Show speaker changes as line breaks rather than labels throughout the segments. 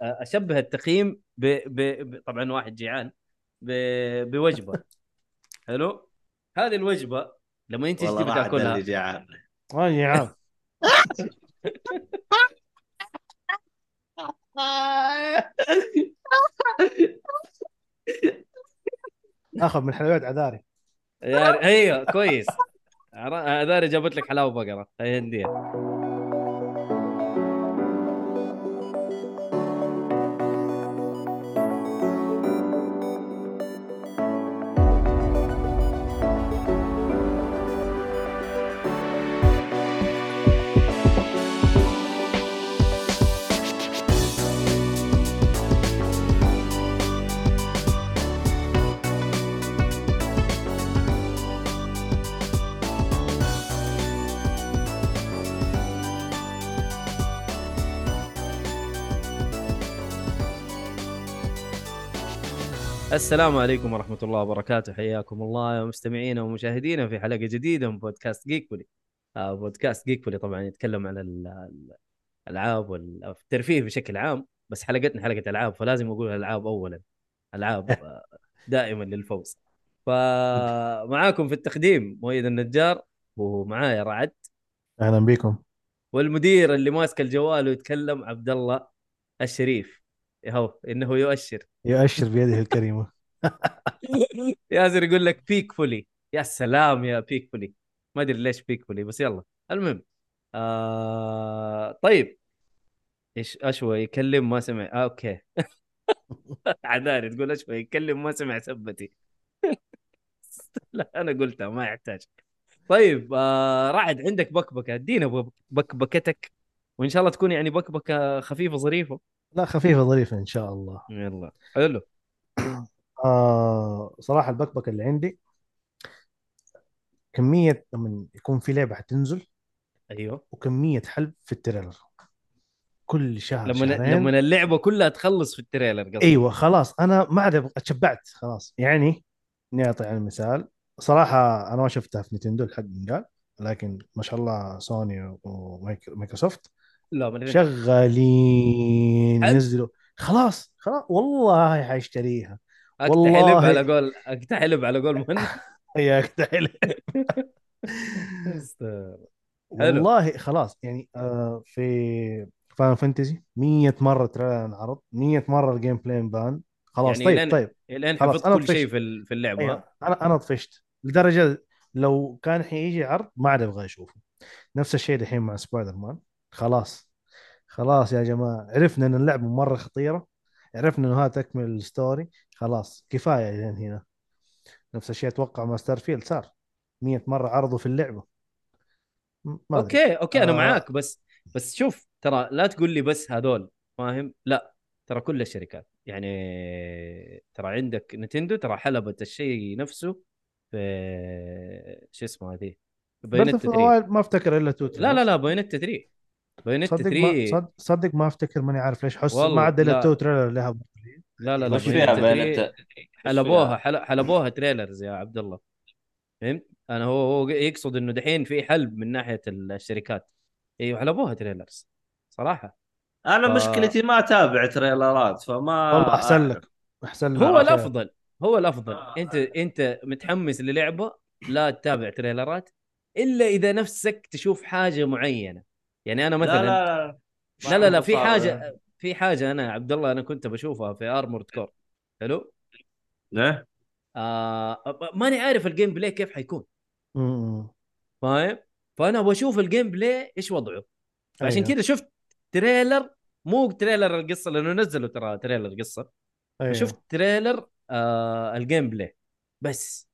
أشبه التقييم ب... ب... ب... طبعا واحد جيعان. ب... بوجبة. حلو؟ هذه الوجبة لما أنت
والله
تجي
راح تأكلها؟
ما يا عم آخذ من حلويات عذاري.
هي كويس. هذول جابت لك حلاوة بقرة. هي هندية. السلام عليكم ورحمة الله وبركاته. حياكم الله يا مستمعينا ومشاهدينا في حلقة جديدة من بودكاست جيكولي. آه بودكاست جيكولي طبعا يتكلم عن ال- ال- الألعاب والترفيه بشكل عام بس حلقتنا حلقة ألعاب فلازم أقول الألعاب أولا. ألعاب آه، دائما للفوز. فمعاكم في التقديم مؤيد النجار ومعايا رعد.
أهلا بكم
والمدير اللي ماسك الجوال ويتكلم عبد الله الشريف. هو؟ إنه يؤشر.
يؤشر بيده الكريمة.
ياسر يقول لك بيك فولي يا سلام يا بيك فولي ما أدري ليش بيك فولي بس يلا. المهم آه طيب. إيش أشوى يكلم ما سمع. آه أوكي. عذاري تقول أشوى يكلم ما سمع سبتي. لا أنا قلتها ما يحتاج. طيب آه رعد عندك بكبكة. أدينا بك- بكبكتك وإن شاء الله تكون يعني بكبكة خفيفة ظريفة.
لا خفيفة ظريفة إن شاء الله.
يلا. حلو.
آه صراحة البكبكة اللي عندي كمية لما يكون في لعبة حتنزل
أيوه.
وكمية حلب في ال trailer. كل شهر
لما
شهرين.
لما اللعبة كلها تخلص في ال trailer قصدي.
أيوه خلاص. أنا ما عاد أتشبعت خلاص. يعني إني أعطي على المثال صراحة أنا ما شفتها في نتندو الحق قال لكن ما شاء الله سوني ومايكروسوفت
لا من
شغالين
حلو.
ينزلوا خلاص خلاص. والله حاشتريها
اكتحلب
والله.
على قول اكتحلب على قول من؟
يا كتحل
حلو.
والله خلاص. يعني آه في فان فانتزي 100 مرة ترى انعرض. 100 مرة الجيم بلاي بان خلاص
يعني
طيب
لين-
طيب. الآن
حفظت كل شيء. في في اللعبة.
أيوة. أنا أنا طفشت. لدرجة لو كان حيجي عرض ما عاد أبغى أشوفه. نفس الشيء دحين مع سبايدر مان خلاص. خلاص يا جماعة عرفنا إن اللعبه مرة خطيرة عرفنا إنه هذا تكمل ال story. خلاص كفاية لين هنا. نفس الشيء أتوقع مع Starfield صار. 100 مرة عرضوا في اللعبة. ما.
okay okay أنا
آه.
معاك بس بس شوف ترى لا تقول لي بس هذول فاهم؟ لا ترى كل الشركات. يعني ترى عندك نتندو ترى حلبت الشيء نفسه في شو اسمه هذه؟
بس
3
ما أفتكر إلا two
لا لا لا بايونيتا 3 بايونيتا
صدق ما
3
صدق, صدق ما أفتكر ماني عارف ليش حس ما عاد الا
لا.
two trailer لها
لا لا لا
وش فيها
بايونيتا 3
بيانات
حلبوها حل- حلبوها trailers يا عبد الله. فهمت؟ أنا هو هو يقصد إنه دحين في حلب من ناحية الشركات. أيوه حلبوها trailers صراحة.
أنا
ف-
مشكلتي ما أتابع trailer ات فما
والله أحسن لك. أحسن لك.
هو الأفضل هو الأفضل. أنت أنت متحمس للعبة لا تتابع trailer ات إلا إذا نفسك تشوف حاجة معينة. يعني أنا مثلا
لا لا
لا. لا, لا في حاجة في حاجة أنا عبد الله أنا كنت بشوفها في Armored Core حلو؟
إيه
آه ماني عارف ال gameplay كيف حيكون. فاهم؟ فأنا بشوف ال gameplay إيش وضعه. فعشان
أيوه.
كذا شفت trailer مو trailer القصة لأنه نزلوا ترى trailer قصة.
أيوه.
شفت trailer آه ال gameplay بس.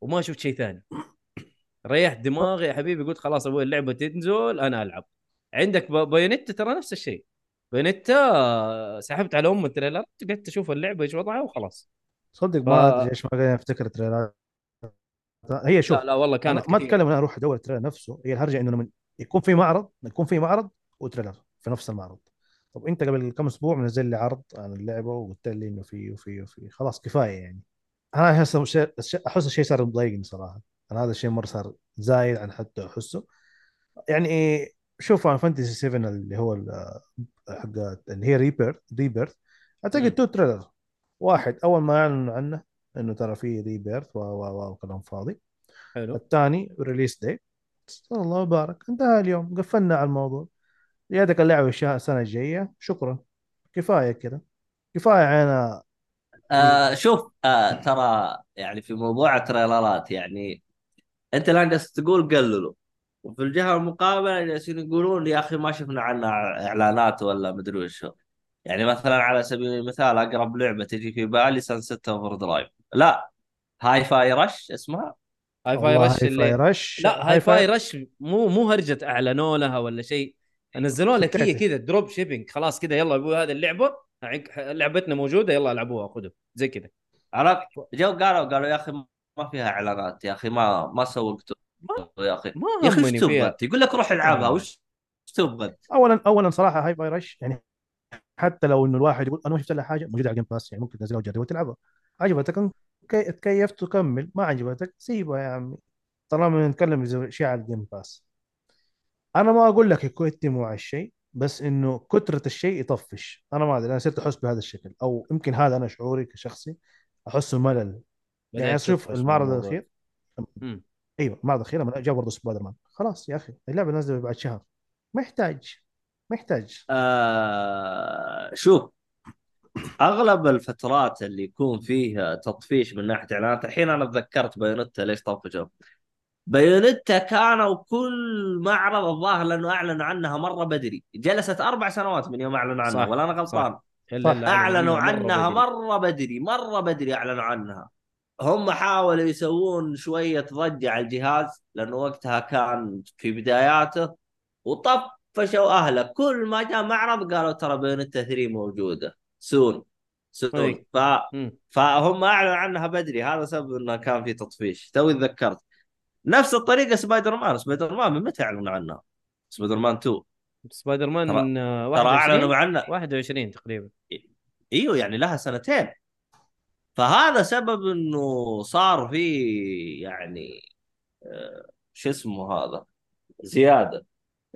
وما شفت شيء ثاني. ريحت دماغي يا حبيبي قلت خلاص أبوي اللعبة تنزل أنا ألعب. عندك بايونيتا ترى نفس الشيء. بايونيتا سحبت على أم ال trailer قعدت أشوف اللعبة إيش وضعها وخلاص.
صدق
ف-
ما أدري إيش ما افتكر trailer ات هي شوف
لا لا والله كانت
ما. اتكلم أنا أروح أدور ال trailer نفسه. هي الهرجة إنه لما يكون في معرض يكون في معرض و trailer في نفس المعرض. طب أنت قبل كم أسبوع منزل لي عرض عن اللعبة وقلت لي إنه في وفي وفي. خلاص كفاية يعني. أنا أحس الشيء أحس الشيء صار مضايقني صراحة. أنا هذا الشيء مرة صار زايد عن حتى أحسه. يعني شوف Final Fantasy 7 اللي هو حق اللي هي Rebirth Rebirth
أعتقد.
تو trailer واحد أول ما أعلنوا عنه إنه ترى في Rebirth و و و كلام فاضي.
حلو.
الثاني release date الله يبارك انتهى اليوم. قفلنا على الموضوع. يدك اللعبة الشهر السنة الجاية. شكرا. كفاية كذا كفاية أنا
آه شوف آه ترى يعني في موضوع التريلرات يعني أنت الآن تقول قللوا. وفي الجهة المقابلة جالسين يقولون يا أخي ما شفنا عنها إعلانات ولا مدري وش. يعني مثلا على سبيل المثال أقرب لعبة تجي في بالي Sunset Overdrive لا. Hi-Fi Rush اسمها.
Hi-Fi
Rush Hi-Fi
اللي
Rush
لا Hi-Fi Rush مو مو هرجة أعلنوا لها ولا شيء. نزلوا لك هي. كذا drop shipping خلاص كذا يلا أبوي هذه اللعبة. لعبتنا موجودة يلا العبوها خذوا. زي كذا.
عرفت؟ جو قالوا قالوا يا أخي ما فيها إعلانات يا أخي ما ما سوقتوا. يا أخي
ما
يا
أخي
إيش تبغى؟ انت؟ يقول لك روح العبها
آه.
وش تبغى؟
اولا اولا صراحة Hi-Fi Rush يعني حتى لو إنه الواحد يقول أنا ما شفت لها حاجة موجودة على Game Pass يعني ممكن تنزلها وتجربها وتلعبها. عجبتك؟ كي- تكيفت وكمل ما عجبتك؟ سيبها يا عمي. طالما نتكلم شيء على ال Game Pass أنا ما أقول لك يكون يتموا على الشيء بس إنه كثرة الشيء يطفش. أنا ما أدري أنا صرت أحس بهذا الشكل. أو يمكن هذا أنا شعوري كشخصي احس الملل يعني
أشوف
المعرض.
الأخير.
إيوه المعرض الاخير لما جاء برضه سبايدر مان. خلاص يا أخي اللعبة نازله بعد شهر. ما يحتاج ما يحتاج
آه شوف أغلب الفترات اللي يكون فيها تطفيش من ناحية إعلانات الحين أنا تذكرت Bayonetta ليش طفشوا. Bayonetta كانوا كل معرض الظاهر لأنه اعلنوا عنها مرة بدري. جلست أربع سنوات من يوم اعلنوا عنها
صح،
ولا أنا غلطان. أعلنوا
عنها
عنها
بدري.
مرة بدري مرة بدري أعلنوا عنها. هم حاولوا يسوون شوية ضجة على الجهاز لأنه وقتها كان في بداياته وطفشوا أهله. كل ما جاء معرض قالوا ترى Bayonetta 3 موجودة. soon soon.
أي.
ف... فهم أعلنوا عنها بدري. هذا سبب إنه كان في تطفيش. توي تذكرت. نفس الطريقة Spider-Man Spider-Man من متى أعلنوا عنها؟ سبايدر مان 2
سبايدر مان من آه،
ترى
21
اعلنوا عنها.
21 تقريبا.
إيوه يعني لها سنتين. فهذا سبب إنه صار في يعني آه، شو اسمه هذا زيادة.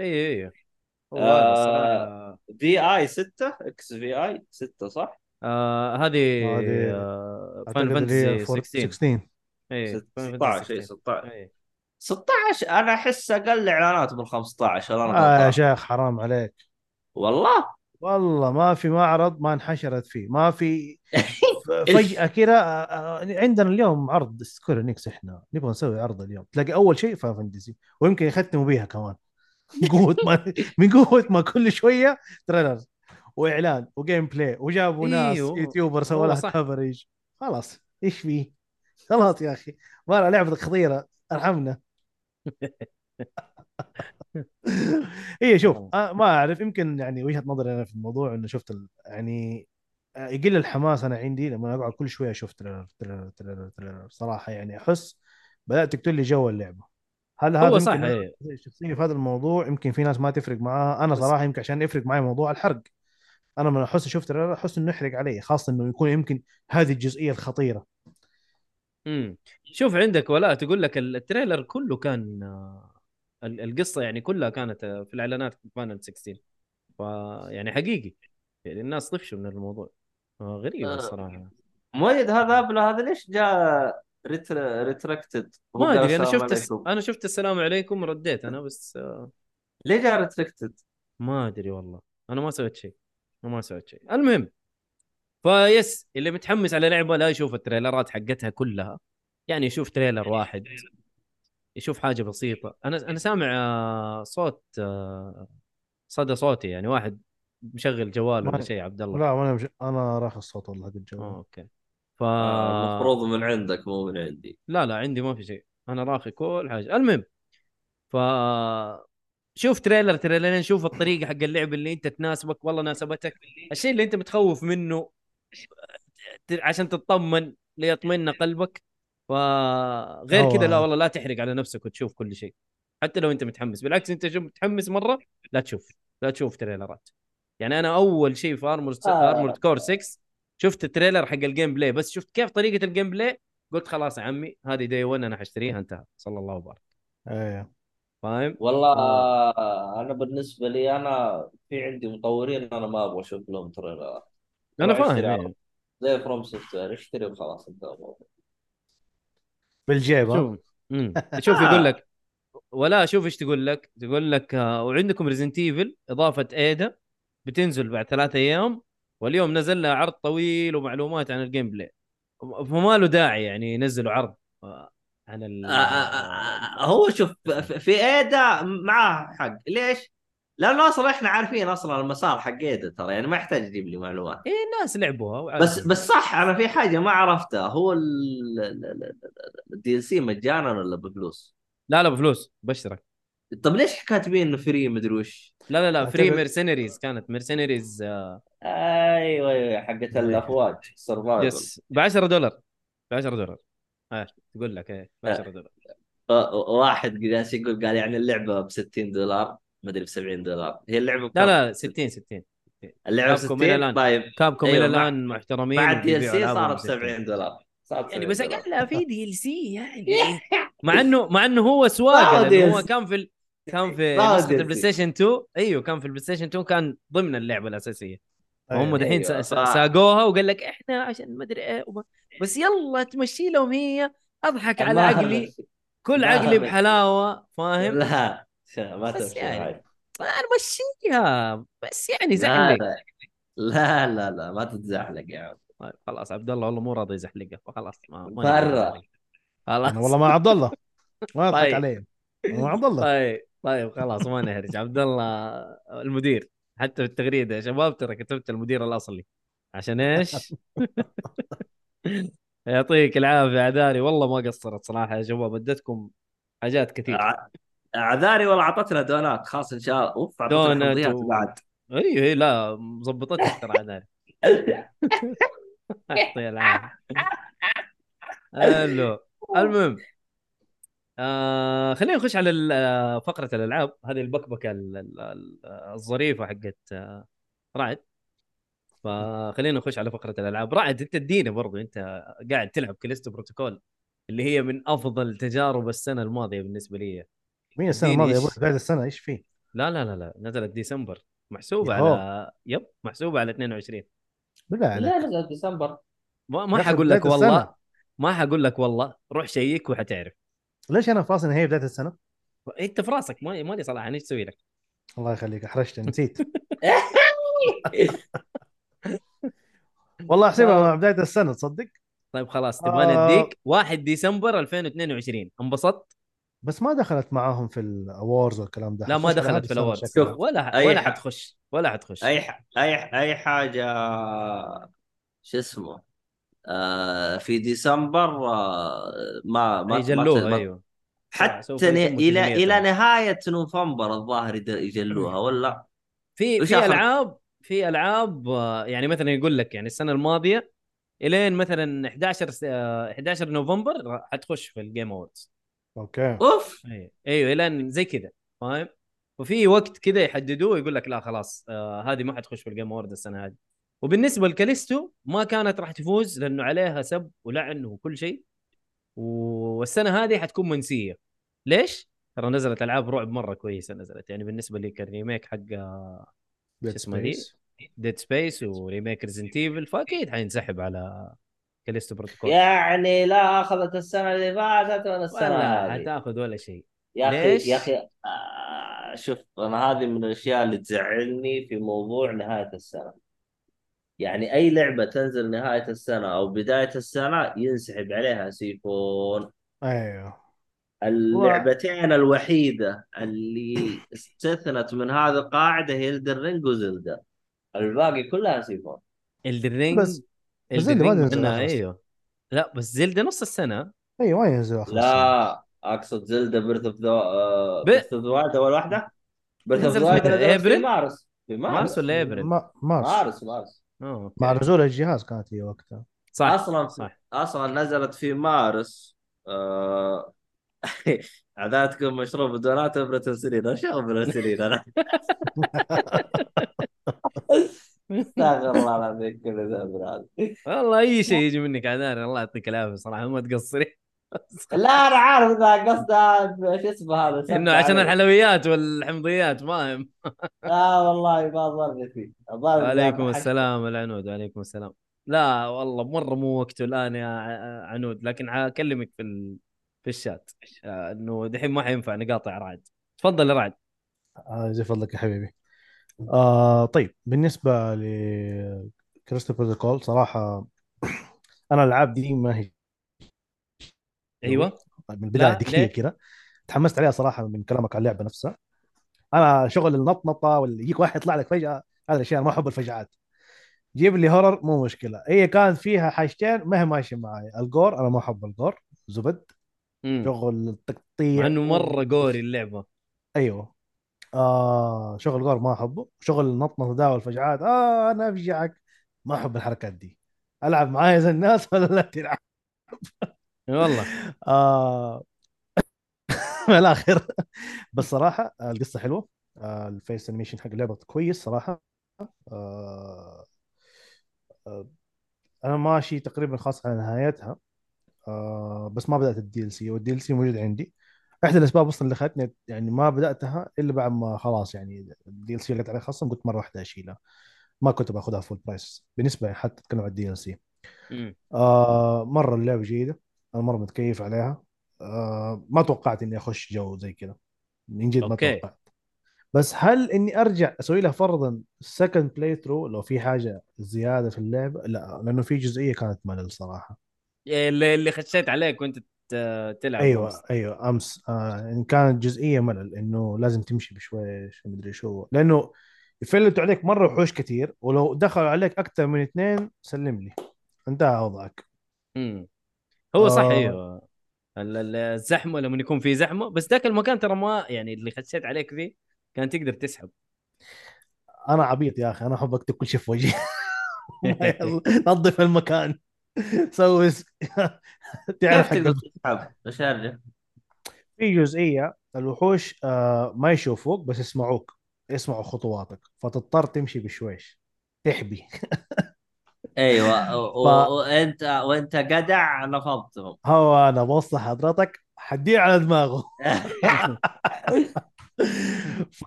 اي اي
آه، في اي 6 إكس في اي 6 صح؟
آه هذه
هذه
آه فان فانتسي
فور-
16
16
اي
16 اي 16
اي
16 أنا أحس أقل إعلانات من 15 ولا أنا
آه يا شيخ حرام عليك.
والله؟
والله ما في معرض ما انحشرت فيه. ما في ف- فجأة كذا آه، آه، عندنا اليوم عرض Square Enix إحنا نبغى نسوي عرض اليوم تلاقي أول شيء Final Fantasy ويمكن يختموا بيها كمان من قوة ما من قوة ما كل شوية trailer وإعلان و gameplay وجابوا ناس
أيوه.
YouTuber سووا لها. كفرج خلاص إيش فيه؟ خلاص يا أخي ما لعبتك خطيرة أرحمنا هي شوف آه ما أعرف يمكن يعني وجهة نظري أنا في الموضوع إنه شفت. يعني يقل الحماس أنا عندي لما أقعد كل شوية أشوف trailer trailer trailer trailer. صراحة يعني أحس بدأت تقتل لي جو اللعبة. هل هذا
هو صح.
الشخصيه في هذا الموضوع؟ يمكن في ناس ما تفرق معاها.
أنا
صراحة يمكن عشان يفرق معي موضوع الحرق. أنا لما أحس أشوف trailer أحس إنه يحرق علي خاصة إنه يكون يمكن هذه الجزئية الخطيرة.
امم شوف عندك ولاء تقول لك ال trailer كله كان آه، ال- القصة يعني كلها كانت آه، في الإعلانات Final 16 فيعني حقيقي يعني الناس طفشوا من الموضوع. غريبة
آه.
الصراحة.
مؤيد هذا ابله هذا ليش جاء retracted
ما أدري أنا شفت الس... أنا شفت السلام عليكم ورديت أنا بس آه،
ليه جاء retracted؟
ما أدري والله. أنا ما سويت شيء. أنا ما سويت شيء. المهم فيس اللي متحمس على لعبة لا يشوف التريلرات حقتها كلها. يعني يشوف trailer واحد يشوف حاجة بسيطة. أنا أنا سامع آه، صوت آه، صدى صوتي يعني واحد مشغل جوال ولا شيء عبد الله؟
لا أنا مش... أنا راخ الصوت والله حق
آه،
الجوال.
okay. ف
آه، المفروض من عندك مو من عندي.
لا لا عندي ما في شيء. أنا راخي كل حاجة. المهم ف شوف trailer تريلرين شوف الطريقة حق اللعب اللي أنت تناسبك. والله ناسبتك. الشيء اللي أنت متخوف منه عشان تطمن ليطمئن قلبك. فغير كذا لا. والله لا تحرق على نفسك وتشوف كل شيء. حتى لو أنت متحمس. بالعكس أنت شوف متحمس مرة لا تشوف لا تشوف تريلرات. يعني أنا أول شيء في Armored
آه.
Armored Core 6 شفت ال trailer حق ال gameplay بس شفت كيف طريقة ال gameplay قلت خلاص يا عمي هذه day 1 أنا حاشتريها انتهى صلى الله وبارك
إيه
فاهم؟
والله
آه.
أنا بالنسبة لي أنا في عندي مطورين أنا ما أبغى أشوف لهم تريلرات أنا
فاهم إيه.
زي FromSoftware اشتري وخلاص انتهى.
بالجيب
شوف. شوف يقول لك ولا شوف إيش تقول لك تقول لك آه، وعندكم Resident Evil إضافة ايدا بتنزل بعد ثلاثة أيام واليوم نزل لها عرض طويل ومعلومات عن ال gameplay فما له داعي يعني ينزلوا عرض آه، عن ال
آه، آه، هو شوف في- إيدا معاه حق ليش؟ لأنه أصلا إحنا عارفين أصلا المسار حق إيدا ترى يعني ما يحتاج يجيب لي معلومات
إيه الناس لعبوها
بس
وعارفين.
بس صح أنا في حاجة ما عرفتها هو ال DLC مجانا ولا بفلوس؟
لا لا بفلوس بشترك
طب ليش كاتبين إنه free مدري وش؟
لا لا لا
free
Mercenaries كانت. Mercenaries
أيوه أيوه حقت الأفواج survival
yes ب 10 دولار. ب 10 دولار. ها تقول لك إيه ب 10 دولار
واحد جالس يقول؟ قال يعني اللعبة ب 60 دولار مدري ب 70 دولار. هي اللعبة
لا
بكم؟
لا 60 60
اللعبة ب
كابكوم إلى
60
الآن.
طيب.
كابكم
أيوة،
إلى
مع-
الآن محترمين
بعد دي ال سي صار ب
60.
70 دولار.
يعني
70
بس. اقلها في دي ال سي يعني. مع انه مع إنه هو سواقه
ما هو.
كان في ال... كان في نسخه. البلاي ستيشن 2 أيوه كان في البلاي ستيشن 2 كان ضمن اللعبة الأساسية. وهم
أيوة.
دحين
أيوة، ف-
ساقوها وقال لك إحنا عشان ما أدري إيه وما... بس يلا تمشي لهم هي. أضحك على عقلي. كل عقلي. بحلاوة فاهم؟
لا. ما تمشي
يعني. أنا مشيها. بس يعني
لا
زعلق
لا. لا لا ما تتزحلق يا عم.
طيب خلاص عبد الله والله مو راضي يزحلقها فخلاص ما
برا.
خلاص.
أنا والله ما عبد الله. ما أضحك
طيب.
عليه. أنا ما عبد الله.
طيب. طيب خلاص ما نهرج. عبد الله المدير حتى في التغريدة يا شباب ترى كتبت المدير الأصلي. عشان إيش؟ يعطيك العافية عذاري. والله ما قصرت صراحة يا شباب أدتكم حاجات كثير
ع- اعذاري والله اعطتنا دونات خلاص إن شاء الله. أوف
دونات و-
بعد.
إي إي لا مظبطتك ترى عذاري. يعطيه العافية. حلو المهم. آه خلينا نخش على آه، فقرة الألعاب. هذه البكبكة ال- ال- ال- الظريفة حقت آه، رعد. فخلينا نخش على فقرة الألعاب. رعد أنت ادينا برضو أنت قاعد تلعب Callisto Protocol اللي هي من أفضل تجارب السنة الماضية بالنسبة لي.
مين الماضية يا
إيش؟
بعد السنة إيش فيه؟
لا لا لا لا نزلت ديسمبر. محسوبة
يهو.
على يب محسوبة على 22
بالله عليك.
لا نزل ديسمبر.
ما, ما حقول لك والله
السنة.
ما حقول لك والله روح شيك وحتعرف.
ليش أنا فاصل هي بداية السنة؟
أنت في راسك ما مالي صلاح أنا إيش أسوي لك؟
الله يخليك أحرجتني نسيت والله أحسبها مع بداية السنة تصدق
طيب خلاص تبغاني
آه.
أديك 1 ديسمبر 2022 انبسطت؟
بس ما دخلت معاهم في الاوورز والكلام ده
لا ما دخلت في
شكلها.
ولا
أي
ولا
ح-
حتخش ولا حتخش
أي ح... أي ح... أي حاجة شو اسمه آه في ديسمبر آه ما ما
يجلوها
ما...
أيوه.
حتى ن...
إلى.
إلى نهاية نوفمبر الظاهر يجلوها ولا؟
في في؟ ألعاب في ألعاب آه، يعني مثلا يقول لك يعني السنة الماضية إلين مثلا 11 س- آه، 11 نوفمبر حتخش في ال Game
Awards
أوكي.
أوف! أيوه أيوه إلين زي كذا فاهم؟ وفي وقت كذا يحددوه يقول لك لا خلاص آه هذه ما حتخش في ال Game Award السنة هذه. وبالنسبة لكاليستو ما كانت راح تفوز لأنه عليها سب ولعن وكل شيء والسنة هذه حتكون منسية ليش؟ ترى نزلت ألعاب رعب مرة كويسة نزلت يعني بالنسبة لي كال remake حق
Dead
اسمها Dead؟
Space.
Dead Space و remake Resident Evil فأكيد حينسحب على Callisto Protocol
يعني لا أخذت السنة اللي فاتت ولا السنة
ولا
هذه
حتاخذ ولا شيء
يا أخي
ليش؟
يا أخي آه شوف أنا هذه من الأشياء اللي تزعلني في موضوع نهاية السنة يعني أي لعبة تنزل نهاية السنة أو بداية السنة ينسحب عليها سيفون.
أيوه.
اللعبتين الوحيدة اللي استثنت من هذه القاعدة هي Elden Ring و Zelda الباقي كلها سيفون.
Elden Ring
بس- بس Zelda ما تنزل.
أيوه. لا بس Zelda نص السنة.
أيوه ما ينزل اخر.
لا أقصد Zelda Breath
of
the Breath of the أول واحدة؟ Breath
of
the
في؟
مارس. في مارس.
مارس ولا ابريل؟
ما مارس.
مارس مارس.
مع نزول الجهاز كانت هي وقتها.
صح
أصلا
صح.
أصلا نزلت في مارس آه... عادات تكون مشروب بدونات ابرة سنين إيش ابرة سنين أنا؟ استغفر الله العظيم كل ذنب هذا
والله أي شيء يجي منك عذاري الله يعطيك العافية صراحة ما تقصري.
لا أنا عارف ذا قصده شو اسمه هذا
إنه عشان. الحلويات والحمضيات فاهم
لا والله ما ضرني فيه.
عليكم السلام العنود عليكم السلام. لا والله مرة مو وقته الآن يا ع- عنود لكن حكلمك في ال... في الشات. آه، إنه دحين ما حينفع نقاطع رعد. تفضل يا رعد.
آه زي فضلك يا حبيبي. آه طيب بالنسبة ل كريستال بروتوكول صراحة أنا الألعاب دي ما هي
أيوه.
من البداية
لا،
ذكية
ليه؟
كذا تحمست عليها صراحة من كلامك عن اللعبة نفسها. أنا شغل النطنطة واللي يجيك واحد يطلع لك فجأة هذا الأشياء أنا ما أحب الفجعات. جيب لي هورر مو مشكلة. هي كانت فيها حاجتين ما هي ماشية معي. الجور أنا ما أحب الجور. زبد.
مم.
شغل التقطيع.
إنه مرة قوري اللعبة.
أيوه. آه شغل جور ما أحبه. شغل النطنطة ده والفجعات آه أنا أفجعك. ما أحب الحركات دي. ألعب معايا زي الناس ولا لا تلعب؟
والله.
آه. من الآخر بس صراحة القصة حلوة. آه ال face animation حق اللعبة كويس صراحة. آه آه أنا ماشي تقريبا خلاص على نهايتها. آه بس ما بدأت ال DLC وال DLC موجود عندي. إحدى الأسباب أصلا اللي خلتني يعني ما بدأتها إلا بعد ما خلاص يعني ال DLC اللي عليه خصم قلت مرة واحدة أشيلها. ما كنت بأخذها full price بالنسبة حتى تتكلم عن ال
DLC.
آه مرة اللعبة جيدة. أنا مرة متكيف عليها. آه ما توقعت إني أخش جو زي كذا. من جد ما
أوكي.
توقعت. بس هل إني أرجع أسوي لها فرضا second playthrough لو في حاجة زيادة في اللعبة؟ لا لأنه في جزئية كانت ملل
صراحة. اللي اللي خشيت عليك وأنت تلعب
أيوه
أمس.
أيوه أمس. آه إن كانت جزئية ملل إنه لازم تمشي بشويش مدري شو. لأنه يفلتوا عليك مرة وحوش كثير ولو دخلوا عليك أكثر من اثنين سلم لي. انتهى وضعك.
مم. هو صح
آه.
أيوه ال- ال- الزحمة لما يكون في زحمة. بس ذاك المكان ترى ما يعني اللي خشيت عليك فيه كان تقدر تسحب.
أنا عبيط يا أخي أنا أحب أكتب كل شيء في وجهي. نظف المكان. سوي تعرف
كيف
حق
تقدر تسحب؟
في جزئية الوحوش آه ما يشوفوك بس يسمعوك يسمعوا خطواتك. فتضطر تمشي بشويش. تحبي.
أيوه. و-
ف-
وانت وأنت قدع نفضتهم.
هو أنا بوصل حضرتك حديه على دماغه.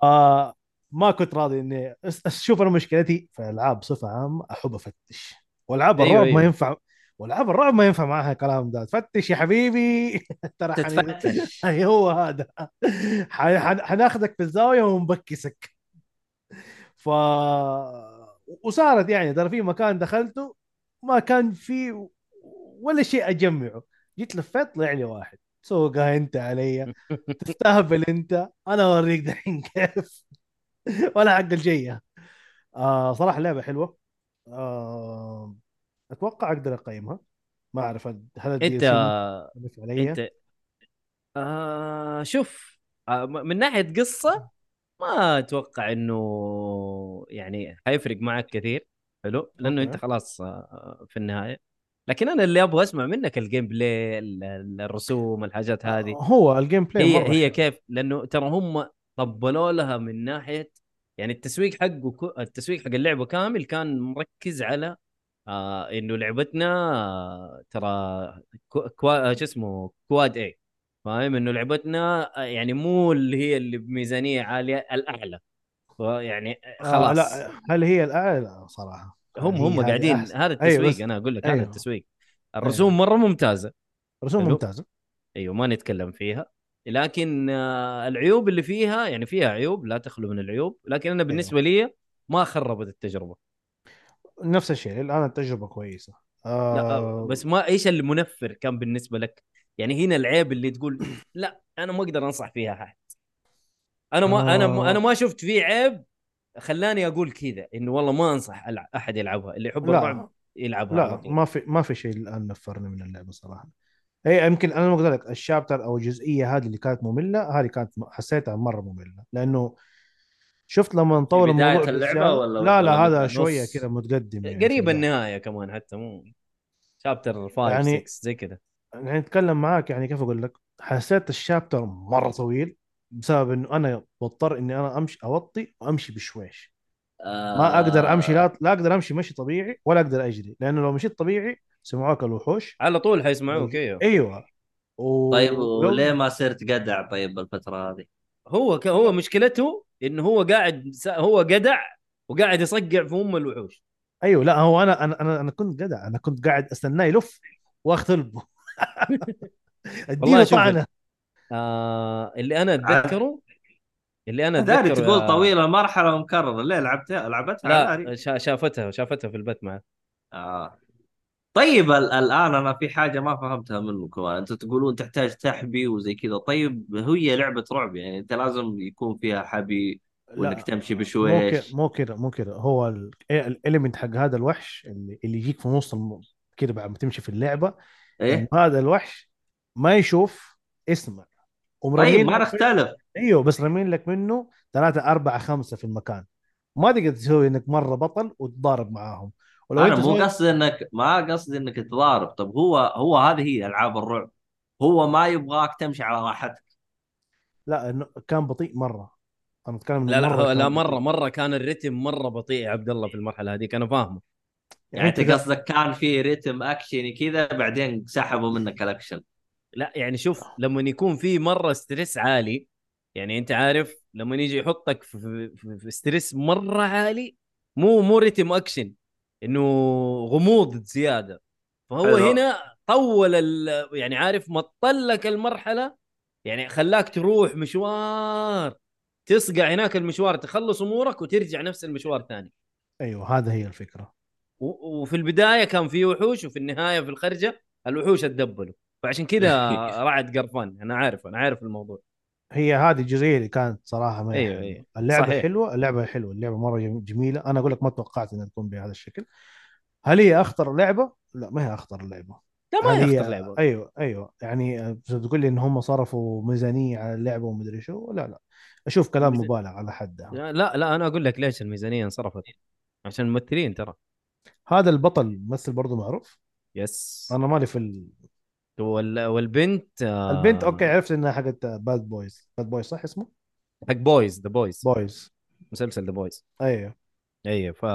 فما كنت راضي إني أشوف أنا مشكلتي في الألعاب بصفة عامة أحب أفتش. والعاب
أيوة،
الرعب ما
أيوة.
ينفع والعاب الرعب ما ينفع معها كلام ده. فتش يا حبيبي. ترى حن...
تتفتش.
أي هو هذا. حناخذك في الزاوية ونبكسك ف وصارت يعني ترى في مكان دخلته ما كان في ولا شيء أجمعه. جيت لفيت طلع لي واحد. سوقها أنت علي. تستهبل أنت. أنا أوريك دحين كيف. ولا حق الجيه آه صراحة لعبة حلوة. آه أتوقع أقدر أقيمها. ما أعرف هل
انت انت آه شوف آه من ناحية قصة ما أتوقع إنه يعني حيفرق معك كثير حلو؟ لأنه
أوكي.
انت خلاص آه، في النهاية. لكن أنا اللي أبغى أسمع منك ال gameplay ال- ال- الرسوم الحاجات هذه.
هو ال gameplay
هي
مرة
هي. كيف؟ لأنه ترى هم طبلوا لها من ناحية يعني التسويق حقه كو- التسويق حق اللعبة كامل كان مركز على آه إنه لعبتنا آه ترى كو كوا آه، شو اسمه كواد اي فاهم؟ إنه لعبتنا آه، يعني مو اللي هي اللي بميزانية عالية الأعلى. يعني
آه
خلاص.
لا هل هي الأعلى؟ لا صراحة.
هم هم قاعدين
أحسن.
هذا
أيوة
التسويق
بس
أنا أقول لك هذا
أيوة.
التسويق. الرسوم مرة ممتازة.
رسوم. ممتازة.
أيوه ما نتكلم فيها. لكن آه، العيوب اللي فيها يعني فيها عيوب لا تخلو من العيوب. لكن أنا بالنسبة لي ما خربت التجربة.
نفس الشيء. الآن التجربة كويسة.
لا
آه
آه، بس ما إيش المنفر كان بالنسبة لك؟ يعني هنا العيب اللي تقول لا أنا ما أقدر أنصح فيها أحد أنا ما أنا ما
آه.
أنا ما شفت فيه عيب خلاني أقول كذا إنه والله ما أنصح أحد يلعبها اللي يحب. الرعب يلعبها
لا
طول
ما في ما في شيء الآن نفرني من اللعبة صراحة هي يمكن أنا ما قلت لك الشابتر أو الجزئية هذه اللي كانت مملة هذه كانت حسيتها مرة مملة لأنه شفت لما نطول
بداية
الموضوع
اللعبة
بزيادة-
ولا-
لا لا هذا؟ شوية كذا متقدم يعني
قريب. النهاية كمان حتى مو شابتر 5
يعني-
6 زي كذا
يعني نتكلم معاك يعني كيف أقول لك؟ حسيت الشابتر مرة طويل بسبب إنه أنا بضطر إني أنا أمشي أوطي وأمشي بشويش. ما أقدر أمشي لا لا أقدر أمشي مشي طبيعي ولا أقدر أجري لأنه لو مشيت طبيعي سمعوك الوحوش.
على طول حيسمعوك إيوه.
إيوه. و...
طيب وليه ما صرت قدع طيب بالفترة هذه؟
هو ك... هو مشكلته إنه هو قاعد س... هو قدع وقاعد يصقع في أم الوحوش.
أيوه لا هو أنا أنا أنا, أنا كنت جدع أنا كنت قاعد أستناه يلف وأختلبه. اديله
شوف
طعنة.
آه اللي أنا أتذكره اللي أنا
داري
أتذكره
تقول
يا-
طويلة مرحله ومكرره ليه لعبتها؟ لعبتها داري
لا شا... شافتها شافتها في البث معه.
آه. طيب ال- الآن أنا في حاجة ما فهمتها منكم. أنتم تقولون تحتاج تحبي وزي كذا. طيب هي لعبة رعب يعني أنت لازم يكون فيها حبي
وإنك
تمشي بشويش.
مو كده مو كده هو ال- الاليمنت حق هذا الوحش اللي, اللي يجيك في نص. كده بعد ما تمشي في اللعبة
إيه؟
هذا الوحش ما يشوف اسمع
طيب ما نختلف
إيوه بس رمين لك منه ثلاثة أربعة خمسة في المكان. ما تقدر تسوي إنك مرة بطل وتضارب معاهم. ولو
أنا
أنت
مو قصدي انك ما قصدي إنك تضارب. طب هو هو هذه هي ألعاب الرعب. هو ما يبغاك تمشي على راحتك.
لا إنه كان بطيء مرة. أنا أتكلم
لا لا
مرة
لا
كان
مره. مرة كان الريتم مرة بطيء يا عبد الله في المرحلة هذيك. أنا فاهمه.
يعني
أنت
قصدك كان في ريتم أكشني كذا بعدين سحبوا منك الأكشن.
لا يعني شوف لما يكون في مرة stress عالي يعني أنت عارف لما يجي يحطك في, في, في stress مرة عالي مو مو ريتم أكشن إنه غموض زيادة. فهو
حلو.
هنا طول ال- يعني عارف مطل لك المرحلة يعني خلاك تروح مشوار تصقع هناك المشوار تخلص أمورك وترجع نفس المشوار ثاني
أيوه هذا هي الفكرة.
و- وفي البداية كان في وحوش وفي النهاية في الخرجة الوحوش اتدبلوا فعشان كذا رعد قرفان. أنا عارف أنا عارف الموضوع.
هي هذه الجزئية اللي كانت صراحة ما
أيوة،
حلوة.
أيوة.
اللعبة
صحيح.
حلوة اللعبة حلوة اللعبة مرة جم- جميلة. أنا أقول لك ما توقعت إنها تكون بهذا الشكل. هل هي أخطر لعبة؟ لا ما هي أخطر لعبة.
لا ما
هي-
يخطر لعبة.
أيوه أيوه. يعني تقول لي إن هم صرفوا ميزانية على اللعبة ومدري شو؟ لا لا. أشوف كلام مبالغ على حدها.
لا لا أنا أقول لك ليش الميزانية انصرفت. عشان الممثلين ترى.
هذا البطل ممثل برضه معروف.
yes.
أنا مالي في ال...
وال... والبنت آه،
البنت أوكي عرفت إنها حقت Bad Boys Bad Boys صح اسمه؟
حق Boys The Boys
Boys
مسلسل The Boys
أيوه.
أيوه ف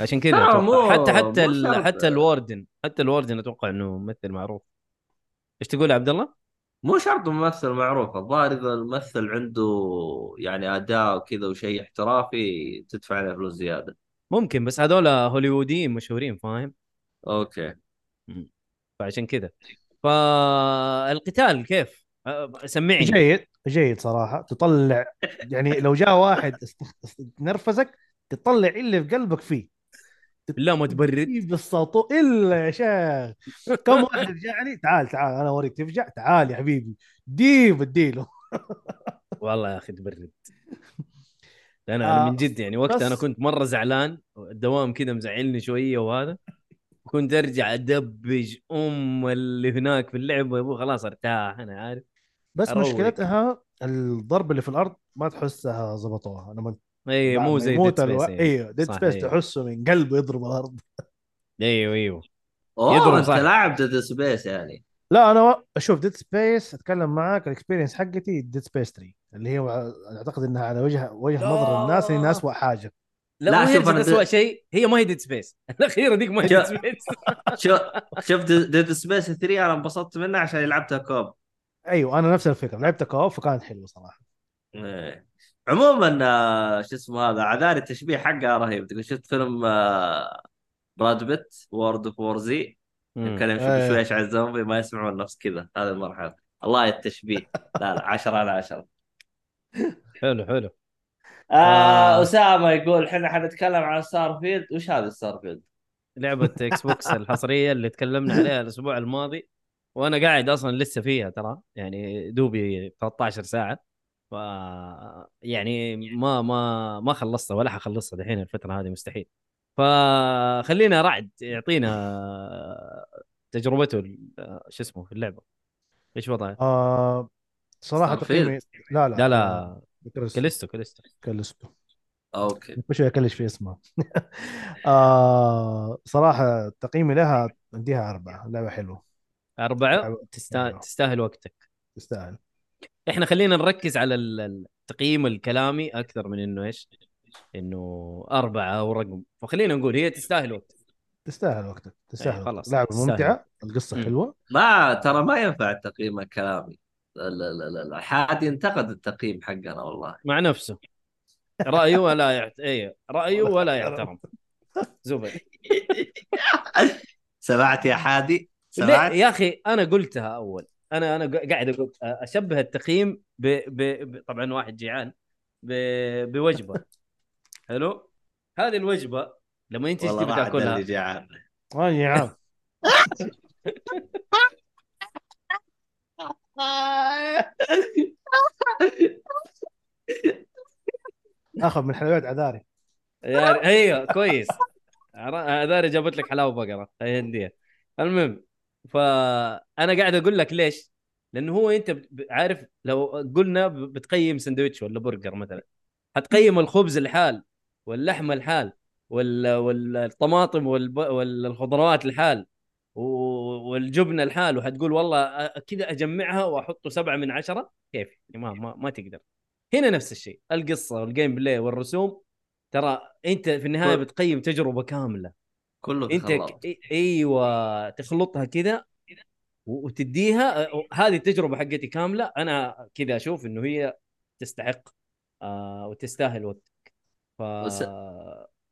عشان كذا حتى حتى ال... حتى الواردن حتى الواردن أتوقع إنه ممثل معروف. إيش تقول يا عبد الله؟
مو شرط ممثل معروف. الظاهر إذا الممثل عنده يعني أداء وكذا وشيء احترافي تدفع عليه فلوس زيادة.
ممكن بس هذول هوليووديين مشهورين فاهم؟
أوكي.
فعشان كذا. فالقتال كيف؟ سمعني.
جيد جيد صراحة. تطلع يعني لو جاء واحد نرفزك تطلع اللي في قلبك فيه.
لا ما تبرد.
بالسطو إلا يا شيخ. كم واحد جاءني تعال تعال أنا أوريك. تفجع؟ تعال يا حبيبي. ديب اديله
والله يا أخي تبرد. أنا أنا
آه،
من جد يعني وقت
بس-
أنا كنت مرة زعلان الدوام كذا مزعلني شوية وهذا كنت أرجع أدبج أم اللي هناك في اللعبه يا ابو خلاص أرتاح أنا عارف.
بس
أروق.
مشكلتها الضرب اللي في الأرض ما تحسها زبطوها. لما
اي مو زي ديد
ألو...
سبيس
أيوه ديد سبيس. تحسه من قلبه يضرب الأرض.
أيوه أيوه
أوه
يضرب أنت.
لاعب ديد سبيس يعني.
لا أنا أشوف ديد سبيس أتكلم معاك الاكسبيرينس حقتي ديد سبيس 3 اللي هي أعتقد إنها على وجه وجه
لا.
نظر الناس انها اسوء حاجة.
لا,
لا، شوف أنا
اسوء شيء هي ما هي ديد سبيس الأخيرة ديك ما هي ديد سبيس
شوف شوف ديد سبيس 3 أنا انبسطت منها عشان لعبتها co-op.
أيوه أنا نفس الفكرة لعبت co-op فكانت حلوة صراحة.
إيه. عموما آه، شو اسمه هذا عذاري التشبيه حقها رهيب. تقول شفت فيلم براد بيت وورلد وور زي يمكن يمشي
إيه.
بشويش على الزومبي ما يسمعون نفس كذا. هذه المرحلة. الله التشبيه. لا لا 10 على 10
حلو حلو.
آه
آه.
أسامة يقول إحنا حنتكلم عن ستار فيلد وش هذا ستار فيلد؟
لعبة إكس بوكس الحصرية اللي تكلمنا عليها الأسبوع الماضي. وأنا قاعد أصلا لسه فيها ترى. يعني دوبي 13 ساعة. ف يعني ما ما ما خلصتها ولا حخلصها دحين الفترة هذه مستحيل. فخلينا رعد يعطينا تجربته ال- شو اسمه في اللعبة إيش وضعه؟
آه
صراحة.
تقييمي لا لا
لا لا
كاليستو
كاليستو كاليستو
كاليستو
أوكي
كل شوية أكلش في اسمها آه صراحة تقييمي لها أديها أربعة لعبة حلوة
أربعة
أيوة.
تستا...
أيوة.
تستاهل وقتك
تستاهل
إحنا خلينا نركز على ال- التقييم الكلامي أكثر من إنه إيش؟ إنه أربعة أو رقم. فخلينا نقول هي تستاهل وقت
تستاهل وقتك تستاهل
إيه،. خلاص،
لعبة
تستاهل.
ممتعة القصة
مم.
حلوة.
ما ترى ما ينفع التقييم الكلامي. لا لا لا لا, لا. حادي انتقد التقييم حقنا والله.
مع نفسه. رأيه ولا يعت... إيه رأيه ولا يحترم. زبد.
سمعت يا حادي؟ سمعت؟
يا أخي أنا قلتها أول. أنا أنا قاعد أقول أشبه التقييم ب... ب... ب... طبعا واحد جيعان ب... بوجبة. حلو؟ هذه الوجبة لما انت
والله
تبي تاكلها.
جعان.
آه يا عم آخذ من حلويات عذاري.
يا هي كويس. هذول جابت لك حلاوة بقرة. هي هندية. المهم فانا قاعد أقول لك ليش؟ لأنه هو أنت عارف لو قلنا ب- بتقيم سندويتش ولا برجر مثلا حتقيم الخبز الحال. واللحمه الحال وال... والطماطم. والخضروات الحال والجبنة الحال. وحتقول والله كذا أجمعها وأحطه سبعة من عشرة؟ كيف؟ ما ما, ما تقدر. هنا نفس الشيء القصة وال gameplay والرسوم. ترى أنت في النهاية
كل-
بتقيم تجربة كاملة.
كله أنت
ك... أيوه تخلطها كذا وتديها. هذه التجربة حقتي كاملة. أنا كذا أشوف إنه هي تستحق آه وتستاهل وقتك ف
بس-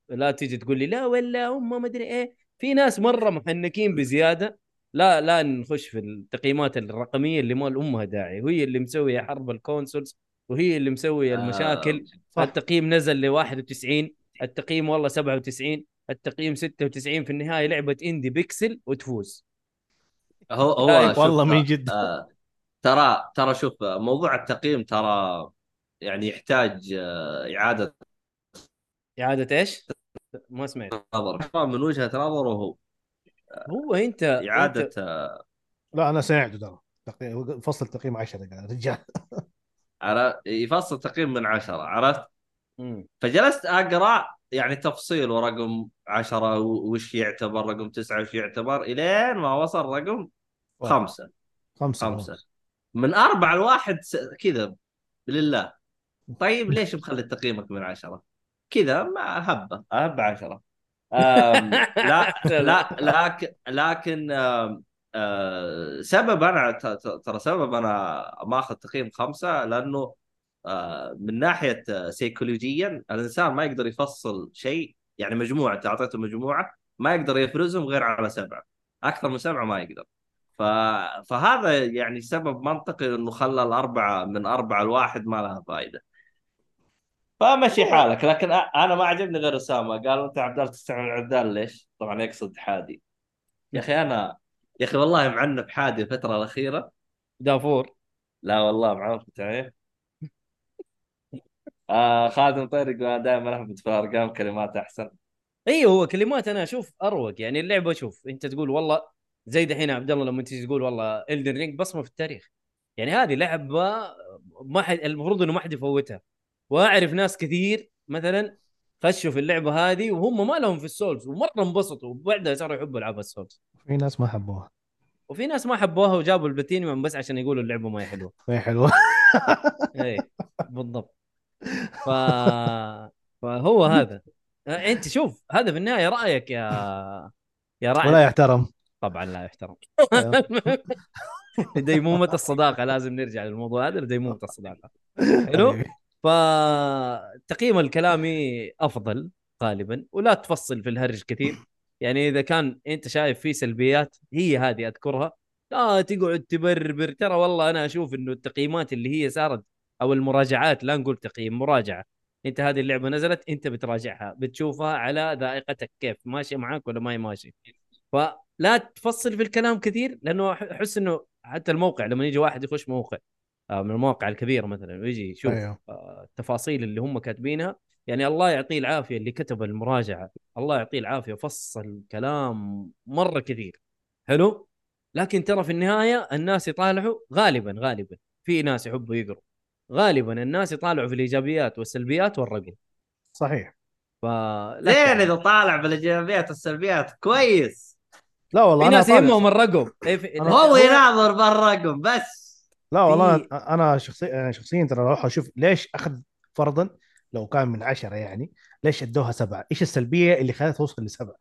لا تيجي تقول لي لا ولا هم ما أدري إيه. في ناس مرة محنكين بزيادة. لا لا نخش في التقييمات الرقمية اللي ما أمها داعي. وهي اللي مسوية حرب ال consoles وهي اللي مسوية المشاكل.
صح.
التقييم نزل ل 91 التقييم والله 97 التقييم 96 في النهاية لعبة indie pixel وتفوز.
هو هو
والله من جد.
آه ترى ترى شوف موضوع التقييم ترى يعني يحتاج آه، إعادة
إعادة إيش؟ ما سمعت.
نظر من وجهة نظره هو.
هو انت أنت
آه،
لا أنا سمعته ترى. تقييم- فصل تقييم 10 قال رجال.
عرفت؟ يفصل تقييم من عشرة عرفت؟
مم.
فجلست أقرأ يعني تفصيل ورقم عشرة و- وش يعتبر رقم تسعة وش يعتبر إلين ما وصل رقم خمسة.
خمسة.
خمسة. من أربعة لواحد س- كذا لله. طيب ليش مخلي تقييمك من عشرة؟ كذا ما هبة. هبة عشرة لا لا لكن لكن آه، سبب أنا ترى سبب أنا ماخذ تقييم خمسة لأنه آه، من ناحية آه، سيكولوجيا الإنسان ما يقدر يفصل شيء يعني مجموعة أنت أعطيته مجموعة ما يقدر يفرزهم غير على سبعة. أكثر من سبعة ما يقدر. ف... فهذا يعني سبب منطقي إنه خلى الأربعة من أربعة لواحد ما لها فائده. فمشي حالك. لكن أنا ما عجبني غير أسامة. قال أنت عبدال تستعمل عبدال ليش؟ طبعا يقصد حادي. يا أخي أنا يا أخي والله معنف حادي الفترة الأخيرة.
دافور.
لا والله معنف عليه. آه خادم طيرق وأنا دائما اهبط في الارقام كلمات أحسن.
أيوه هو كلمات أنا أشوف أروق. يعني اللعبة شوف أنت تقول والله زي دحين عبد الله لما تيجي تقول والله الدن رينج بصمة في التاريخ. يعني هذه لعبة ما حد المفروض إنه ما حد يفوتها. واعرف ناس كثير مثلا خشوا في اللعبة هذه وهم ما لهم في ال souls ومرة انبسطوا. وبعدها صاروا يحبوا ألعاب ال souls.
في ناس ما حبوها.
وفي ناس ما حبوها وجابوا البلاتينيوم بس عشان يقولوا اللعبة ما هي حلوة.
ما هي حلوة.
إيه بالضبط. ف... فهو هذا. أنت شوف هذا في النهاية رأيك يا يا
ولا
راعي
يحترم.
طبعا لا يحترم. ديمومة الصداقة لازم نرجع للموضوع هذا ديمومة الصداقة. حلو؟ فالتقييم الكلامي أفضل غالبا ولا تفصل في الهرج كثير. يعني إذا كان أنت شايف فيه سلبيات هي هذه أذكرها. لا تقعد تبربر. ترى والله أنا أشوف إنه التقييمات اللي هي صارت أو المراجعات لا نقول تقييم مراجعة. أنت هذه اللعبة نزلت أنت بتراجعها بتشوفها على ذائقتك كيف ماشي معاك ولا ما هي ماشي. فلا تفصل في الكلام كثير لأنه أحس إنه حتى الموقع لما يجي واحد يخش موقع من المواقع الكبيرة مثلا ويجي يشوف
أيوه.
آه، التفاصيل اللي هم كاتبينها. يعني الله يعطيه العافية اللي كتب المراجعة. الله يعطيه العافية فصل كلام مرة كثير. حلو؟ لكن ترى في النهاية الناس يطالعوا غالبا غالبا. في ناس يحبوا يقروا. غالبا الناس يطالعوا في الإيجابيات والسلبيات والرقم.
صحيح.
فلا
زين. إذا طالع بالايجابيات والسلبيات؟ كويس.
لا والله
في ناس يهمهم الرقم. إيه
هو يناظر بالرقم بس.
لا والله
في-
أنا شخصيا يعني شخصيا ترى أروح أشوف ليش أخذ فرضا لو كان من عشرة يعني ليش أدوها سبعة؟ إيش السلبية اللي خلتها توصل لسبعة؟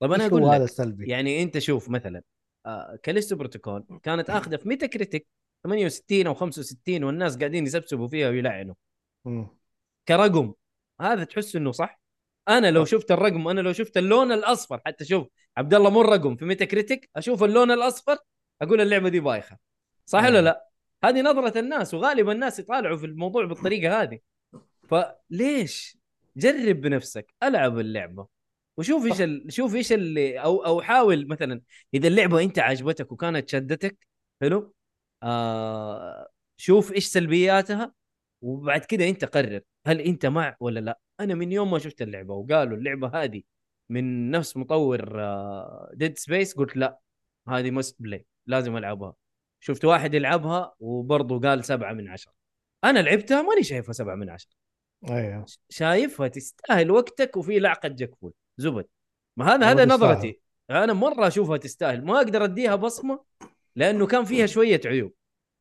طيب أنا
أقول هذا السلبي؟
يعني أنت شوف مثلا آه كاليستو بروتوكول كانت آخذة في ميتا كريتيك 68 أو 65 والناس قاعدين يسبسبوا فيها ويلعنوا. كرقم هذا تحس إنه صح أنا لو شفت الرقم أنا لو شفت اللون الأصفر حتى شوف عبد الله مو الرقم في ميتا كريتيك أشوف اللون الأصفر أقول اللعبة دي بايخة صح ولا. لا؟ هذه نظرة الناس وغالبا الناس يطالعوا في الموضوع بالطريقة هذه. فليش؟ جرب بنفسك ألعب اللعبة. وشوف إيش ال... شوف إيش اللي أو أو حاول مثلا إذا اللعبة أنت عجبتك وكانت شدتك حلو؟ آه شوف إيش سلبياتها وبعد كده أنت قرر هل أنت مع ولا لا. أنا من يوم ما شفت اللعبة وقالوا اللعبة هذه من نفس مطور ديد سبيس قلت لا هذه مست بلاي لازم ألعبها. شفت واحد يلعبها وبرضه قال سبعة من عشرة. أنا لعبتها ماني شايفها سبعة من عشرة.
أيوه.
شايفها تستاهل وقتك وفي لعقه جكفول. زبد. ما هذا هذا. نظرتي. أنا مرة أشوفها تستاهل. ما أقدر أديها بصمة لأنه كان فيها شوية عيوب.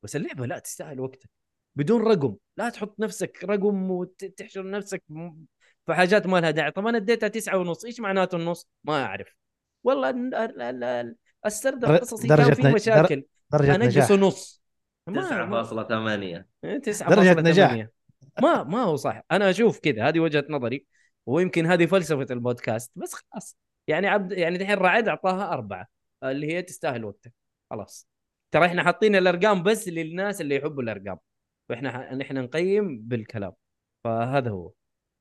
بس اللعبة لا تستاهل وقتك. بدون رقم. لا تحط نفسك رقم وتحشر نفسك في حاجات ما لها داعي. طب أنا اديتها تسعة ونص. إيش معناته النص؟ ما أعرف. والله ال- ال- ال- ال- السرد القصصي كان فيه
نج-
مشاكل.
درجة نجاح.
انقصه نص ما- ما-
9.8
9
درجة نجاح.
ما ما هو صح. أنا أشوف كذا هذه وجهة نظري ويمكن هذه فلسفة البودكاست بس خلاص. يعني عبد يعني دحين رعد أعطاها أربعة اللي هي تستاهل وقتك خلاص. ترى إحنا حاطين الأرقام بس للناس اللي يحبوا الأرقام وإحنا ح... نحن نقيم بالكلام. فهذا هو.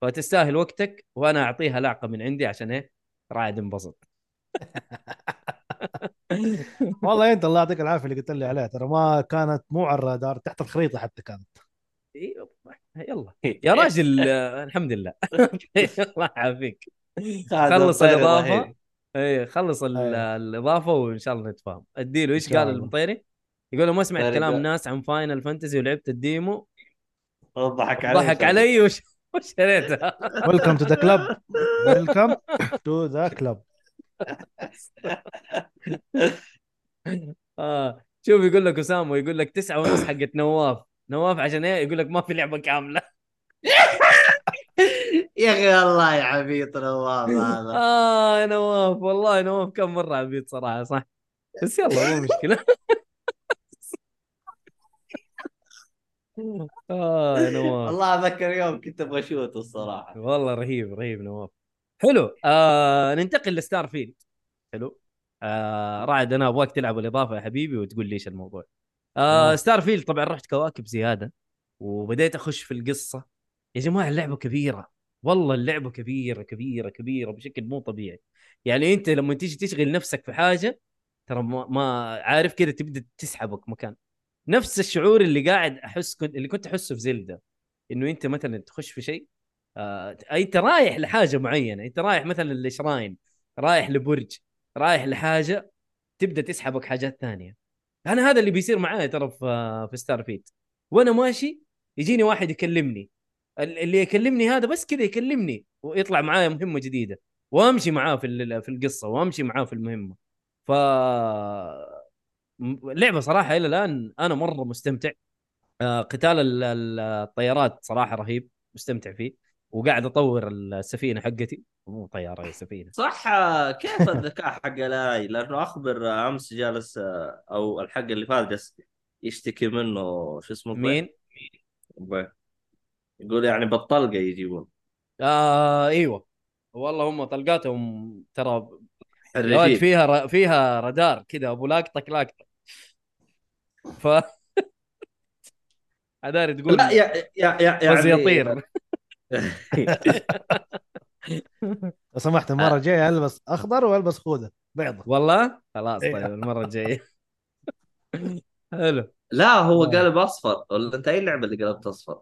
فتستاهل وقتك وأنا أعطيها لعقه من عندي عشان إيه؟ رعد انبسط.
والله أنت الله يعطيك العافية اللي قلت لي عليها ترى ما كانت مو على الرادار تحت الخريطة حتى كانت.
إيه، يلا. يا راجل آه، الحمد لله. الله يعافيك. خلص الإضافة. إيه خلص. الإضافة وإن شاء الله نتفاهم.
أديله إيش
قال. المطيري؟ يقول له ما سمعت كلام ناس عن فاينل فانتزي ولعبت ال demo.
ضحك علي
ضحك علي وش وشريتها
welcome to the club welcome to the club
آه. شوف يقول لك أسامة يقول لك تسعة ونص حقت نواف. نواف عشان إيه؟ يقول لك ما في لعبة كاملة.
يا أخي والله يا عبيط نواف هذا.
آه يا نواف والله نواف كم مرة عبيط صراحة صح؟ بس يلا مو مشكلة. آه يا نواف.
والله أذكر يوم كنت أبغى أ shoot الصراحة.
والله رهيب رهيب نواف. حلو. آه ننتقل لستار فيلد حلو. آه رعد أنا أبغاك تلعب الاضافه يا حبيبي وتقول لي إيش الموضوع. آه
آه.
ستار فيلد طبعا رحت كواكب زيادة وبديت أخش في القصة. يا جماعة اللعبة كبيرة. والله اللعبة كبيرة كبيرة كبيرة بشكل مو طبيعي. يعني أنت لما تيجي تشغل نفسك في حاجة ترى ما, ما عارف كذا تبدأ تسحبك مكان نفس الشعور اللي قاعد أحس كنت اللي كنت أحسه في زلدة. إنه أنت مثلا تخش في شيء آه أنت رايح لحاجة معينة أنت رايح مثلا لشراين رايح لبرج رايح لحاجة تبدأ تسحبك حاجات ثانية. أنا هذا اللي بيصير معايا ترى في في ستار فيت وأنا ماشي يجيني واحد يكلمني. ال- اللي يكلمني هذا بس كذا يكلمني ويطلع معايا مهمة جديدة. وأمشي معاه في في القصة وأمشي معاه في المهمة. ف لعبة صراحة إلى الآن أنا مرة مستمتع. آه، قتال ال- ال- الطيارات صراحة رهيب مستمتع فيه. وقاعد أطور السفينة حقتي. مو طيارة هي سفينة.
صح كيف الذكاء حق الاي لأنه أخبر أمس جالس أو الحق اللي فات جالس يشتكي منه شو اسمه
مين؟
يقول يعني بالطلقه يجيبون.
آه إيوه. والله هم طلقاتهم ترى
حرجين
فيها ر... فيها رادار كذا أبو لاقطك لاقطة. ف عذاري تقول.
لا يا يا يا يعني
يطير
لو سمحت المرة الجاية ألبس أخضر وألبس خوذه بيضة
والله خلاص طيب. المرة الجاية حلو
لا هو
آه.
قلب أصفر ولا أنت أي اللعبه اللي قلبت أصفر؟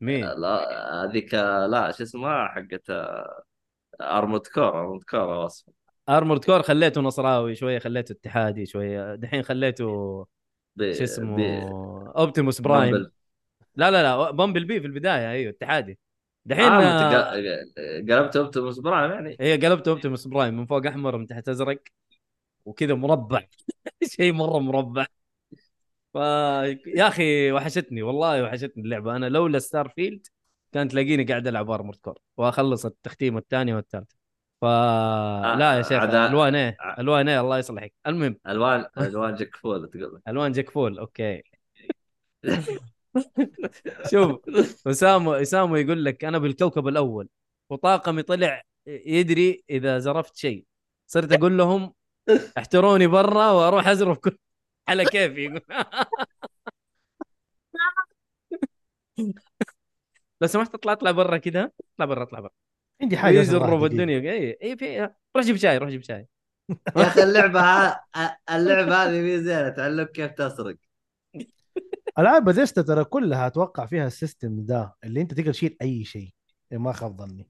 مين؟
لا هذيك آه، لا شو اسمها حقت آه، أرمورد كور أرمورد كور أصفر
ارمورد كور خليته نصراوي شوية خليته اتحادي شوية دحين خليته شو اسمه Optimus Prime
Bumble.
لا لا لا Bumblebee في البداية أيوه اتحادي دحين
آه
آه
قلبت Optimus Prime يعني.
هي قلبت Optimus Prime من فوق أحمر من تحت أزرق وكذا مربع. شيء مرة مربع. ف يا أخي وحشتني والله وحشتني اللعبة. أنا لولا Starfield كانت تلاقيني قاعد ألعب Armored Core وأخلص التختيمه الثانية والثالثه فلا يا شيخ
عدا-
ألوان إيه؟
ع-
ألوان إيه؟ الله يصلحك. المهم.
الوان ألوان جاك فول تقول.
ألوان جاك فول أوكي. شوف اسامه اسامه يقول لك أنا بالكوكب الأول. وطاقمي طلع يدري إذا زرفت شيء. صرت أقول لهم احتروني برا وأروح أزرف كل على كيفي. يقول لو سمحت اطلع اطلع برا كذا اطلع برا اطلع برا.
عندي حاجة دقيقة.
الدنيا اي اي في روح جيب شاي روح جيب شاي.
يا أخي اللعبة. اللعبة هذه مي زينة تعلمك كيف تسرق.
العاب بثيستا ترى كلها أتوقع فيها ال system ده اللي أنت تقدر تشيل أي شيء. إيه ما خاب ظني.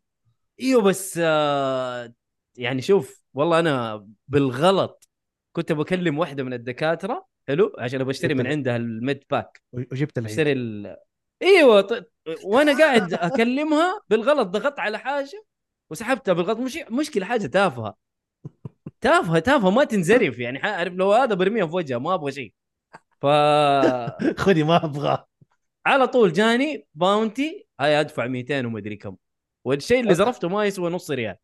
إيوه بس آه يعني شوف والله أنا بالغلط كنت بكلم واحدة من الدكاترة حلو؟ عشان بشتري من
جبت-
عندها ال med pack.
وجبت العيد.
أشتري ال... إيوه ط... وأنا قاعد أكلمها بالغلط ضغطت على حاجة وسحبتها بالغلط. مش مشكلة حاجة تافهة. تافهة تافهة ما تنزرف يعني. عارف لو هذا برميها في وجهها ما أبغى شيء. ف
خذي ما أبغى.
على طول جاني bounty هاي أدفع 200 ومدري كم. والشيء اللي زرفته ما يسوى نص ريال.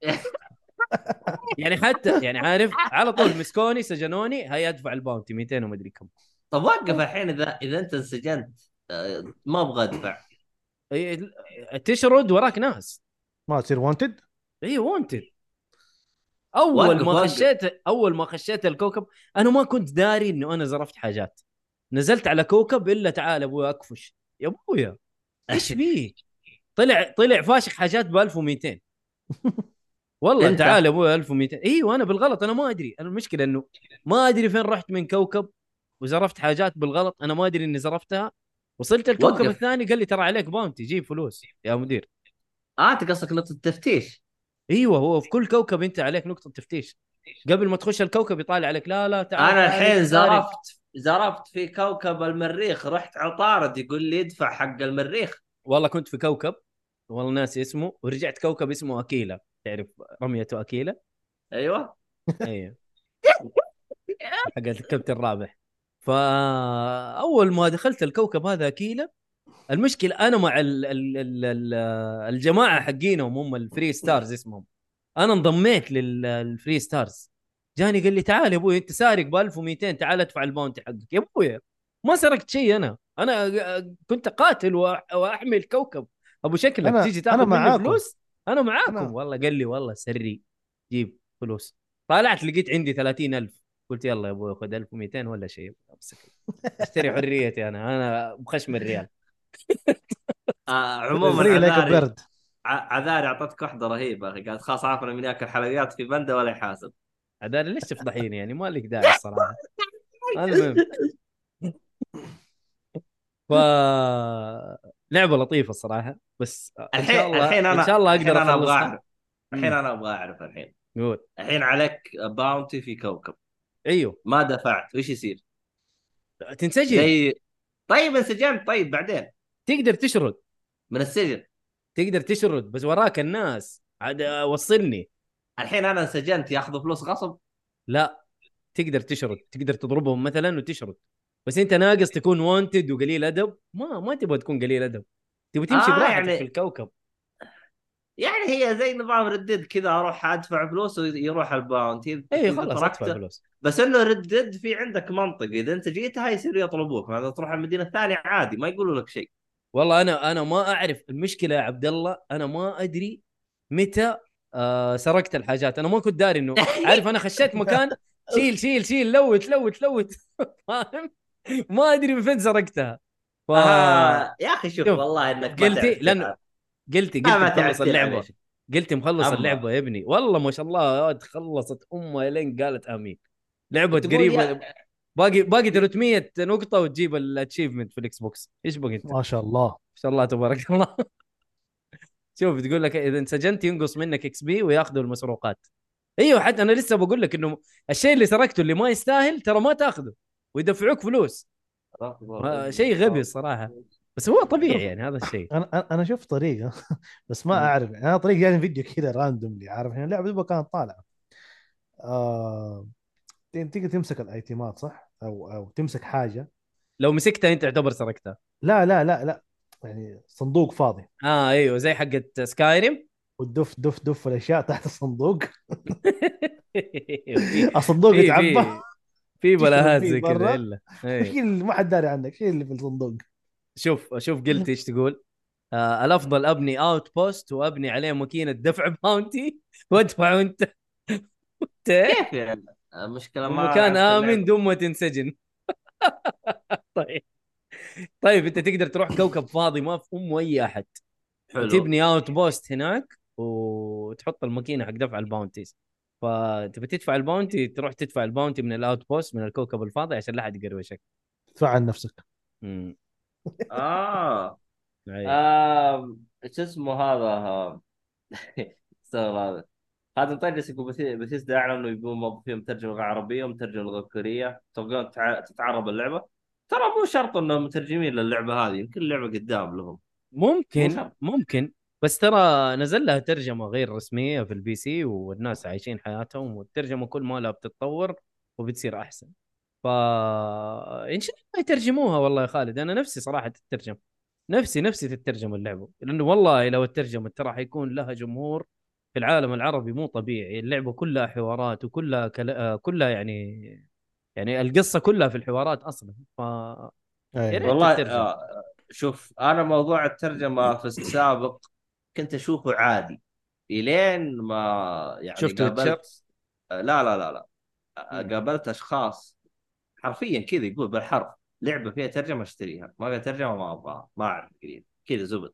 يعني حتى يعني عارف على طول مسكوني سجنوني هاي أدفع ال bounty 200 ومدري كم.
طب وقف الحين إذا إذا أنت انسجنت آه، ما أبغى أدفع.
إيه، تشرد وراك ناس.
ما تصير wanted
اي wanted
أول
ما. خشيت أول ما خشيت الكوكب أنا ما كنت داري انه أنا زرفت حاجات. نزلت على كوكب إلا تعال أبوي أكفش. يا أبويا إيش فيه طلع طلع فاشخ حاجات ب 1200 والله؟ تعال أبوي 1200 إيوه أنا بالغلط أنا ما أدري. أنا المشكلة إنه ما أدري فين رحت من كوكب وزرفت حاجات بالغلط. أنا ما أدري إني زرفتها. وصلت الكوكب
وقف.
الثاني قال لي ترى عليك باونتي جيب فلوس يا مدير.
آه أنت قصدك نقطة تفتيش
إيوه هو في كل كوكب أنت عليك نقطة تفتيش. قبل ما تخش الكوكب يطالع عليك لا لا تعال أنا
الحين. زرفت زرفت في كوكب المريخ رحت عطارد يقول لي ادفع حق المريخ.
والله كنت في كوكب والله ناسي اسمه ورجعت كوكب اسمه أكيلا. تعرف رمية أكيلا؟
أيوه.
أيوه حق الكابتن رابح. فاول ما دخلت الكوكب هذا أكيلا المشكلة أنا مع ال ال ال ال الجماعة حقينهم هم ال Freestars اسمهم. أنا انضميت لل Freestars. جاني قال لي تعال يا أبوي أنت سارق ب 1200 تعال أدفع ال bounty حقك. يا أبوي ما سرقت شيء أنا. أنا كنت قاتل وأحمي الكوكب. أبو شكلك
أنا-
تيجي تاخذ مني. فلوس؟ أنا معاكم.
أنا-
والله قال لي والله سري جيب فلوس. طالعت لقيت عندي 30000 قلت يلا يا أبوي خذ 1200 ولا شيء. أمسك. أشتري حريتي أنا. أنا بخشم الريال.
آه عموما عذاري. عذاري أعطتك واحدة رهيبة قالت خلاص عارفنا من ياكل حلويات في بنده ولا يحاسب.
عدالي ليش تفضحيني يعني؟ ما لك داعي الصراحة. المهم. ف لعبة لطيفة الصراحة بس
الحين
شاء الله
الحين أنا
إن شاء الله
الحين أقدر أنا
أبغى
أعرف. الحين أنا أبغى أعرف الحين.
قول.
الحين عليك باونتي في كوكب.
أيوه.
ما دفعت وش يصير؟
تنسجن
زي طيب انسجنت طيب بعدين.
تقدر تشرد.
من السجن.
تقدر تشرد بس وراك الناس. عاد وصلني.
الحين أنا انسجنت ياخذوا فلوس غصب؟
لا. تقدر تشرد. تقدر تضربهم مثلا وتشرد. بس أنت ناقص تكون wanted وقليل أدب. ما ما تبغى تكون قليل أدب. تبغى تمشي
آه،
براحتك
يعني-
في الكوكب.
يعني هي زي نظام Red Dead كذا أروح أدفع فلوس ويروح
ال
bounty
اي خلاص أدفع فلوس.
بس إنه Red Dead في عندك منطق. إذا أنت جيتها يصيروا يطلبوك. هذا تروح المدينة الثانية عادي ما يقولوا لك شيء.
والله أنا أنا ما أعرف المشكلة يا عبد الله أنا ما أدري متى آه سرقت الحاجات. أنا ما كنت داري إنه عارف أنا خشيت مكان شيل شيل شيل loot loot loot. فاهم؟ ما أدري من فين سرقتها. ف...
آه يا أخي شوف
شوف،
والله إنك
قلتي
لأنه.
قلتي
ما- ما
قلت
تعرف
مخلص اللعبة.
يا شيخ.
قلت مخلص. اللعبة يا ابني. والله ما شاء الله خلصت أمها لين قالت
آمين.
لعبة
قريبة.
باقي باقي 300 نقطة وتجيب ال achievement في ال Xbox. إيش بقى أنت؟
ما شاء الله.
ما شاء الله تبارك الله. شوف تقول لك إذا انسجنت ينقص منك XP وياخذوا المسروقات. أيوه حتى أنا لسه بقول لك إنه الشيء اللي سرقته اللي ما يستاهل ترى ما تاخذه ويدفعوك فلوس. شيء غبي الصراحة. بس هو طبيعي يعني هذا الشيء.
أنا أنا شفت طريقه بس ما. أعرف. يعني أنا طريقه جاني فيديو كذا randomly عارف؟ يعني اللعبه كانت طالعة. آه... تيجي تمسك ال item ات صح؟ أو أو تمسك حاجة.
لو مسكتها أنت تعتبر سرقتها.
لا لا لا لا. يعني صندوق فاضي.
آه أيوه زي حقت سكايريم
والدف دف دف الأشياء تحت الصندوق. الصندوق
في
يتعبى.
في بلاهات زي كذا. الا إيه.
شيل اللي ما حد داري عنك شيل اللي في الصندوق.
شوف شوف قلت إيش تقول. آه الأفضل أبني اوت بوست وأبني عليه ماكينة دفع باونتي وأدفع وأنت وانت
كيف يعني المشكلة ما
مكان
اللعبة.
دون ما تنسجن. طيب. طيب أنت تقدر تروح كوكب فاضي ما في ام أي أحد.
حلو.
تبني outpost هناك وتحط الماكينة حق دفع ال bounties. فتبي تدفع ال bounty تروح تدفع ال bounty من ال outpost من الكوكب الفاضي عشان لا أحد يقروشك
دفع عن نفسك.
امم آه.
آم، شو اسمه هذا؟ استغفر الله هذا طيب يقول بثيسدا اعلن إنه يبون موظفين مترجم لغه عربية ومترجم لغه كورية. تبغون تع- تتعرب اللعبة. ترى مو شرط إنهم مترجمين للعبة هذه يمكن اللعبة قدام لهم.
ممكن. ممكن. بس ترى نزل لها ترجمة غير رسمية في ال PC والناس عايشين حياتهم والترجمه كل ما لها بتتطور وبتصير أحسن. ف إن شاء الله يترجموها والله يا خالد. أنا نفسي صراحة تترجم. نفسي نفسي تترجم اللعبة. لأنه والله لو ترجمت ترى حيكون لها جمهور في العالم العربي مو طبيعي اللعبة كلها حوارات وكلها كل... آه، كلها يعني يعني القصة كلها في الحوارات أصلا ف يا ريت
أي.
والله. آه شوف أنا موضوع الترجمة في السابق كنت أشوفه عادي إلين ما يعني
شفت؟
قابلت آه، لا لا لا لا آه،. قابلت أشخاص حرفيا كذا يقول بالحرف لعبة فيها ترجمة أشتريها ما فيها ترجمة ما أبغاها ما أعرف قليل كذا زبد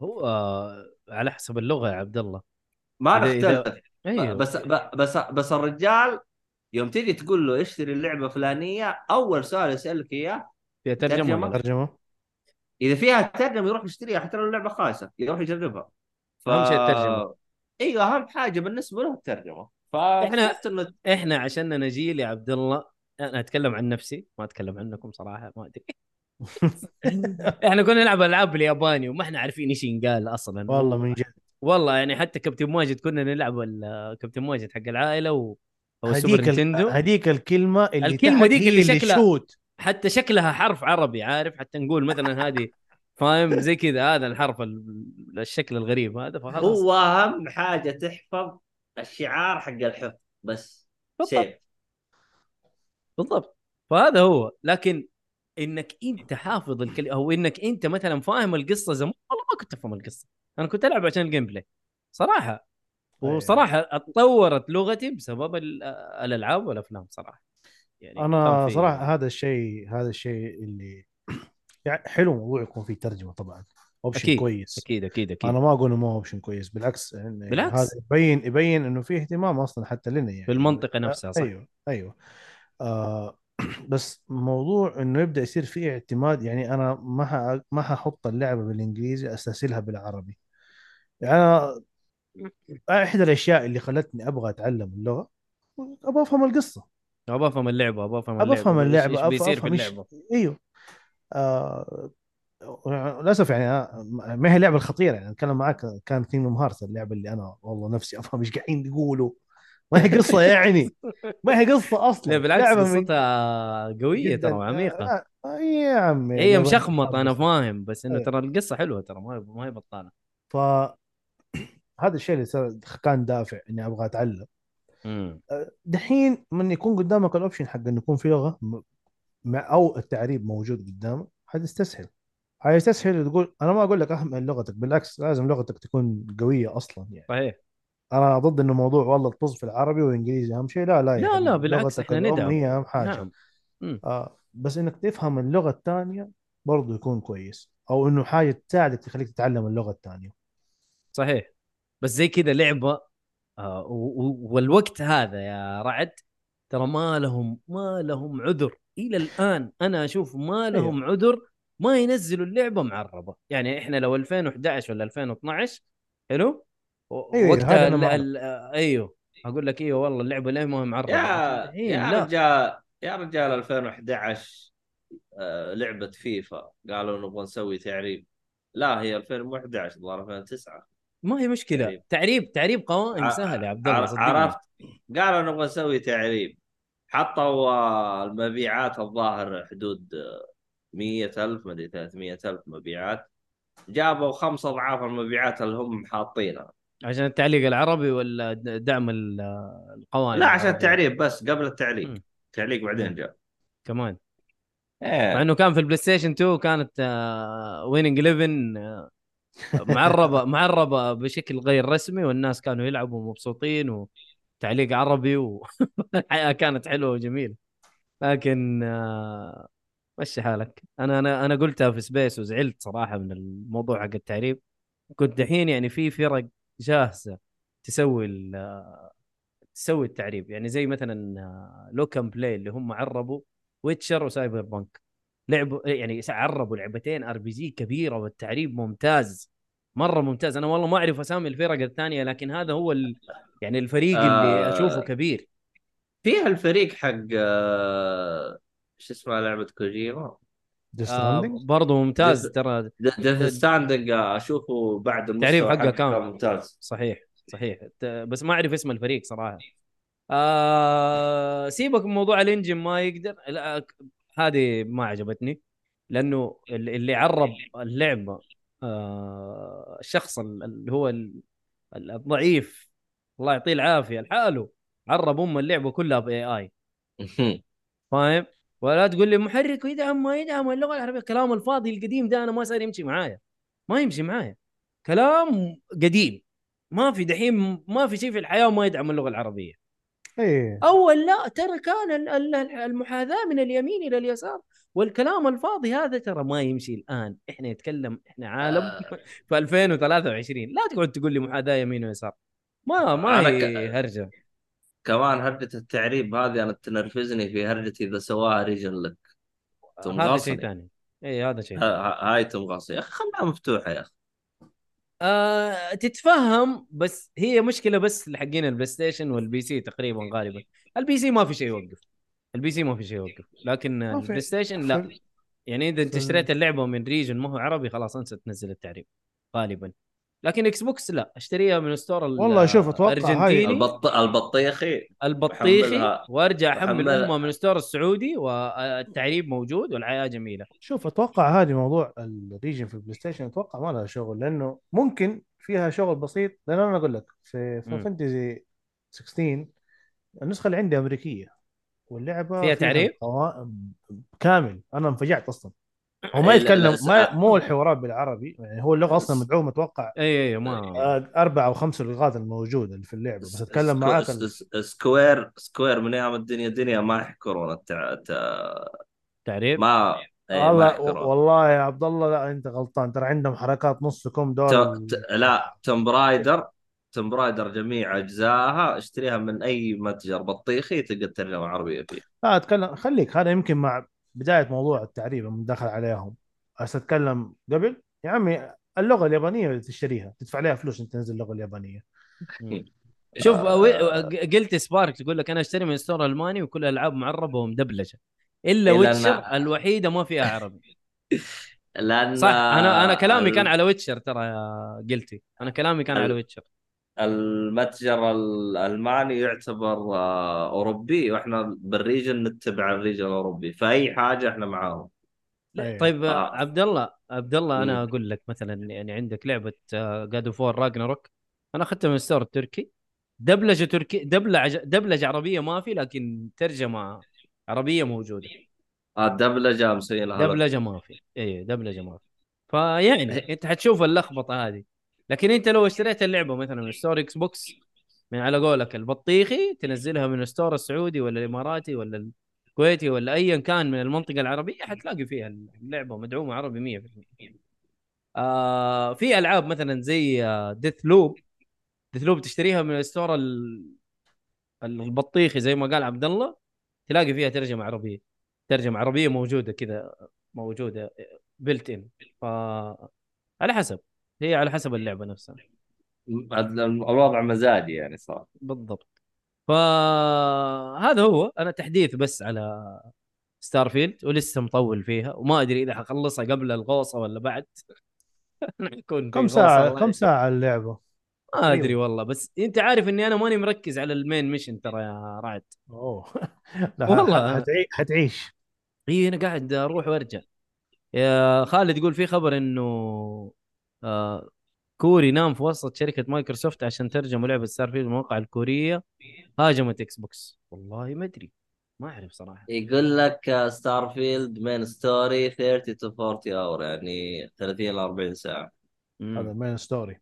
هو آه، على حسب اللغة يا عبد الله
ما نختلف.
أيوه.
بس بس بس الرجال يوم تيجي تقول له اشتري اللعبة فلانية أول سؤال يسألك إياه
فيها ترجمة
ترجمة؟
ولا لا؟
ترجمة؟
إذا فيها ترجمة يروح يشتريها حتى لو اللعبة خايسة يروح يجربها. ف...
أهم شيء الترجمة.
إيوه أهم حاجة بالنسبة له الترجمة.
إحنا-
فاكتشفت إنه
إحنا عشان أنا جيل يا عبد الله أنا أتكلم عن نفسي ما أتكلم عنكم صراحة ما أدري. إحنا كنا نلعب ألعاب بالياباني وما إحنا عارفين إيش ينقال أصلا.
والله من جد.
والله يعني حتى كابتن ماجد كنا نلعب كابتن ماجد حق العائلة و...
هذيك ال-
نينتندو
هذيك الكلمة اللي
الكلمة
تحت
ديك
هي
اللي شكلها-
شوت
حتى شكلها حرف عربي عارف؟ حتى نقول مثلا هذه فاهم؟ زي كذا هذا الحرف ال- الشكل الغريب هذا فخلاص.
هو أهم حاجة تحفظ الشعار حق الحفظ بس.
بالضبط. بالضبط. فهذا هو. لكن إنك أنت حافظ الكلمة أو إنك أنت مثلا فاهم القصة زمان والله ما كنت أفهم القصة. أنا كنت ألعب عشان ال gameplay صراحة.
أيوة.
وصراحة اتطورت لغتي بسبب ال- الألعاب والأفلام صراحة. يعني أنا في-
صراحة هذا الشيء هذا الشيء اللي يعني حلو موضوع يكون فيه ترجمة طبعا. option
أكيد
كويس.
أكيد أكيد أكيد.
أنا ما أقول إنه ما option كويس بالعكس يعني
بالعكس.
هذا يبين يبين إنه في اهتمام أصلا حتى لنا يعني.
في المنطقة نفسها صح.
أيوه أيوه. آه بس موضوع إنه يبدأ يصير فيه اعتماد يعني أنا ما ما ححط اللعبة بالإنجليزي أستسهلها بالعربي. يعني أنا إحدى الأشياء اللي خلتني أبغى أتعلم اللغة أبغى
أفهم القصة. أبغى أفهم اللعبة
أبغى أفهم
أبغى
أفهم
اللعبة.
إيش
بيصير في اللعبة؟
إيوه. آه للأسف يعني ما هي اللعبة الخطيرة يعني أتكلم معك كان كينجدم هارت اللعبة اللي أنا والله نفسي أفهم إيش قاعدين يقولوا. ما هي قصة يعني. ما هي قصة أصلا.
لا بالعكس
لعبة من-
قصتها
قوية.
ترى وعميقه
آه، آه، يا عمي
هي
لو
مشخمط
أنا.
فاهم بس إنه
أيوة.
ترى القصة حلوة ترى ما هي ما هي بطالة.
ف هذا الشيء اللي كان دافع إني أبغى
أتعلم.
دحين من يكون قدامك الاوبشن حق انه يكون في لغة أو التعريب موجود قدامك حتستسهل حيستسهل تقول أنا ما أقول لك اهمل لغتك بالعكس لازم لغتك تكون قوية أصلا يعني.
صحيح.
أنا ضد انه موضوع والله الطز في العربي والإنجليزي أهم شيء لا لا يا
لا لا بالعكس
إحنا
ندعم.
هي أهم حاجة.
نعم. مم.
آه بس إنك تفهم اللغة الثانية برضه يكون كويس أو إنه حاجة تساعدك تخليك تتعلم اللغة الثانية
صحيح. بس زي كذا لعبة آه والوقت هذا يا رعد ترى ما لهم ما لهم عذر. إلى الآن أنا أشوف ما لهم عذر ما ينزلوا اللعبة معربة. يعني إحنا لو 2011 ولا 2012 حلو؟
أيوة،
وقتها ال-. ال- آه، أيوه. أقول لك أيوه والله اللعبة ليه ما هي معربة؟
يا
الحين
يا
لا.
رجال يا رجال 2011 آه، لعبة فيفا. قالوا نبغى نسوي تعريب. لا هي 2011 الظاهر 2009
ما هي مشكلة.
تعريب.
تعريب تعريب قوائم
ع-
سهل يا عبد الله
عرفت. قالوا نبغى نسوي تعريب. حطوا آه، المبيعات الظاهر حدود آه، 100000 مدري 300000 مبيعات. جابوا خمس أضعاف المبيعات اللي هم حاطينها.
عشان التعليق العربي ولا دعم ال- القوانين
لا عشان؟ التعريب بس قبل التعليق. التعليق بعدين جاء.
كمان. مع
إيه
إنه كان في ال PlayStation 2 كانت Winning 11 آه، معربه معربة بشكل غير رسمي والناس كانوا يلعبوا مبسوطين وتعليق عربي والحياة كانت حلوة وجميلة. لكن آه، مشي حالك. أنا أنا أنا قلتها في space وزعلت صراحة من الموضوع حق التعريب كنت دحين يعني في فرق جاهزة تسوي تسوي التعريب يعني زي مثلا لوكام بلاي اللي هم عربوا Witcher و Cyberpunk لعبوا يعني عربوا لعبتين RPG كبيرة والتعريب ممتاز مرة ممتاز. أنا والله ما أعرف أسامي الفرق الثانية لكن هذا هو ال... يعني الفريق اللي
آه.
أشوفه كبير.
فيها الفريق حق آه، شو اسمه لعبة كوجيما؟
آه برضه ممتاز ترى.
Death Stranding أشوفه بعد
التعريب حقه كان.
ممتاز.
صحيح صحيح. بس ما أعرف اسم الفريق صراحة. آه سيبك من موضوع ال engine ما يقدر. لا هذه ما عجبتني لأنه اللي عرب اللعبة آه الشخص ال- اللي هو ال- ال- الضعيف الله يعطيه العافية لحاله عرب أم اللعبة كلها باي اي فاهم؟ ولا تقول لي محرك ويدعم ما يدعم اللغة العربية الكلام الفاضي القديم ده أنا ما صار يمشي معايا. ما يمشي معايا. كلام قديم. ما في دحين ما في شيء في الحياة ما يدعم اللغة العربية.
إيه.
أول لا ترى كان ال- ال- المحاذاة من اليمين إلى اليسار والكلام الفاضي هذا ترى ما يمشي الآن. إحنا نتكلم إحنا عالم.
آه.
في 2023 لا تقعد تقول لي محاذاة يمين ويسار. ما ما هي
ك-
هرجة.
كمان هرجة التعريب هذه أنا تنرفزني في هرجة إذا سواها region lock.
هذا. شيء ثاني. اي هذا شيء
هاي تمغاص يا أخي خلها مفتوحة يا أخي.
آه تتفهم بس هي مشكلة بس لحقين ال PlayStation وال PC تقريبا غالبا. ال PC ما في شيء يوقف. ال PC ما في شيء يوقف. لكن. ال PlayStation لا. يعني إذا
أنت
اشتريت اللعبة من region ما هو عربي خلاص أنسى تنزل التعريب. غالبا. لكن Xbox لا أشتريها من store ال-
والله شوف، أتوقع هاي-
الأرجنتيني.
البط... البطيخي.
البطيخي
وأرجع
أحملها من store السعودي والتعريب موجود والحياة جميلة.
شوف أتوقع هذه موضوع ال region في ال PlayStation أتوقع ما لها شغل لأنه ممكن فيها شغل بسيط لأن أنا أقول لك في. Fantasy 16 النسخة اللي عندي أمريكية واللعبة
فيها تعريب؟
قوائم كامل. أنا انفجعت أصلا. هو ما
إيه،
يتكلم ما مو الحوارات بالعربي يعني هو اللغة أصلا مدعومة أتوقع
اي اي ما
آه، أربع أو خمس لغات الموجودة اللي في اللعبة بس أتكلم
سكو-
معاك
سكوير سكوير من أيام الدنيا دنيا ما يحكرون التع... الت-
تعريب
ما إيه،
والله
يحكرون.
والله يا عبد الله لا أنت غلطان ترى عندهم حركات نصكم دول
ت... ت... لا توم برايدر توم برايدر جميع أجزائها اشتريها من أي متجر بطيخي تلقى الترجمه عربية فيه.
لا أتكلم خليك هذا يمكن مع بداية موضوع التعريب لما دخل عليهم. بس أتكلم قبل؟ يا عمي اللغة اليابانية اللي تشتريها تدفع عليها فلوس عشان تنزل اللغة اليابانية.
شوف
آه،
قلت سبارك تقول لك أنا أشتري من store الماني وكل الالعاب معربه ومدبلجه
إلا
Witcher الوحيدة ما فيها عربي.
لأن
صح أنا أنا كلامي
ال-
كان على Witcher ترى قلتي. أنا كلامي كان
ال-
على Witcher.
المتجر الألماني يعتبر آه، أوروبي وإحنا بال region نتبع ال region الأوروبي فأي حاجة إحنا معاهم.
أيوة.
طيب
آه.
عبد الله عبد الله
أنا.
أقول لك مثلا يعني عندك لعبة God of War Ragnarök أنا أخذتها من store التركي دبلجة تركي دبلجه دبلجة عربية ما في لكن ترجمة عربية موجودة.
الدبلجه مسويين هذا
دبلجة ما في. اي دبلجة ما في. فيعني أنت حتشوف اللخبطة هذه. لكن انت لو اشتريت اللعبة مثلا من store Xbox من على قولك البطيخي تنزلها من ال store السعودي ولا الإماراتي ولا الكويتي ولا ايا كان من المنطقة العربية حتلاقي فيها اللعبة مدعومة عربي 100% آه في ألعاب مثلا زي Deathloop Deathloop تشتريها من ال store ال- البطيخي زي ما قال عبد الله تلاقي فيها ترجمة عربية. ترجمة عربية موجودة كذا موجودة built-in ف على حسب. هي على حسب اللعبة نفسها.
الوضع مزاجي يعني صار
بالضبط. فهذا هو. أنا دحين بس على Starfield ولسه مطول فيها وما أدري إذا حخلصها قبل الغوصة ولا بعد. في
كم ساعه كم ساعة اللعبة؟
ما أدري والله. بس أنت عارف إني أنا ماني مركز على ال main mission ترى يا رعد.
أوه.
والله.
حتعيش.
هي أنا قاعد أروح وأرجع. يا خالد يقول في خبر إنه آه كوري نام في وسط شركة مايكروسوفت عشان ترجموا لعبة Starfield المواقع الكورية. هاجمت Xbox والله ما أدري. ما أعرف صراحة.
يقول لك Starfield main story 30 to 40 hour يعني 30 ل 40
ساعة.
هذا ال main story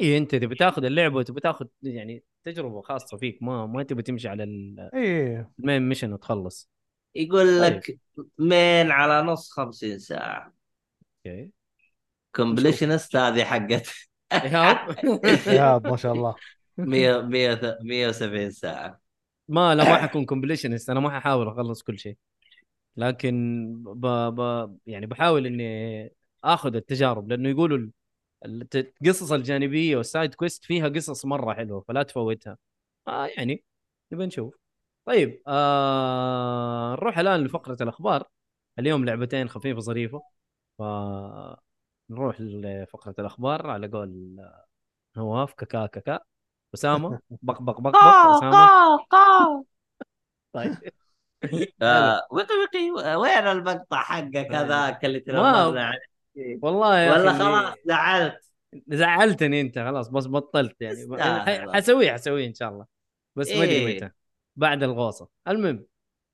إيه أنت تبي تاخذ اللعبة وتبي تاخذ يعني تجربة خاصة فيك. ما ما تبي تمشي على ال-
اي
ال main mission وتخلص.
يقول
طيب.
لك main على نص 50 ساعة.
Okay.
completionist هذه حقت.
إيهاب.
يا ما شاء الله.
100 100 170 ساعة.
ما لا ما حكون completionist أنا ما ححاول أخلص كل شيء. لكن ب... ب... يعني بحاول إني آخذ التجارب لأنه يقولوا القصص الجانبية وال side quest فيها قصص مرة حلوة فلا تفوتها. آه يعني نبي نشوف. طيب آه نروح الآن لفقرة الأخبار. اليوم لعبتين خفيفة ظريفة. ف نروح لفقرة الأخبار على قول نواف كاكا كاكا. اسامه بق بق بق بق. اسامه طيب.
آه، وقي وين المقطع حقك هذاك اللي تنمرنا عليه
والله يا
ولا
أخي.
خلاص زعلت.
زعلتني أنت خلاص بس بطلت يعني. ح- حسويه حسويه إن شاء الله. بس ما أدري
إيه.
متى. بعد الغوصة. المهم.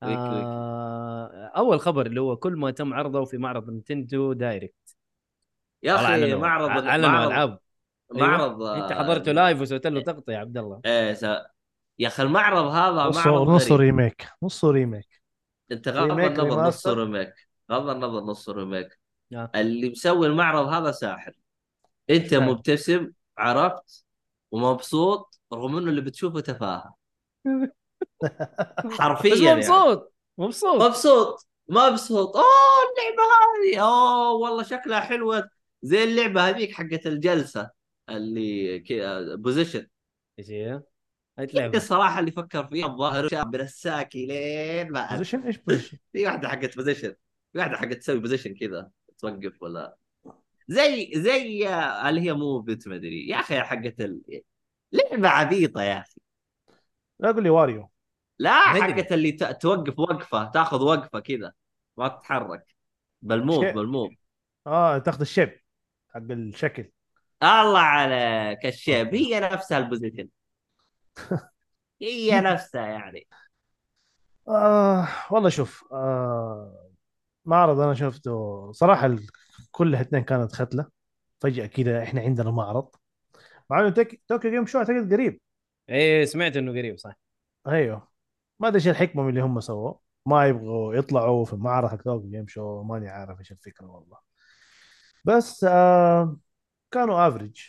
آه أول خبر اللي هو كل ما تم عرضه في معرض Nintendo Direct.
يا
أخي
معرض معرض
العاب
معرض
أنت
آه،
حضرته live وسويت له تغطية يا عبد الله.
إيه س... يا أخي المعرض هذا
نص
معرض
نص. ريميك نص ريميك.
أنت غض النظر نص. remake. غض النظر نص remake.
آه.
اللي مسوي المعرض هذا ساحر. أنت
ساحر.
مبتسم عرفت ومبسوط رغم إنه اللي بتشوفه تفاهة. حرفيا
بس
يعني.
مبسوط مبسوط.
مبسوط مبسوط. أوه اللعبة هذه. أوه والله شكلها حلوة. زي اللعبة هذيك حقت الجلسة اللي بوزيشن
إيش هي؟ هاي
انت
لعبه
الصراحة اللي فكر فيها؟ الظاهر شاب من الساكي لين ما.
بوزيشن إيش بوزيشن؟
في واحدة حقت بوزيشن في واحدة حقت تسوي بوزيشن كذا توقف ولا. زي زي آه، اللي هي Move It ما أدري. يا أخي حقت ال... لعبة عبيطة يا أخي.
لا قول لي Wario
لا. حقت اللي ت... توقف وقفة تاخذ وقفة كذا ما تتحرك. بال
move.
بال
move آه تاخذ ال shape. حق الشكل.
الله عليك ال shape هي نفسها ال position. هي نفسها يعني.
آه والله شوف آه معرض أنا شفته صراحة كل الاثنين كانت ختلة. فجأة كذا إحنا عندنا معرض. مع إنه Tokyo Game Show أعتقد قريب.
إيه سمعت إنه قريب صح.
أيوه. ما أدري إيش الحكمة من اللي هم سووه. ما يبغوا يطلعوا في معرض حق Tokyo Game Show ماني عارف إيش الفكرة والله. بس آه كانوا average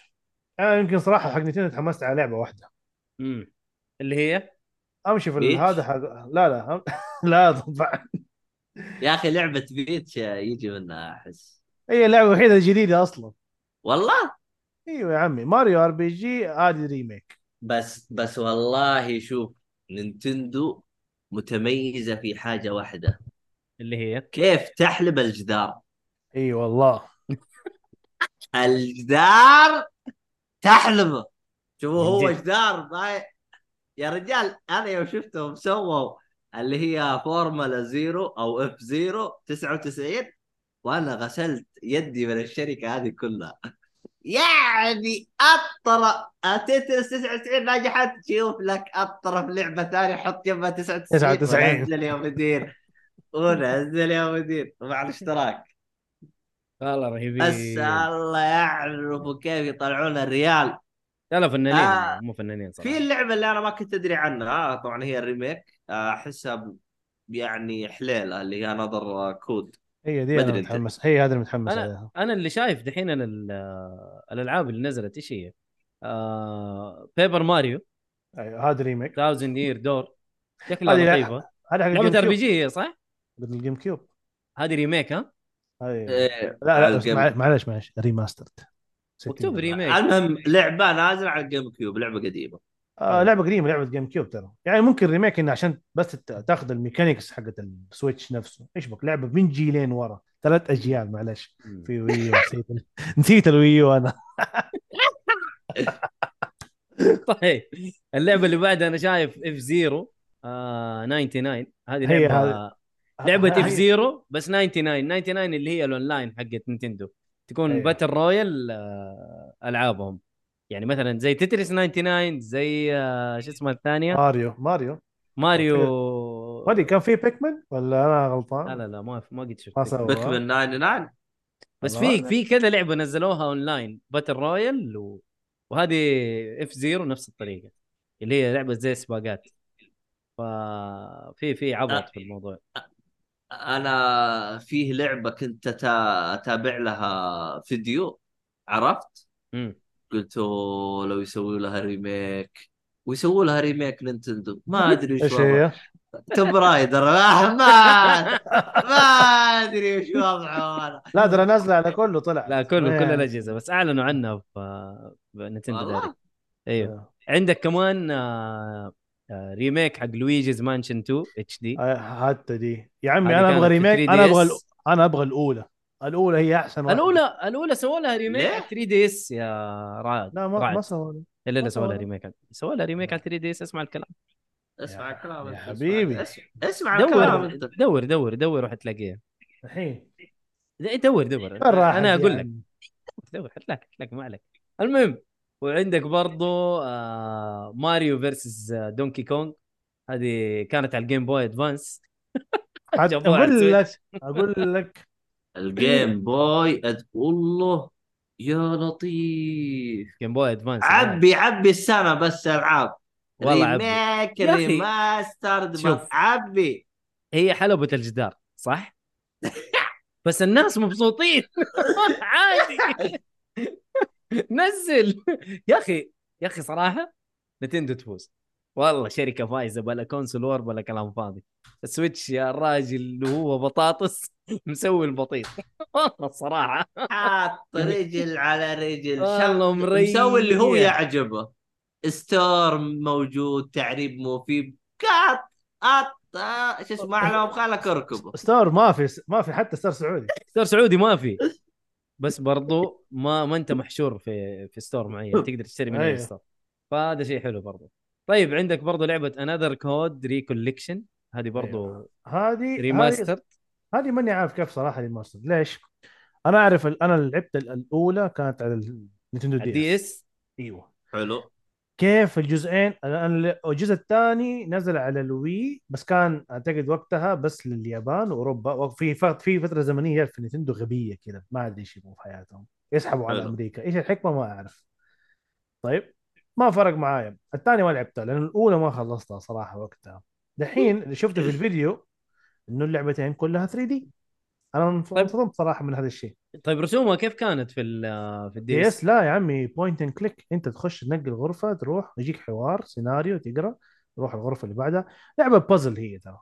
أنا يمكن صراحة حق Nintendo تحمست على لعبة واحدة.
امم اللي هي؟
أمشي في؟ هذا حق لا لا لا طبعا
يا أخي لعبة Peach يجي منها أحس.
هي اللعبة الوحيدة الجديدة أصلا.
والله؟
إيوه يا عمي Mario RPG هذه remake.
بس بس والله شوف Nintendo متميزة في حاجة واحدة.
اللي هي؟
كيف تحلب الجدار.
إي والله.
الجدار تحلبه شوفوا هو. جدار ما يا رجال أنا يوم شفتهم سووا اللي هي Formula Zero أو F-Zero 99 وأنا غسلت يدي من الشركة هذه كلها. يعني اطر Tetris 99 نجحت شوف لك اطرف لعبة ثانية حط جنبها 99
99.
ونزل يا مدير. ونزل يا مدير. ومع الاشتراك.
والله رهيبين.
بس الله يعرفوا كيف يطلعون الريال.
لا فنانين
آه.
مو فنانين صراحة.
في اللعبة اللي أنا ما كنت أدري عنها آه طبعا هي الريميك. آه، أحسها يعني حليلة اللي هي نظر كود
هي دي
أنا.
متحمس هي هذا اللي متحمس
أنا-
عليها.
أنا اللي شايف دحين أنا ال- الألعاب اللي نزلت إيش هي؟ آه... بيبر ماريو
أيوه هذا ريميك.
1000 يير دور شكلها
هذه لا-
لطيفه
هذا حق
لعبة ار
الجيم
بي
كيوب
جي هي صح؟
ال GameCube.
هذه remake ها؟
أيوة.
إيه،
لا
على
لا معلش معلش remastered
مكتوب remake
المهم لعبة نازلة على ال GameCube لعبة قديمة.
آه لعبة قديمة لعبة GameCube ترى. يعني ممكن remake إنه عشان بس ت- تاخذ ال mechanics حقت ال Switch نفسه. إيش بك؟ لعبة من جيلين ورا. ثلاث أجيال معلش. في Wii U نسيت نسيت ال Wii U أنا.
طيب اللعبة اللي بعدها أنا شايف F-Zero آه 99 هذه
هي
لعبة
لعبة
F-Zero بس 99 99 اللي هي الأونلاين حقت Nintendo. تكون
أيوة.
battle royale آه ألعابهم. يعني مثلا زي Tetris 99 زي آه، شو اسمها الثانية؟
Mario Mario.
Mario.
ما أدري كان في Pac-Man ولا أنا غلطان؟
لا لا لا ما ما قد شفت
Pac-Man 99
بس. في في كذا لعبة نزلوها online battle royale و... وهذه F-Zero نفس الطريقة اللي هي لعبة زي سباقات. ففي في عبط في الموضوع.
أنا فيه لعبة كنت أتابع لها فيديو عرفت؟
امم
قلت أوه، لو يسوي لها remake ويسووا لها remake Nintendo ما أدري إيش
هي؟
Tomb Raider ما ما ما أدري إيش وضعه أنا
لا ترى نازلة على كله طلع.
لا كله. كل الاجهزه بس أعلنوا عنها في Nintendo
والله؟
Direct أيوه عندك كمان آه، آه، remake حق Luigi's Mansion 2 HD.
آه، HD. يا عمي أنا
أبغى
remake.
3DS.
أنا أبغى أنا أبغى الأولى. الأولى هي أحسن واحدة.
الأولى الأولى سووا لها remake
ليه؟
على 3DS يا رعد.
لا ما
رعد.
ما سووا
الا سووا لها. remake. سووا لها remake على 3DS اسمع الكلام.
اسمع الكلام.
يا حبيبي.
اسمع, الكلام
دور
أنت.
دور دور دور وحتلاقيها
الحين.
دور دور. أنا أقول لك؟ دور حتلاقي حتلاقي ما عليك. المهم وعندك برضو آه ماريو versus دونكي كونغ هذه كانت على الجيم بوي ادفانس
أقول لك. أقول لك
الجيم بوي. والله يا لطيف
جيم بوي ادفانس
عبي عبي السنة بس ألعاب
والله عبي.
remake remastered
شوف.
عبي
هي حلبة الجدار صح؟ بس الناس مبسوطين عادي نزل. يا أخي يا أخي صراحة نتندو تفوز. والله شركة فايزة بلا console war بلا كلام فاضي. السويتش يا الراجل اللي هو بطاطس مسوي البطيط والله الصراحه
حاط رجل على رجل.
والله مريح.
مسوي اللي هو يعجبه. store موجود تعريب مفيد. قط قط آه، شو اسمه اعلى خلك أركبه.
store ما في ما في حتى store سعودي.
store سعودي ما في. بس برضو ما ما انت محشور في في store معين تقدر تشتري من اي. store فهذا شيء حلو برضو. طيب عندك برضو لعبة Another Code Recollection هذه برضو
أيوه. هذه هذه
remaster
هذه ماني عارف كيف صراحة remaster ليش؟ أنا أعرف ال- أنا لعبت ال- الأولى كانت على النينتندو
DS,
اس إيوه.
حلو.
كيف الجزئين؟ أنا الجزء الثاني نزل على الوي بس كان أعتقد وقتها بس لليابان وأوروبا وفي في فترة زمنية في نينتندو غبية كذا ما أدري إيش يبغوا في حياتهم. يسحبوا على. أمريكا. إيش الحكمة؟ ما أعرف. طيب ما فرق معايا. الثاني ما لعبتها لأن الأولى ما خلصتها صراحة وقتها. دحين اللي شفته في الفيديو إنه اللعبتين كلها 3 دي أنا
طيب.
انصدمت صراحة من هذا الشيء.
طيب رسومها كيف كانت في ال- في الدي
DS لا يا عمي point and click انت تخش تنقي الغرفة تروح يجيك حوار سيناريو تقرأ تروح الغرفة اللي بعدها. لعبة بازل هي ترى.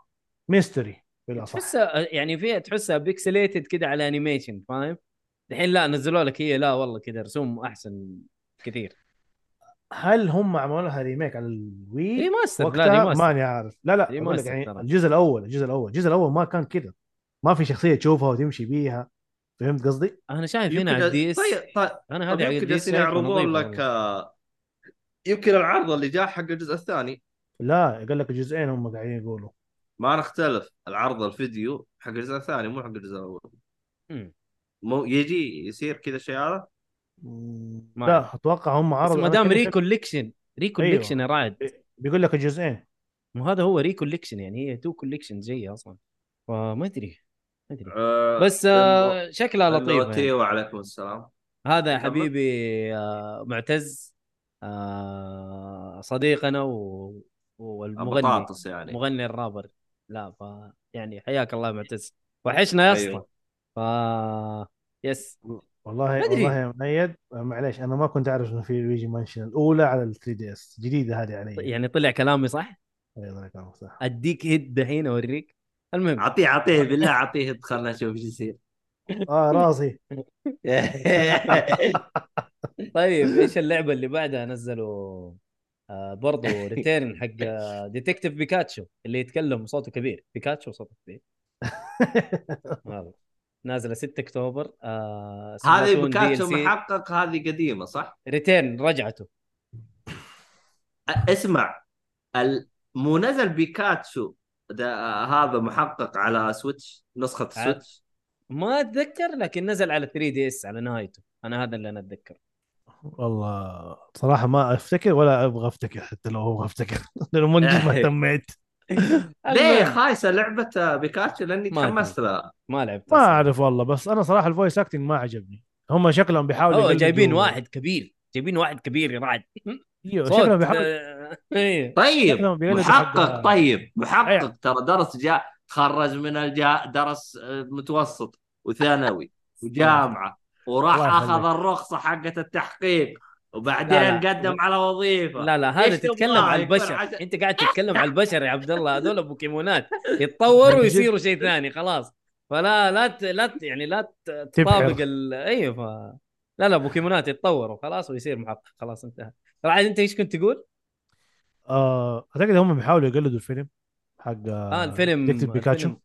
mystery بالأصح.
تحسها يعني فيها تحسها pixelated كده على animation فاهم؟ الحين لا نزلوا لك هي لا والله كذا رسوم أحسن كثير.
هل هم عملوا لها remake على ال
Wii؟ remaster
لا
remaster
ماني عارف. لا لا يعني. الجزء الأول الجزء الأول الجزء الأول ما كان كذا ما في شخصية تشوفها وتمشي بيها. فهمت قصدي؟
أنا شايف هنا على ال DS.
طيب طيب
أنا
طيب
هذه على
يمكن
ال DS
جالسين
شايفها
يعرضون لك. آه، يمكن العرض اللي جاء حق الجزء الثاني.
لا قال لك الجزئين هم قاعدين يقولوا.
ما نختلف. العرض الفيديو حق الجزء الثاني مو حق الجزء
الأول.
مو يجي يصير كذا الشيء هذا؟
لا. أتوقع هم
بس
عرضوا
ما دام
كده
Recollection Recollection يا رعد.
بيقول لك الجزئين
مو هذا هو Recollection يعني هي two collection جاية أصلا. فما أدري. أدري.
آه،
بس آه شكلها
النوتي
يعني.
وعليكم السلام.
هذا يا. حبيبي آه معتز آه صديقنا و... والمغني
بطاطس يعني.
مغني الرابر. لا ف يعني حياك الله يا معتز. وحشنا يا أسطى.
أيوه.
ف yes.
والله
ما أدري.
والله يا مؤيد معليش أنا ما كنت أعرف إنه في لويجي مانشن الأولى على ال 3 DS. جديدة هذه علي
يعني طلع كلامي صح؟
أيوة، كلامك صح.
أديك هيد دحين أوريك. المهم.
اعطيه اعطيه بالله اعطيه خلنا نشوف إيش يصير.
آه راسي
طيب إيش اللعبة اللي بعدها نزلوا؟ آه برضو return حق آه Detective بيكاتشو اللي يتكلم صوته كبير. بيكاتشو صوته كبير. نازلة 6 أكتوبر. آه
هذه بكاتشو محقق هذه قديمة صح؟
return رجعته.
اسمع. مو نزل بيكاتشو هذا محقق على سويتش
نسخة.
سويتش
ما أتذكر لكن نزل على 3 DS على نهايته. أنا هذا اللي أنا اتذكر
والله صراحة ما أفتكر ولا أبغى أفتكر حتى لو أبغى أفتكر. لأنه من جد ما اهتميت
ليه خايسة لعبة بيكاتشو لأني
ما
تحمست لها.
ما لعبت
ما. أعرف والله بس أنا صراحة ال voice acting ما عجبني. هم شكلهم بيحاولوا
جايبين واحد كبير. جايبين واحد كبير يا رعد. إيوه
شكلهم بيحاولوا
آه، إيه.
طيب
حق-
محقق طيب محقق
أيوة.
ترى درس جاء تخرج من الجا درس آه، متوسط وثانوي وجامعة وراح. أخذ الرخصة حقت التحقيق وبعدين
لا، لا.
قدم على وظيفة
لا لا هذا؟ تتكلم عن البشر أنت قاعد تتكلم عن البشر يا عبد الله هذول بوكيمونات يتطوروا ويصيروا شيء ثاني خلاص فلا لا ت... لا ت... يعني لا. تطابق ال... أيوه ف... لا لا بوكيمونات يتطوروا خلاص ويصير محقق خلاص انتهى رعد أنت إيش كنت تقول؟
آه أعتقد هم بيحاولوا يقلدوا الفيلم حق
آه الفيلم
Detective بيكاتشو
الفيلم,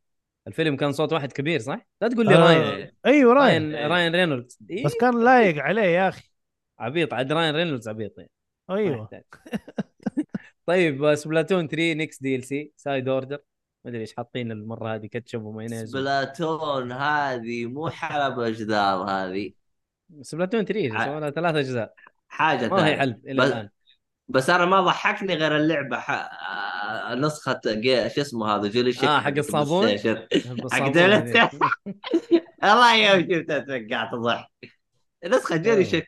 الفيلم كان صوت واحد كبير صح؟ لا تقول لي
آه
راين
أيوه راين
راين راين رينولدز إيه؟
بس كان لايق عليه يا أخي
عبيط عاد راين رينولدز عبيط يعني. أيوه. طيب سبلاتون 3 next DLC Side Order ما أدري إيش حاطين المرة هذه كاتشب ومايونيز
سبلاتون هذه مو حلب اجدار هذه
سبلاتون 3
ع-
سووا لها ثلاث أجزاء
حاجة
ما هي حلب إلى
بس-
الآن.
بس أنا ما ضحكني غير اللعبة. ح... آه، نسخة جي... شو اسمه هذا؟ جولي شيك
آه، حق الصابون؟ هذه.
والله يوم شفتها توقعت ضحك نسخة
أوه.
شيك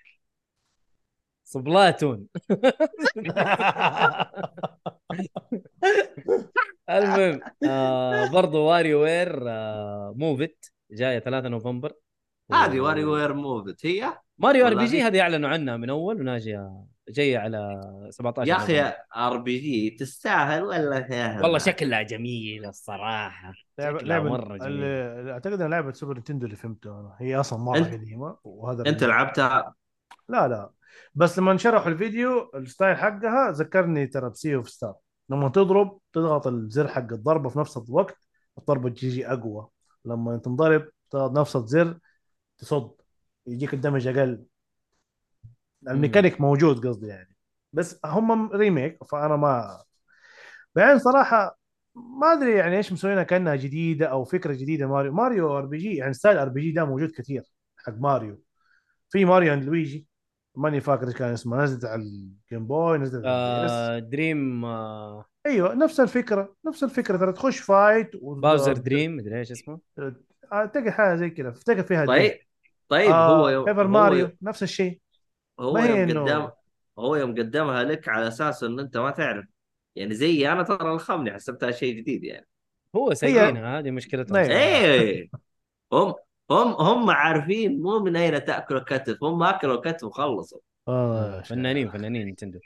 سبلاتون. المهم آه برضو واري وير آه موفت جاية 3 نوفمبر.
هذه واري وير موفت هي؟
ماريو RPG
هذه؟
أعلنوا عنها من أول وناجيه جاية على 17
يا. أخي RPG تستاهل ولا
والله شكلها جميل الصراحة.
لعبه
مرة جميل.
اللي- أعتقد إنها لعبة سوبر نتندو اللي فهمته أنا. هي أصلا مرة
أنت-
قديمة وهذا
أنت
اللي-
لعبتها؟
لا لا. بس لما شرحوا الفيديو ال style حقها ذكرني ترى ب Sea of Stars لما تضرب تضغط الزر حق الضربة في نفس الوقت الضربة تجي أقوى. لما تنضرب تضغط نفس الزر تصد. يجيك ال damage أقل. الميكانيك موجود قصدي يعني. بس هم remake فأنا ما بعدين صراحة ما أدري يعني إيش مسوينها كأنها جديدة أو فكرة جديدة. ماريو ماريو RPG يعني style RPG ده موجود كثير حق ماريو. في ماريو أند لويجي. ماني فاكر إيش كان اسمه. نزلت على الجيم بوي نزلت
آه دريم آه.
أيوه نفس الفكرة نفس الفكرة. ترى تخش فايت و...
باوزر دريم مدري إيش اسمه.
اعتقد حاجة زي كذا. افتكر فيها
طيب. طيب هو يوم
ايفر
هو
ماريو نفس الشيء.
هو يوم قدم هو يوم قدمها لك على أساس إن أنت ما تعرف. يعني زي أنا ترى الخمني حسبتها شيء جديد يعني.
هو سايقينها هذه مشكلتهم.
أيوة.
إيه. هم هم هم عارفين مو من أين تأكل الكتف هم أكلوا الكتف وخلصوا.
آه
فنانين فنانين نتندو.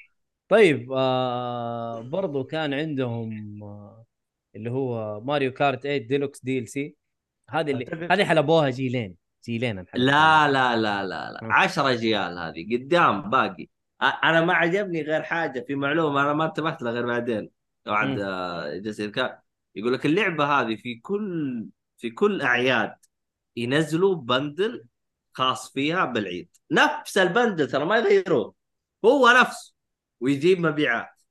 طيب آه برضو كان عندهم آه اللي هو ماريو كارت 8 Deluxe DLC هذه اللي هذه حلبوها جيلين. جيلين.
لا لا لا لا لا. 10 اجيال هذه قدام باقي. أنا ما عجبني غير حاجة في معلومة أنا ما انتبهت لها غير بعدين. بعد جالس كان يقول لك اللعبة هذه في كل في كل أعياد ينزلوا بندل خاص فيها بالعيد. نفس البندل ترى ما يغيروه هو نفسه ويجيب مبيعات.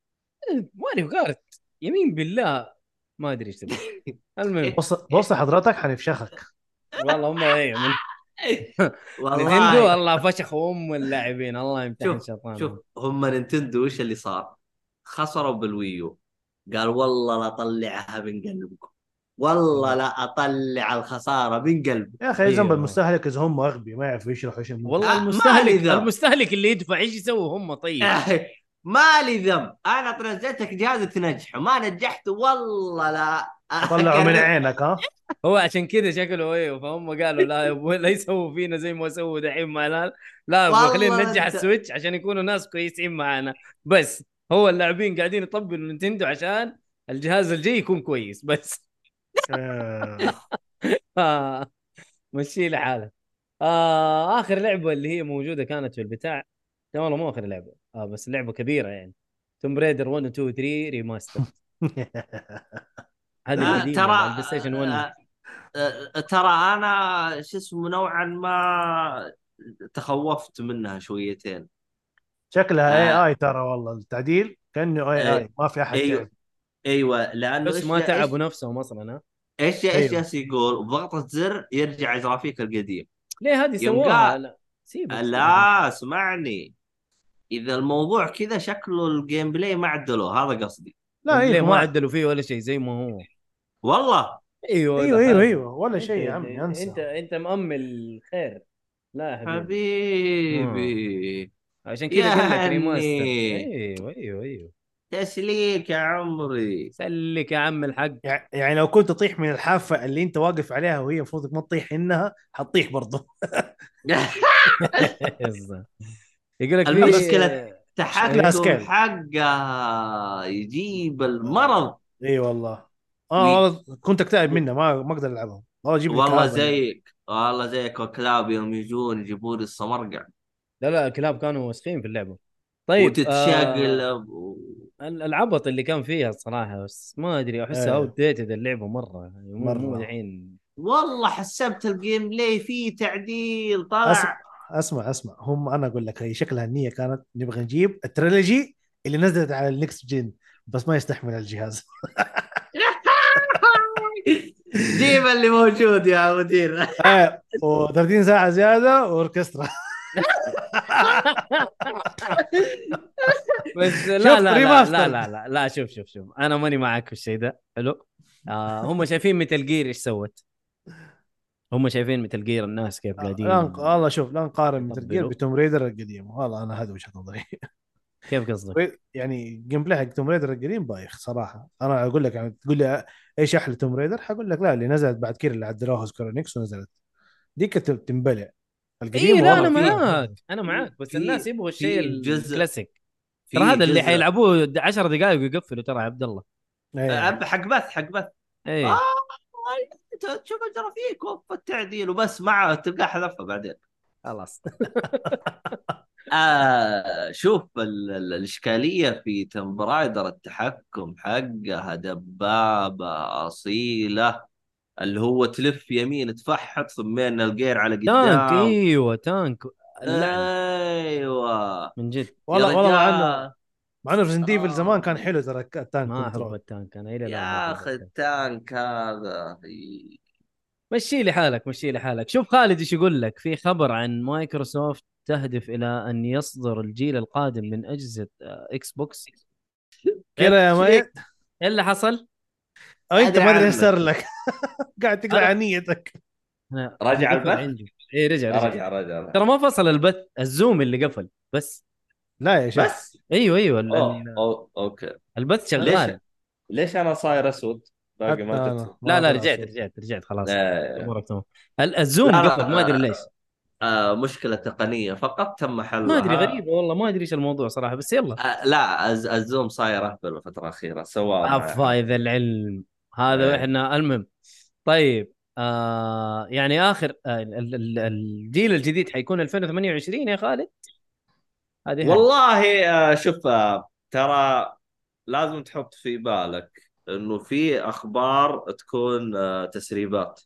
ماريو كارت يمين بالله. ما أدري إيش تبغى المهم.
بص بص حضرتك حنفشخك.
والله هم إيه من نتندو
والله
الله فشخوا ام اللاعبين الله يمتحن
شوف
شيطان
شوف هم نينتندو إيش اللي صار؟ خسروا بالويو قال والله لا أطلعها من قلبكم والله لا أطلع الخسارة من قلبي
يا أخي ذنب
أيوة.
المستهلك إذا هم اغبياء ما يعرفوا يشرحوا إيش.
والله
آه،
المستهلك. المستهلك اللي يدفع إيش يسوي هم طيب
ما لي ذنب. أنا نزلتك جهازك تنجحه ما نجحت. والله لا.
طلعوا من عينك ها؟
هو عشان كذا شكله أيوه فهم قالوا لا يبغوا لا يسووا فينا زي ما سووا دحين مع الهلال. لا خلينا ننجح السويتش عشان يكونوا ناس كويسين معانا. بس هو اللاعبين قاعدين يطبلوا نينتندو عشان الجهاز الجاي يكون كويس بس.
آه
مشي لحالك آه آخر لعبة اللي هي موجودة كانت في البتاع. لا والله مو آخر لعبة. آه بس لعبه كبيرة يعني. Tomb Raider 1 و 2 و 3 remaster هذه
آه،
القديمة
ترى
على البلاي ستيشن 1
آه، آه، ترى أنا شو اسمه نوعا ما تخوفت منها شويتين.
شكلها
AI.
AI ترى والله. التعديل كأنه
AI.
AI ما في
أحد
أيوه.
أيوه لأنه
بس ما تعبوا نفسهم أصلا ها؟
إيش إيش
أيوة.
جالس يقول؟ بضغطة زر يرجع جرافيك القديم.
ليه هذه سووها لا سيبك
لا اسمعني. إذا الموضوع كذا شكله ال gameplay ما عدلوه هذا قصدي.
لا أيوه
ما عدلوا فيه ولا شيء زي ما هو.
والله؟
إيوه
إيوه
إيوه.
إيوه ولا شيء يا
أنت-
عمي أنسى.
انت أنت مأمل خير لا حبيبي.
حبيبي.
عشان كذا قال لك. ريماستر إيوه إيوه إيوه.
تسليك يا عمري.
سلك يا عم الحق.
يع- يعني لو كنت تطيح من الحافة اللي أنت واقف عليها وهي المفروض ما تطيح إنها حتطيح برضه
يقول لك
المشكلة
في
تحكم
سكيل.
حقه يجيب المرض.
إي والله. آه والله كنت أكتئب منه ما ما أقدر ألعبهم. والله جيب لي
والله. زيك. والله زيك. والكلاب يوم يجون يجيبون لي الصمرقع
لا لا الكلاب كانوا وسخين في اللعبة. طيب
وتتشاقل
آه ال- العبط اللي كان فيها الصراحة بس ما أدري احسها. اوت ديتد اللعبة مرة. يعني مو
مرة.
الحين.
والله حسبت الجيم بلاي فيه تعديل طلع
اسمع اسمع. هم أنا أقول لك هي شكلها النيه كانت. نبغى نجيب ال trilogy اللي نزلت على ال next gen بس ما يستحمل الجهاز.
جيب اللي موجود يا مدير.
آه و30 ساعة زيادة وأوركسترا.
بس لا لا لا. لا لا لا لا شوف شوف شوف. أنا ماني معاك في الشيء ده. حلو. آه هم شايفين Metal Gear إيش سوت. هم شايفين Metal Gear الناس كيف قاعدين
لا نق- والله شوف لا نقارن Metal Gear.
ب
Tomb Raider القديم. والله أنا هذا وجهة نظري.
كيف قصدك؟
يعني gameplay حق Tomb Raider القديم بايخ صراحة. أنا أقول لك يعني تقول لي إيش أحلى Tomb Raider؟ حقول لك لا اللي نزلت بعد كذا اللي عدلوها Square Enix ونزلت. ديك تنبلع. القديم
اي لا
أنا
معاك. أنا معاك بس
في-
الناس يبغوا الشيء الكلاسيك. ترى هذا اللي حيلعبوه 10 دقائق ويقفلوا ترى يا عبد الله.
إيه.
أب- حق بث حق بث.
اي
آه. أنت تشوف ترى فيك وقف التعديل وبس مع تلقاه حذفها بعدين.
خلاص.
آه شوف ال- ال- الإشكالية في تمب رايدر التحكم حقها دبابة أصيلة اللي هو تلف يمين تفحط ثم الجير على قدام.
تانك إيوه تانك.
أيوه.
من جد.
والله والله مع إنه Resident Evil
آه.
زمان كان حلو ترى ال tank
ما احب ال tank أنا إلى
يا أخي
ال
tank. هذا
مشي لي حالك مشي لي حالك. شوف خالد إيش يقول لك. في خبر عن مايكروسوفت تهدف إلى أن يصدر الجيل القادم من أجهزة إكس بوكس
كذا يا مايد
إيش اللي حصل؟
أو أنت ما أدري
إيش.
صار لك. قاعد تقرأ
أنا-
عن نيتك.
أنا-
رجع البث؟
اي رجع رجع.
رجع رجع.
ترى ما فصل البث الزوم اللي قفل بس.
لا يا شيخ.
بس.
أيوه أيوه ال-
أوه. أوه. okay.
البث
ليش
شغال
ليش أنا صاير أسود؟ باقي ما
أنا.
جت
لا لا رجعت. رجعت رجعت خلاص.
آه.
أمورك تمام. ال- الزوم
لا، لا،
قفل ما أدري ليش.
آه مشكلة تقنية. فقط تم حلها.
ما أدري غريبه والله ما أدري إيش الموضوع صراحة بس يلا.
آه لا الز- الزوم صاير أهبل الفترة الأخيرة سواء
افا اذا العلم. هذا
إيه.
إحنا المهم. طيب آه يعني آخر آه ال- ال- الجيل الجديد حيكون 2028 يا خالد؟ هذه.
والله آه شوف آه ترى لازم تحط في بالك إنه في أخبار تكون آه تسريبات.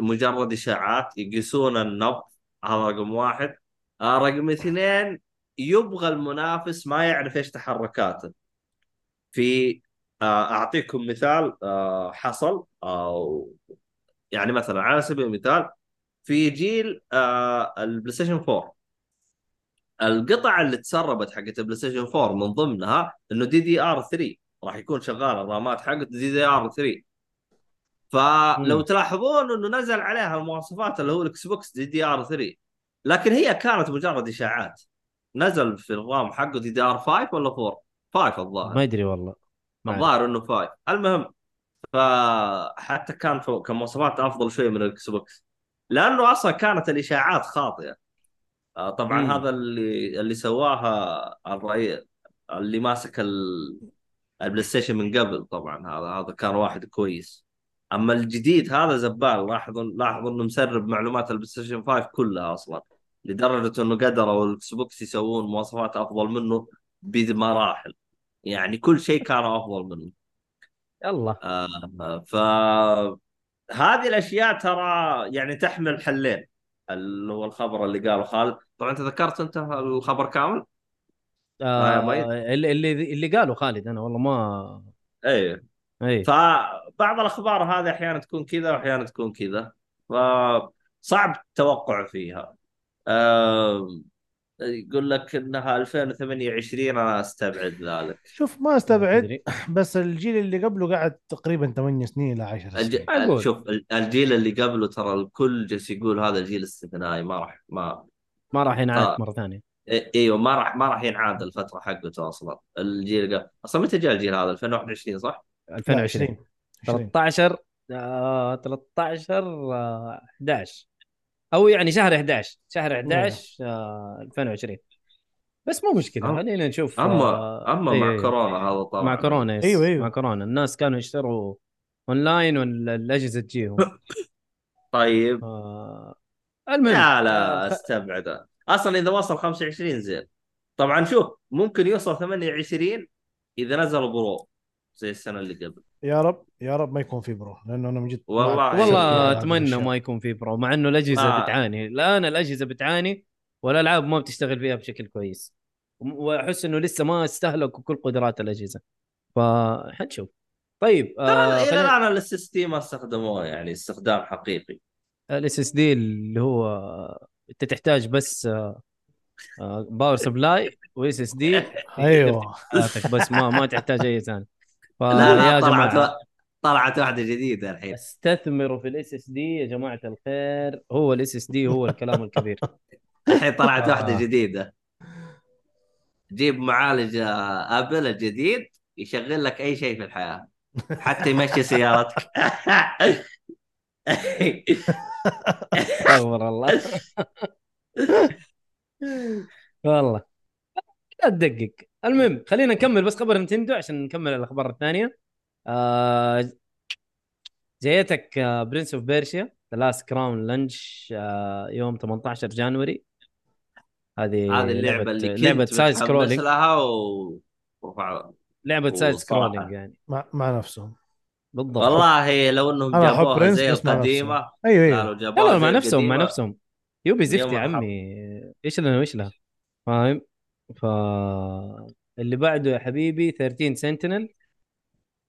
مجرد إشاعات يقيسون النبض. هذا رقم واحد. رقم اثنين يبغى المنافس ما يعرف إيش تحركاته. في أعطيكم مثال حصل آه يعني مثلا على سبيل المثال في جيل آه البلاي ستيشن 4 القطع اللي تسربت حقت البلاي ستيشن 4 من ضمنها إنه DDR 3 راح يكون شغال الرامات حقته DDR 3 فلو. تلاحظون إنه نزل عليها المواصفات اللي هو الإكس بوكس DDR 3 لكن هي كانت مجرد إشاعات. نزل في ال RAM حقه DDR 5 ولا 4 5 الظاهر.
ما ادري والله.
الظاهر إنه 5 المهم فحتى كان كمواصفات أفضل شوي من ال Xbox. لأنه أصلا كانت الإشاعات خاطئة. طبعا
مم.
هذا اللي اللي سواها الرئيس اللي ماسك ال- ال PlayStation من قبل طبعا هذا هذا كان واحد كويس. أما الجديد هذا زبال لاحظوا لاحظوا انه مسرب معلومات ال PlayStation 5 كلها أصلا لدرجة إنه قدروا ال Xbox يسوون مواصفات أفضل منه بمراحل يعني كل شيء كان أفضل منه.
يلا.
آه ف هذه الأشياء ترى يعني تحمل حلين. اللي هو الخبر اللي قاله خالد. طبعا أنت ذكرت أنت الخبر كامل؟
آه اللي اللي قالوا خالد أنا والله ما
إيه.
اي
فبعض الأخبار هذه أحيانا تكون كذا واحيانا تكون كذا. فصعب التوقع فيها. آم، يقول لك إنها 2028 أنا أستبعد ذلك.
شوف ما
أستبعد.
بس الجيل اللي قبله قعد تقريبا 8 سنين إلى 10
الج...
سنين.
معقول.
شوف ال- الجيل اللي قبله ترى الكل جالس يقول هذا الجيل استثنائي ما راح ما
ما راح ينعاد
آه.
مرة ثانية.
إيه- إيوه ما راح ما راح ينعاد الفترة حقته أصلا. الجيل قبل. أصلا متى جاء الجيل هذا؟ 2021 صح؟
2020
20
13 آه 13 آه 11 أو يعني شهر 11 شهر 11 آه 2020 بس مو
مشكلة.
خلينا نشوف
اما
آه
أما
إيه.
مع
إيه.
كورونا هذا طبعا.
مع كورونا yes.
أيوة، أيوة.
مع كورونا. الناس كانوا يشتروا أونلاين والأجهزة تجيهم.
طيب.
آه المهم
لا
آه،
لا
خ-
استبعد أصلا إذا وصل 25 زين. طبعا شوف ممكن يوصل 28 إذا نزل Pro. زي السنة اللي قبل.
يا رب يا رب ما يكون في Pro لأنه أنا من جد
والله.
والله
هذه أتمنى.
ما يكون في Pro مع إنه الأجهزة
آه.
بتعاني. الان الأجهزة بتعاني والألعاب ما بتشتغل فيها بشكل كويس. وأحس إنه لسه ما استهلكوا كل قدرات الأجهزة. فحنشوف طيب
ترى
آه
إلى الآن ال SSD ما استخدموه يعني استخدام حقيقي.
ال SSD اللي هو أنت تحتاج بس آه، power supply و SSD
أيوه.
بس ما ما تحتاج أي ثاني
لا لا طلعت
جماعة.
طلعت واحدة جديدة الحين.
استثمروا في ال SSD يا جماعة الخير. هو ال SSD هو الكلام الكبير.
الحين طلعت
آه.
واحدة جديدة. جيب معالج آه، Apple الجديد يشغل لك أي شيء في الحياة. حتى يمشي سيارتك.
استغفر الله. والله. لا تدقق. المهم خلينا نكمل بس خبر Nintendo عشان نكمل الأخبار الثانية. آه جايتك Prince of Persia The Lost Crown launch يوم 18 January. هذه
هذه اللعبة اللي كنت
لعبة
side
scrolling
لها و...
لعبة
side.
scrolling يعني.
مع, مع نفسهم.
بالضبط.
والله لو
إنهم
جابوها زي القديمة.
أيوه أيوه.
لا جابوها
مع نفسهم مع نفسهم. Ubi زفت يا. عمي. إيش لنا وايش لها فاهم؟ ف اللي بعده يا حبيبي 13 Sentinels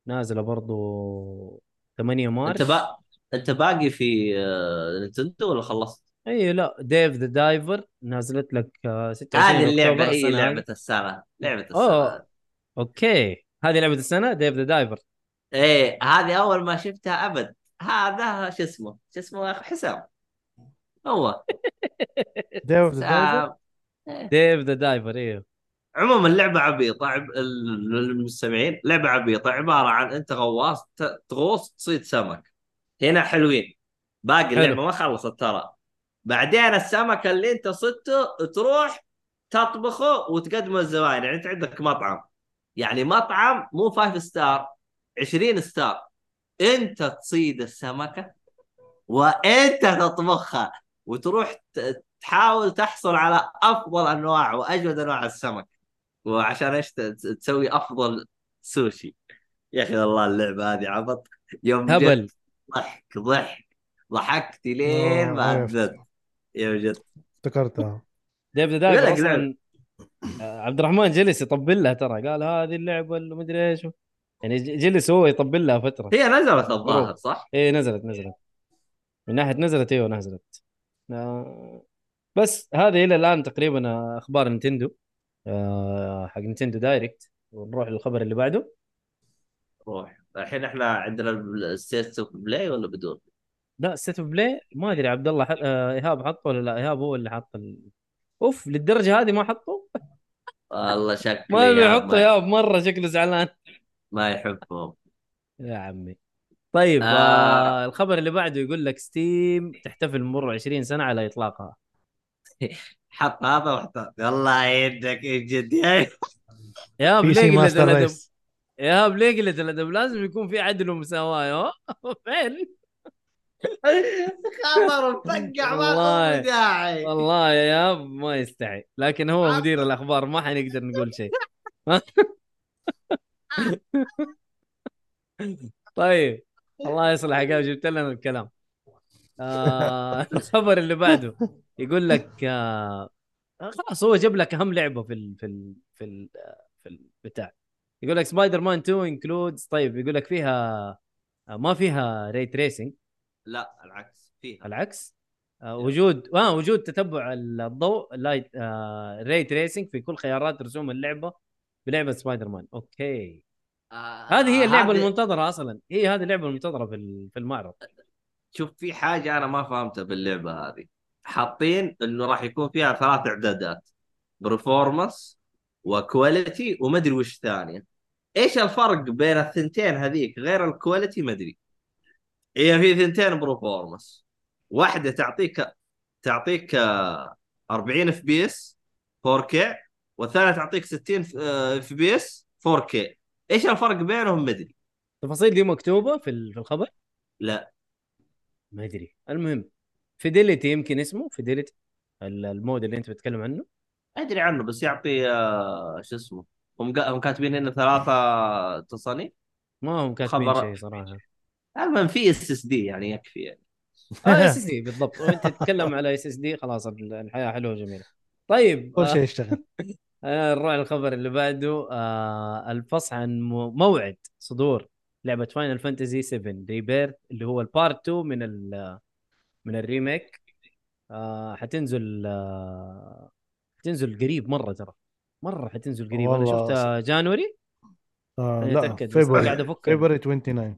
نازلة برضو 8 مارس.
انت با... انت باقي في آه، Nintendo ولا خلصت؟
اي لا Dave the Diver نازلت لك آه، 26
هذه
اللعبة
هي
لعبة.
السنة لعبة
أوه.
السنة
okay. هذه لعبة السنة Dave the Diver.
إيه هذه أول ما شفتها أبد. هذا شو اسمه؟ شو اسمه يا أخي؟ حسام. هو.
Dave the
آه،
Dave the Diver أيوه
عموما اللعبة عبيطة عب... ال- المستمعين لعبة عبيطة عبارة عن أنت غواص تغوص تصيد سمك. هنا حلوين. باقي
حلو.
اللعبة ما خلصت ترى. بعدين السمك اللي أنت صدته تروح تطبخه وتقدمه للزباين يعني أنت عندك مطعم. يعني مطعم مو 5 star 20 star أنت تصيد السمكة وأنت تطبخها وتروح تحاول تحصل على أفضل أنواع وأجود أنواع السمك. وعشان إيش تسوي أفضل سوشي. يا أخي والله اللعبة هذه عبط. يوم جت
هبل.
ضحك ضحك. ضحكت لين
آه،
ما. عدت يوم جد
افتكرتها.
Dave the
يقول
دايفر
لك
أصلا آه، عبد الرحمن جلس يطبل لها ترى. قال هذه اللعبة اللي مدري إيش. يعني ج- جلس هو يطبل لها فترة.
هي نزلت الظاهر صح؟
إيه نزلت نزلت. من ناحية نزلت أيوه نزلت. آه، بس هذه إلى الآن تقريبا أخبار Nintendo آه، حق Nintendo Direct. ونروح للخبر اللي بعده.
روح. الحين إحنا عندنا ال State of Play ولا بدون؟
لا State of Play ما أدري عبد الله حط... آه، إيهاب حطه ولا لا؟ إيهاب هو اللي حط ال... أوف للدرجة هذه ما حطه؟
والله شكله
ما بيحطه إيهاب مرة شكله زعلان.
ما يحبهم
يا عمي. طيب
آه.
آه. الخبر اللي بعده يقول لك Steam تحتفل بمرور 20 سنة على إطلاقها.
حط هذا واحط والله يدك جد يا
يا
ماستر
الادب يا قلة الادب لازم يكون في عدل ومساواة. ها؟ فين؟
خبر مفقع ما داعي
والله يا ياب ما يستحي. لكن هو مدير الأخبار ما حنقدر نقول شيء. طيب. الله يصلح حقه جبت لنا الكلام. آه الخبر اللي بعده يقول لك آه خلاص هو جاب لك أهم لعبة في ال في ال في ال في البتاع. يقول لك سبايدر مان 2 includes طيب يقول لك فيها آه، ما فيها ري تريسنج
لا العكس فيها.
العكس؟ آه وجود آه وجود تتبع الضوء light آه ray tracing في كل خيارات رسوم اللعبة بلعبة Spider-Man okay.
آه
هذه هي اللعبة
هذه-
المنتظرة أصلا. هي هذه اللعبة المنتظرة في ال- في المعرض.
شوف في حاجة أنا ما فهمتها باللعبة هذه. حاطين إنه راح يكون فيها ثلاث إعدادات performance و quality وما ادري وش ثانية. إيش الفرق بين الثنتين هذيك؟ غير ال quality ما أدري. هي في ثنتين performance واحدة تعطيك تعطيك آه، 40 FPS 4K والثانية تعطيك 60 FPS 4K إيش الفرق بينهم؟ ما أدري.
التفاصيل دي مكتوبة في الخبر؟
لا.
ما أدري. المهم fidelity يمكن اسمه fidelity ال mode اللي أنت بتتكلم عنه.
أدري عنه بس يعطي آه، شو اسمه هم هم كاتبين هنا ثلاثة تصانيف
ما هم كاتبين
خبر.
شيء صراحة.
المهم في SSD يعني يكفي يعني.
SSD بالضبط. وإنت تتكلم على اس اس دي خلاص الحياة حلوة وجميله طيب
كل
آه،
شيء يشتغل
آه، نروح للخبر اللي بعده. آه افصح عن موعد صدور. لعبة Final Fantasy 7 Rebirth اللي هو ال part 2 من ال من ال Remake. آه حتنزل آه حتنزل قريب مرة ترى. مرة حتنزل قريب.
أنا
شفتها January
آه
أنا
لا
بس قاعد
February
أفكر.
February 29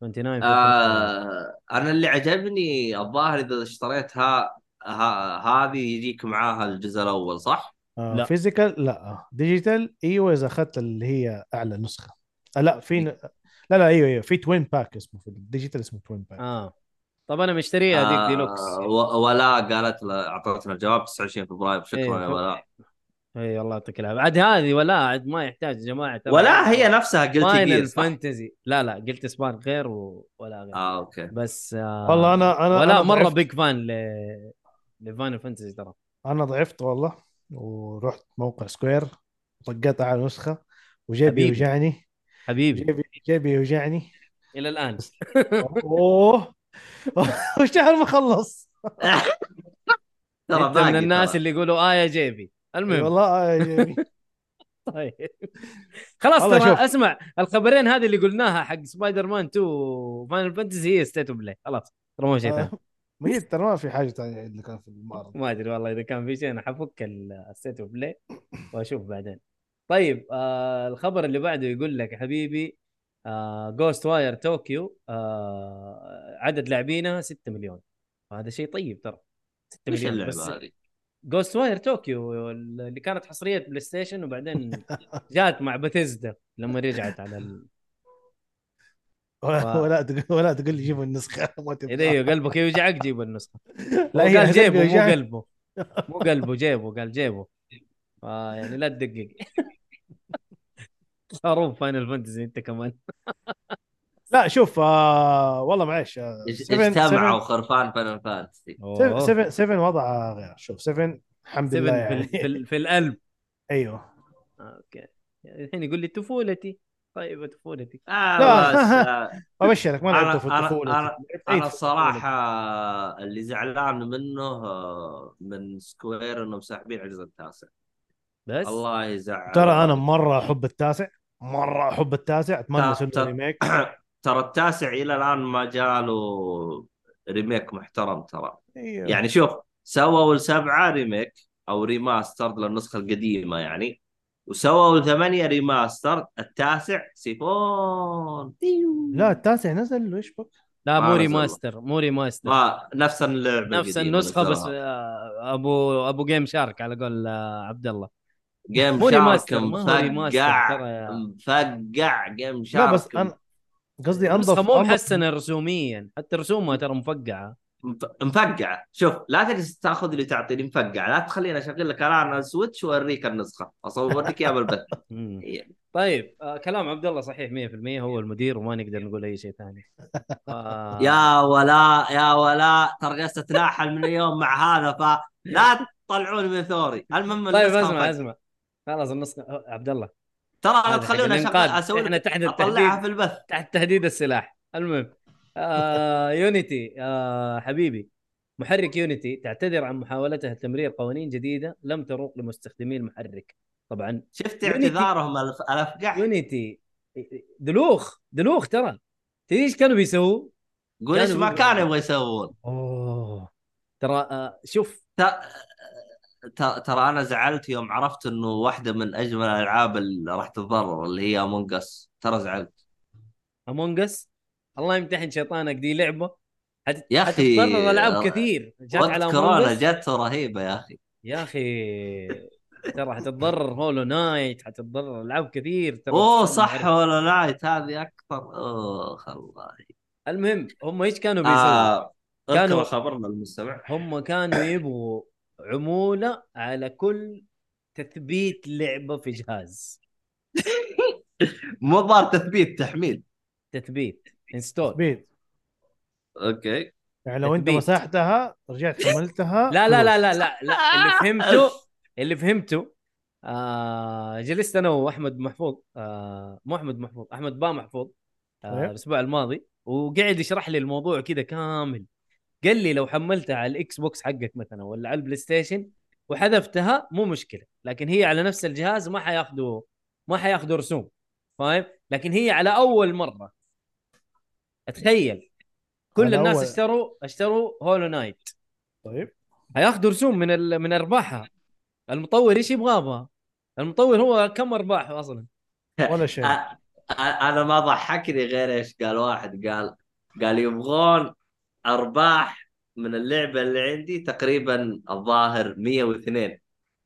29
آه أنا اللي عجبني الظاهر إذا اشتريت ها ها- هذه يجيك معاها الجزء الأول صح؟
آه
لا.
physical لا. digital أيوه اذا أخذت اللي هي أعلى نسخة. آه لا في ن- لا لا أيوه أيوه في توين باك اسمه في الديجيتال اسمه توين باك
آه. طب أنا مشتريها هذيك ديلوكس
آه و- ولا قالت له أعطتنا الجواب 29 فبراير. شكرا
إيه،
يا
ف-
ولا
اي الله يعطيك العافية. عاد هذه ولا عاد ما يحتاج يا جماعة. ترى
ولا هي نفسها قلت
فاينل؟ فانتزي لا لا قلت سبارك غير و... ولا غير.
آه أوكي.
بس آه
والله أنا- أنا-
ولا
أنا
مرة
ضعفت.
بيج فان ل لفاينل فانتزي ترى.
أنا ضعفت والله ورحت موقع سكوير طقيت على نسخة وجيبي. يوجعني
حبيبي.
جيبي جيبي يوجعني
إلى الآن.
أوه. والشهر ما خلص؟
ترى
أنت من الناس. اللي يقولوا آه يا جيبي. المهم.
والله آه يا جيبي.
طيب. خلاص ترى
شوف.
أسمع الخبرين هذه اللي قلناها حق سبايدر مان 2 و Final Fantasy هي State of Play خلاص. ترى ما شيء ثاني.
آه، ما هي ترى ما في حاجة ثانية اللي كان في المعرض
ما أدري والله إذا كان في شيء أنا حفك ال State of Play وأشوف بعدين. طيب آه الخبر اللي بعده يقول لك يا حبيبي آه Ghostwire Tokyo آه عدد لاعبينها 6 مليون. هذا شيء طيب ترى 6
إيش
مليون. بس
اللعبه هذه؟
Ghostwire Tokyo اللي كانت حصرية بلاي ستيشن وبعدين جات مع باتيزدا لما رجعت على ال...
ولا
ف-
ولا تقول ولا تقول لي جيبوا النسخة. ما تبغى.
إذا أيوه، قلبك يوجعك جيب النسخة.
لا هي
قال جيبه مو. قلبه. مو قلبه جيبه قال جيبه آه يعني لا تدقق خروف فاينل فانتزي انت كمان.
لا شوف آه والله معلش آه،
اج-
7
اجتمعوا خرفان فان فانتسي
7 7 7 وضعها غير. شوف 7 الحمد لله يعني.
في, ال- في القلب. أيوه. أوكي. الحين يقول لي طفولتي. طيب طفولتي.
آه
لا.
بس آه
أبشرك ما
أنا-
لعبته في
أنا- أنا-
لعبت عيد
أنا
في
الصراحة اللي زعلان منه آه، من Square إنهم ساحبين الجزء التاسع.
بس؟
الله يزعل.
ترى أنا مرة أحب التاسع. مرة أحب التاسع
أتمنى
يسوي remake
ترى التاسع إلى الآن ما جاله remake محترم ترى.
أيوه.
يعني شوف سووا السبعة remake أو remaster للنسخة القديمة يعني وسووا الثمانية remaster التاسع سحبوا.
لا التاسع نزل وش بك؟
لا مو
نزل.
remaster مو remaster
ما نفس اللعبة
نفس النسخة بس. آه، أبو أبو جيم شارك على قول آه، عبد الله.
جيم شارك مفقع
ترى. يا-
مفقع جيم شارك
لا بس أنا قصدي انظف
النسخه مو محسنه رسوميا حتى رسومها ترى مفقعة.
مف- مفقعة. شوف لا تجلس تاخذ اللي تعطيني مفقعة. لا تخليني أشغل لك الآن على ال Switch وأوريك النسخة. أصورك إياها
بالبث.
هي.
طيب آه كلام عبد الله صحيح 100% هو المدير وما نقدر نقول أي شيء ثاني. آه.
يا ولا يا ولا ترى جالس اتناحل من اليوم مع هذا فلا تطلعوني من ثوري. المهم
طيب
أسمع.
أسمع. خلاص آه، عبد الله
ترى لا تخلوني. أشغل-
أسوي
إحنا
تحت
أطلعها
التهديد
في البث.
تحت تهديد السلاح. المهم آه يونيتي آه حبيبي. محرك يونيتي تعتذر عن محاولتها تمرير قوانين جديدة لم تروق لمستخدمي المحرك. طبعا
شفت. اعتذارهم الأفقع.
يونيتي دلوخ دلوخ ترى. تدري إيش كانوا بيسووا؟
قول
إيش
ما كانوا يبغى يسوون.
أوه. ترى آه، شوف.
ت- ترى أنا زعلت يوم عرفت إنه واحدة من أجمل الالعاب اللي راح تتضرر اللي هي امونج اس ترى زعلت.
امونج اس الله يمتحن شيطانك دي لعبة حت...
يا أخي،
حتتضرر ألعاب
آه،
كثير. جات على
كورونا جت رهيبة يا أخي.
يا أخي ترى حتتضرر Hollow Knight حتتضرر ألعاب كثير. ترى أوه
صح. هولو Knight هذه أكثر. اوه الله.
المهم هم إيش كانوا بيسووا؟
آه
كانوا
خبرنا المستمع.
هم كانوا يبغوا عمولة على كل تثبيت لعبة في جهاز
مو ظاهر تثبيت تحميل
تثبيت install
بيت
أوكي
يعني لو أنت
تثبيت.
مسحتها رجعت حملتها
لا لا لا. لا لا لا اللي فهمته اللي فهمته آه جلست أنا وأحمد محفوظ آه مو أحمد محفوظ أحمد با محفوظ آه
طيب.
الأسبوع الماضي وقعد يشرح لي الموضوع كذا كامل قال لي لو حملتها على ال Xbox حقك مثلا ولا على ال PlayStation وحذفتها مو مشكلة. لكن هي على نفس الجهاز ما حياخذوا ما حياخذوا رسوم. فاهم؟ لكن هي على أول مرة. اتخيل كل الناس
أول.
اشتروا اشتروا هولو نايت
طيب.
حياخذوا رسوم من ال... من أرباحها. المطور إيش يبغى بها؟ المطور هو كم ارباحه أصلا؟
ولا شيء.
أنا ما ضحكني غير إيش قال واحد. قال قال يبغون أرباح من اللعبة اللي عندي تقريبا الظاهر 102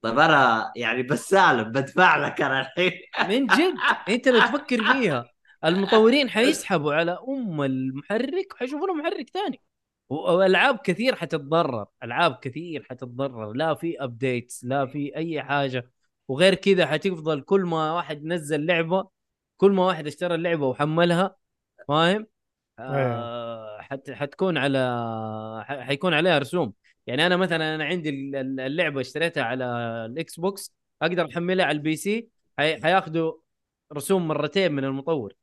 طيب أنا يعني بسالم بدفع لك أنا الحين.
من جد؟ انت لو تفكر فيها. المطورين حيسحبوا على أم المحرك وحيشوفوا له محرك ثاني. وألعاب كثير حتتضرر ألعاب كثير حتتضرر. لا في ابديتس لا في أي حاجة. وغير كذا حتفضل كل ما واحد نزل لعبة كل ما واحد اشترى اللعبة وحملها. فاهم؟ آه حت حتكون على حيكون عليها رسوم. يعني أنا مثلا أنا عندي ال- ال- اللعبة اشتريتها على ال Xbox أقدر أحملها على ال PC حي- حياخذوا رسوم مرتين من المطور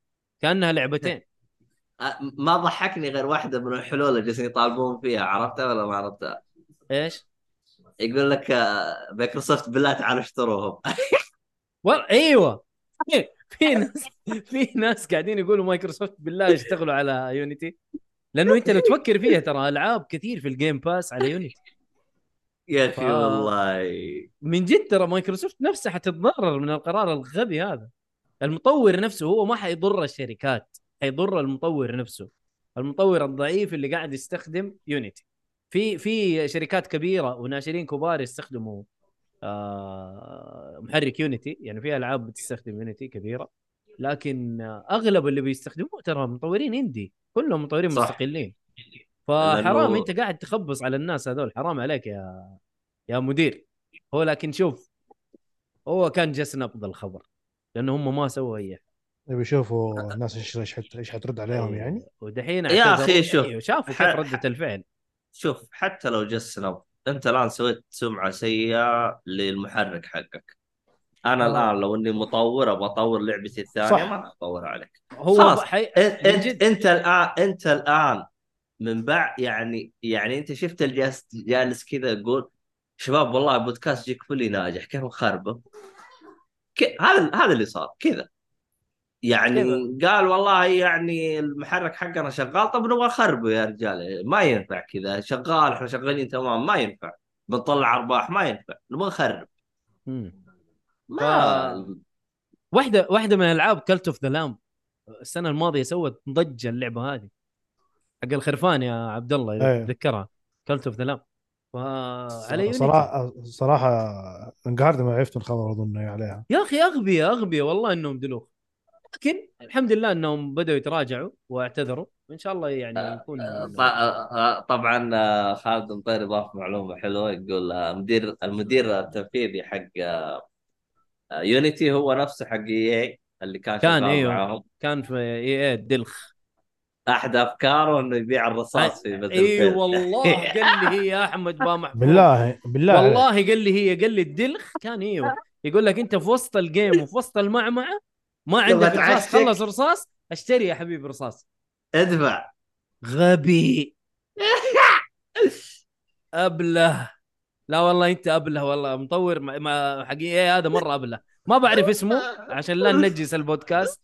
كأنها لعبتين.
آه، ما ضحكني غير واحدة من الحلول اللي جالسين يطالبون فيها عرفتها ولا ما عرفتها؟
إيش؟
يقول لك آه، مايكروسوفت بالله تعالوا اشتروهم.
أيوه. في ناس في ناس قاعدين يقولوا مايكروسوفت بالله يشتغلوا على Unity لأنه أنت لو تفكر فيها ترى ألعاب كثير في ال Game Pass على Unity
يا أخي
آه.
والله.
من جد ترى مايكروسوفت نفسها حتتضرر من القرار الغبي هذا. المطور نفسه هو ما حيضر الشركات حيضر المطور نفسه. المطور الضعيف اللي قاعد يستخدم Unity في في شركات كبيرة وناشرين كبار يستخدموا محرك Unity يعني في ألعاب بتستخدم Unity كبيرة لكن آه، أغلب اللي بيستخدموه ترى مطورين اندي كلهم مطورين
صح.
مستقلين فحرام أنت قاعد تخبص على الناس هذول حرام عليك يا يا مدير هو لكن شوف هو كان جس نبض الخبر لأنه هم ما سووا أي حاجة
يبي يشوفوا الناس إيش إيش حت- إيش حترد عليهم يعني
ودحين
يا. أخي شوف.
أيوه شافوا كيف ردة الفعل
شوف حتى لو جسنا انت الان سويت سمعة سيئة للمحرك حقك أنا
آه.
الان لو اني مطور أبغى اطور لعبتي الثانية
صح.
ما اطورها عليك
هو
خلاص.
حي...
انت انت,
جد.
إنت الان إنت الآن من بعد يعني يعني إنت شفت الجالس جالس كذا يقول شباب والله بودكاست جيك فولي ناجح كيف نخربه؟ ك- هذا هذا اللي صار كذا يعني قال والله يعني المحرك حقنا شغال طب نبغى نخربه يا رجال ما ينفع كذا شغال إحنا شغالين تمام ما ينفع. بنطلع أرباح ما ينفع نبغى نخرب. ما
واحدة واحدة من ألعاب Cult of the Lamb السنة الماضية سوت ضجة اللعبة هذه. حق الخرفان يا عبد الله اذا. تتذكرها Cult of the Lamb فعلى
صراحة صراحة انقهرت ما عرفت الخبر أظن عليها.
يا أخي أغبياء أغبياء والله إنهم دلوخ. لكن الحمد لله انهم بدأوا يتراجعوا واعتذروا وإن شاء الله يعني يكون
ط- طبعا آه، خالد مطير ضاف معلومة حلوة يقول آه، مدير المدير التنفيذي حق آه، آه، Unity هو نفسه حق EA اللي كان
كان
شغال
إيوه.
معاهم.
كان في EA الدلخ.
احد افكاره إنه يبيع الرصاص في Battlefield.
والله. قال لي هي يا أحمد با محفوظ
بالله بالله.
والله قال لي هي قال لي الدلخ كان إيوه. يقول لك أنت في وسط ال game وفي وسط المعمعة ما عندك رصاص. خلص رصاص اشتري يا حبيبي رصاص.
ادفع.
غبي. أبله. لا والله أنت أبله والله مطور ما- ما حقيقي هذا مرة أبله. ما بعرف اسمه عشان لا ننجس البودكاست.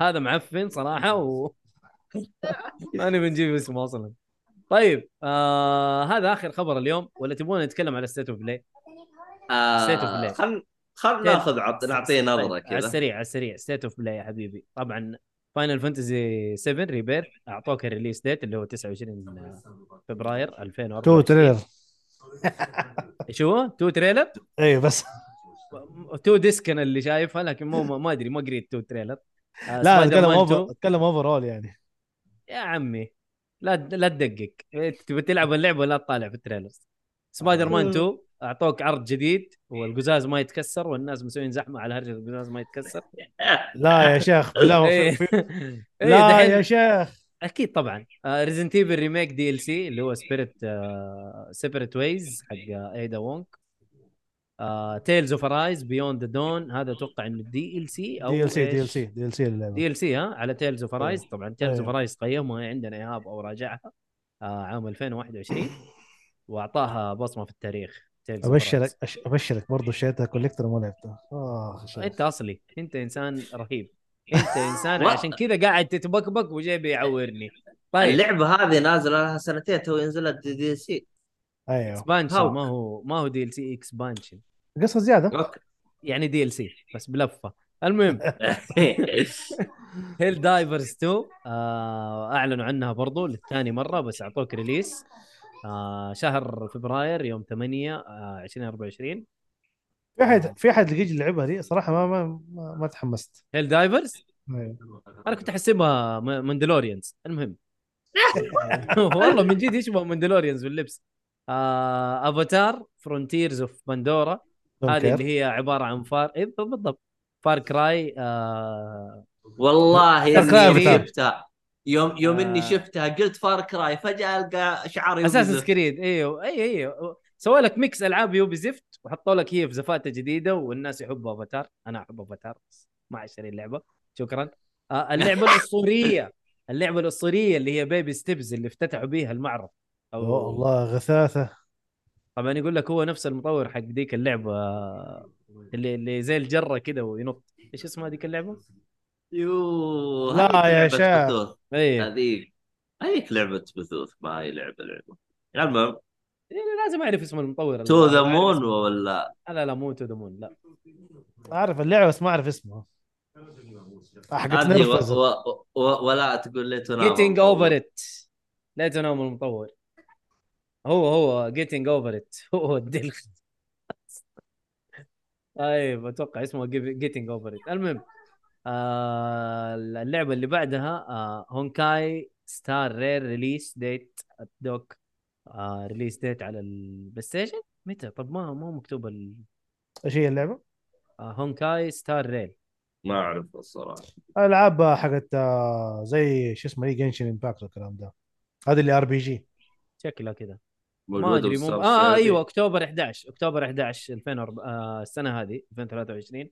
هذا معفن صراحة و ماني بنجيب اسمه أصلا. طيب آه هذا آخر خبر اليوم. ولا تبغون نتكلم على State of Play State of
آه
Play.
خل خل ناخذ عط... نعطيه نظرة
طيب، على
كذا.
السريع على السريع. State of Play يا حبيبي. طبعا Final Fantasy 7 Rebirth أعطوك ال release date اللي هو 29 فبراير
تو
2024
trailer.
شو؟ هو؟ two trailer؟
اي بس.
two disc أنا اللي شايفها لكن مو ما- أدري ما قريت two trailer. آه،
لا
أتكلم
over
2.
أتكلم overall يعني.
يا عمي لا لا تدقق. إيه، تبي تلعب اللعبة ولا تطالع في ال trailers. سبايدر مان 2 أعطوك عرض جديد والقزاز ما يتكسر والناس مسوين زحمة على هرجة القزاز ما يتكسر.
لا يا شيخ لا
إيه. إيه،
لا يا شيخ.
أكيد طبعا. Resident Evil remake DLC اللي هو Separate Separate Ways حق Ada وونك Tales of Arise Beyond the Dawn هذا أتوقع إنه دي ال سي أو
DLC DL؟ سي دي ال سي دي ال
C ها؟ على Tales of
Arise.
طبعا Tales
of.
Arise قيمها عندنا إيهاب أو راجعها. آه عام 2021 وأعطاها بصمة في التاريخ. Of
ابشرك أبشرك برضه شريتها collector وما لعبتها شيخ.
أنت أصلي. أنت إنسان رهيب. أنت
إنسان
عشان كذا قاعد تتبكبك وجاي بيعورني طيب.
اللعبة هذه نازلة لها سنتين تو نزلت دي, دي سي.
أيوه.
expansion.
ما هو ما هو DLC expansion
قصة زيادة؟
أوكي.
يعني DLC بس بلفة. المهم. Helldivers 2 آه أعلنوا عنها برضو للثاني مرة بس أعطوك release آه شهر فبراير يوم 8 آه 2024
في احد في أحد يجي يلعبها دي صراحة ما ما ما, ما تحمست. Helldivers.
أنا كنت احسبها Mandalorians المهم. والله من جد يشبه Mandalorians باللبس. آه Avatar Frontiers of Pandora
Don't
هذه. اللي هي عبارة عن Far إيه بالضبط. Far Cry آه
والله يا
Far
اني يوم يوم إني
آه.
شفتها قلت Far Cry فجأة ألقى شعار Assassin's
Creed إيوه اي أيوه سوى لك mix ألعاب Ubi زفت وحطوا لك هي في زفاتة جديدة والناس يحبوا أفاتار. أنا أحب أفاتار بس ما أشتري اللعبة. شكرا. آه اللعبة الأسطورية. اللعبة الأسطورية اللي هي Baby Steps اللي افتتحوا بيها المعرض.
أوه، الله غثاثة.
طبعا يقول لك هو نفس المطور حق ديك اللعبة اللي اللي زي الجرة كده وينط. إيش اسمها ديك اللعبة؟
يوه
لا يا
لعبة
شيخ.
اي
هذيك هذيك لعبة بثوث ما هي لعبة لعبة. المهم.
يعني لازم أعرف اسم المطور To
the
Moon.
ولا؟
لا لا مو To the Moon لا.
أعرف اللعبة بس ما أعرف اسمها. آه، حقت نرفز
و... و... و... ولا تقول لي تنام
Getting Over It لا تنام المطور. هو هو Getting Over It هو الدل طيب أتوقع اسمه Getting Over It المهم. آه اللعبة اللي بعدها آه Honkai Star Rail release date دوك آه release date على ال PlayStation متى؟ طب ما مو مكتوب ال...
إيش هي اللعبة؟
آه Honkai Star Rail
ما أعرف الصراحة.
ألعاب حقت آه، زي شو اسمه Genshin Impact والكلام ده. هذه اللي ار بي جي
شكلها كذا. ما أدري مو آه,
آه.
أيوه أكتوبر 11 أكتوبر 11 2004 آه السنة هذه 2023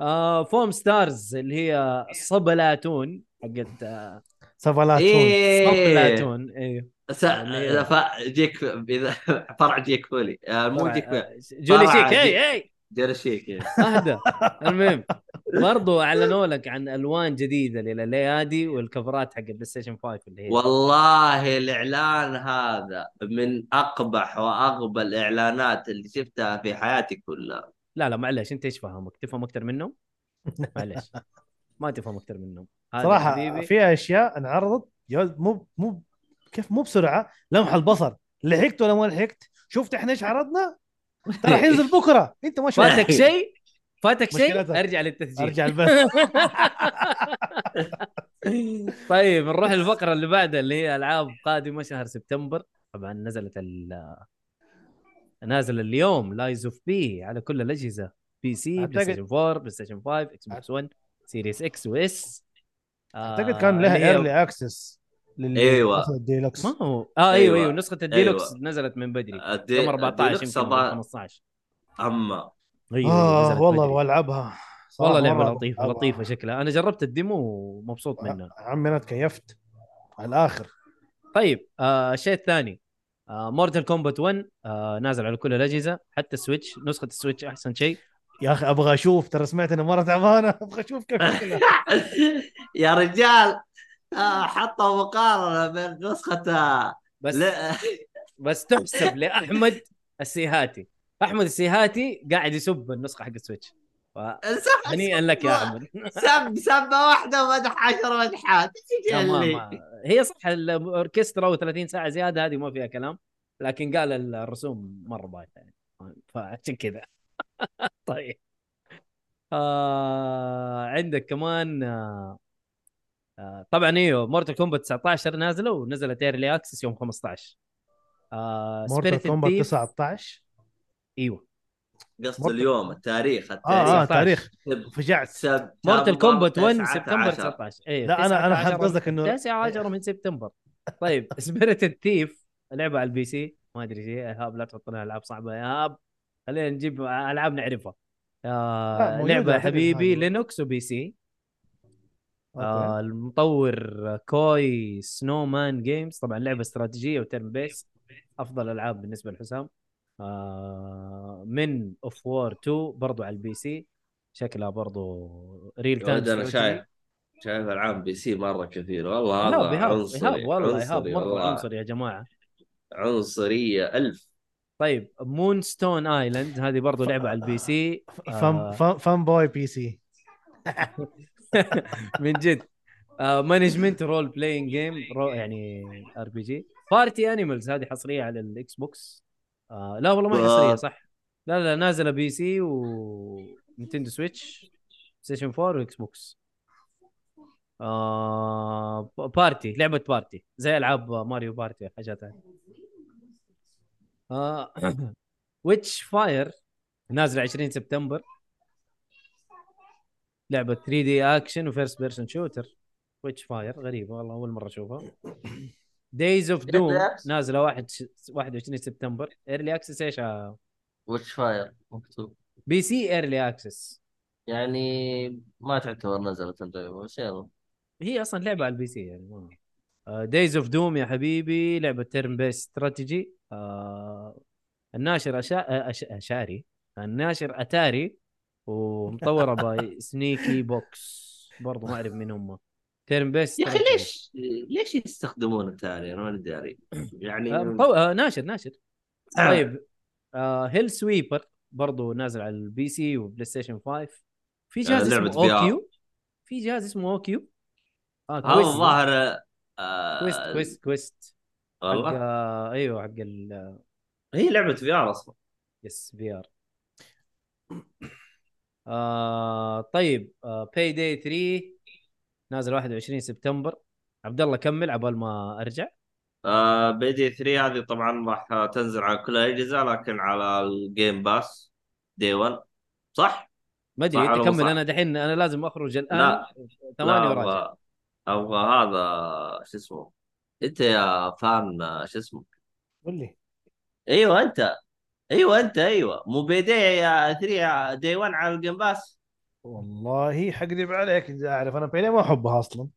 آه فوم ستارز اللي هي صبلاتون حقت آه
سفلاتون
إيه
صبلاتون أيوه
س... ف... جيك اذا فرع جيك فولي. آه مو جيك فولي.
آه، جولي
فرع
شيك اي اي
جرشيك إيه.
أهدى. المهم برضو أعلنوا لك عن ألوان جديدة للايادي والكفرات حق البلاي ستيشن 5 اللي هي.
والله الإعلان هذا من أقبح وأغبى الإعلانات اللي شفتها في حياتي كلها.
لا لا معلش أنت إيش فاهمك؟ تفهم أكثر منهم؟ معلش ما تفهم أكثر منهم. صراحة
في أشياء انعرضت مو مو كيف؟ مو بسرعة لمح البصر. لحقت ولا ما لحقت؟ شفت إحنا إيش عرضنا؟ ترى حينزل بكرة. أنت ما شفت
فاتك شيء؟ فاتك شيء. أرجع للتسجيل.
أرجع البث.
طيب نروح الفقرة اللي بعدها اللي هي ألعاب قادمة شهر سبتمبر. طبعا نزلت نازل اليوم Lies of P على كل الأجهزة
PC
PlayStation 4 PlayStation 5 Xbox 1 Series X و
S أعتقد كان لها early access
أيوة.
الديلوكس.
ما هو؟ آه أيوه
أيوة.
أيوه. نسخة الديلوكس
أيوة.
نزلت من بدري.
الدي...
يوم 14
الديلوكس
يمكن
أبا-
15
أما.
أيوه
آه
نزلت
والله
بدري.
أبغى ألعبها.
والله لعبة
لطيفة
لطيفة شكلها. أنا جربت ال demo ومبسوط منها.
عمي أنا تكيفت على الآخر.
طيب آه الشيء الثاني. آه Mortal Kombat 1 آه نازل على كل الأجهزة حتى ال Switch نسخة ال Switch أحسن شيء.
يا أخي أبغى أشوف ترى سمعت انها مرة تعبانه أبغى أشوف كيف.
يا رجال آه حطوا مقارنة بين نسخة آه،
بس بس تحسب لأحمد السيهاتي. أحمد السيهاتي قاعد يسب النسخة حق ال
Switch
هنيئا لك يا أحمد.
سب سبه واحدة ومدح عشر مدحات
هي صح الأوركسترا و30 ساعة زيادة هذه ما فيها كلام لكن قال الرسوم مرة بايخة يعني. فعشان كذا. طيب. آه عندك كمان آه آه طبعا إيوه Mortal Kombat 19 نازلة ونزلت early access يوم 15 آه Mortal
Kombat
Thief-
19
إيوه.
قصد اليوم التاريخ
آه
التاريخ
آه
19.
تاريخ. فجعت
سب-
Mortal Kombat 1
19.
سبتمبر 19 إيه
لا، أنا- أنا حاب
19
قصدك إنه-
19 من سبتمبر. طيب Spirited Thief لعبة على ال PC. ما أدري شيء ايهاب لا تحط لنا ألعاب صعبة. يا ايهاب خلينا نجيب ألعاب نعرفها. آه
لعبة
حبيبي. Linux و PC. آه. المطور Koi Snowman Games. طبعا لعبة استراتيجية و turn-based. أفضل ألعاب بالنسبة لحسام. آه Men of War 2 برضو على ال PC. شكلها برضو real
time أنا شايف شايف ألعاب PC مرة كثير. والله هذا
إيهاب
عنصري
إيهاب والله إيهاب
عنصري
مرة
والله.
عنصري يا جماعة.
عنصرية ألف.
طيب Moonstone Island هذه برضو لعبة على ال PC.
fan
آه.
fan fanboy PC.
من جد. management role playing game يعني RPG Party Animals هذه حصرية على ال Xbox. آه لا والله ما هي حصريه صح. لا لا نازلة PC و Nintendo Switch Station 4 و Xbox آه party لعبة party زي ألعاب Mario Party حاجات هذه آه Witchfire نازلة 20 سبتمبر. لعبة 3D action و first person shooter Witchfire غريبة والله أول مرة أشوفها. Days
of Doom.
نازلة 1 21 سبتمبر. early access
إيش Witchfire مكتوب.
PC early access
يعني ما تعتبر نزلت بس يلا.
هي أصلا لعبة على ال PC يعني Days of Doom يا حبيبي لعبة turn-based strategy آه الناشر أشا... أش... أشاري. الناشر اتاري ومطورة by Sneaky Box برضو ما أعرف مين هم. turn-based
يا أخي ليش ليش يستخدمون التالي أنا ماني داري يعني.
آه مطو... آه ناشر ناشر. طيب آه Hellsweeper برضو نازل على ال PC و PlayStation 5 في جهاز
آه،
اسمه. OQ. في جهاز اسمه OQ. آه
هذا
Quest.
الظاهر آه،
Quest Quest Quest.
والله؟
آه أيوه حق ال
هي لعبة VR
أصلا. yes VR آه طيب آه Payday 3 نازل 21 سبتمبر. عبد الله كمل عبال ما أرجع.
آه Payday 3 هذه طبعا راح تنزل على كل الاجهزه لكن على ال Game Pass day 1 صح؟
ما
أدري
انت كمل
صح؟
أنا دحين أنا لازم أخرج الآن
لا.
ثواني
لا،
وراجع.
أبغى أبغى هذا شو اسمه؟ أنت يا فان شو اسمه؟
قول لي.
أيوه أنت. أيوه أنت أيوه. مو Payday يا 3 day 1 على ال Game Pass
والله حكذب عليك إذا أعرف أنا Payday ما أحبها أصلا.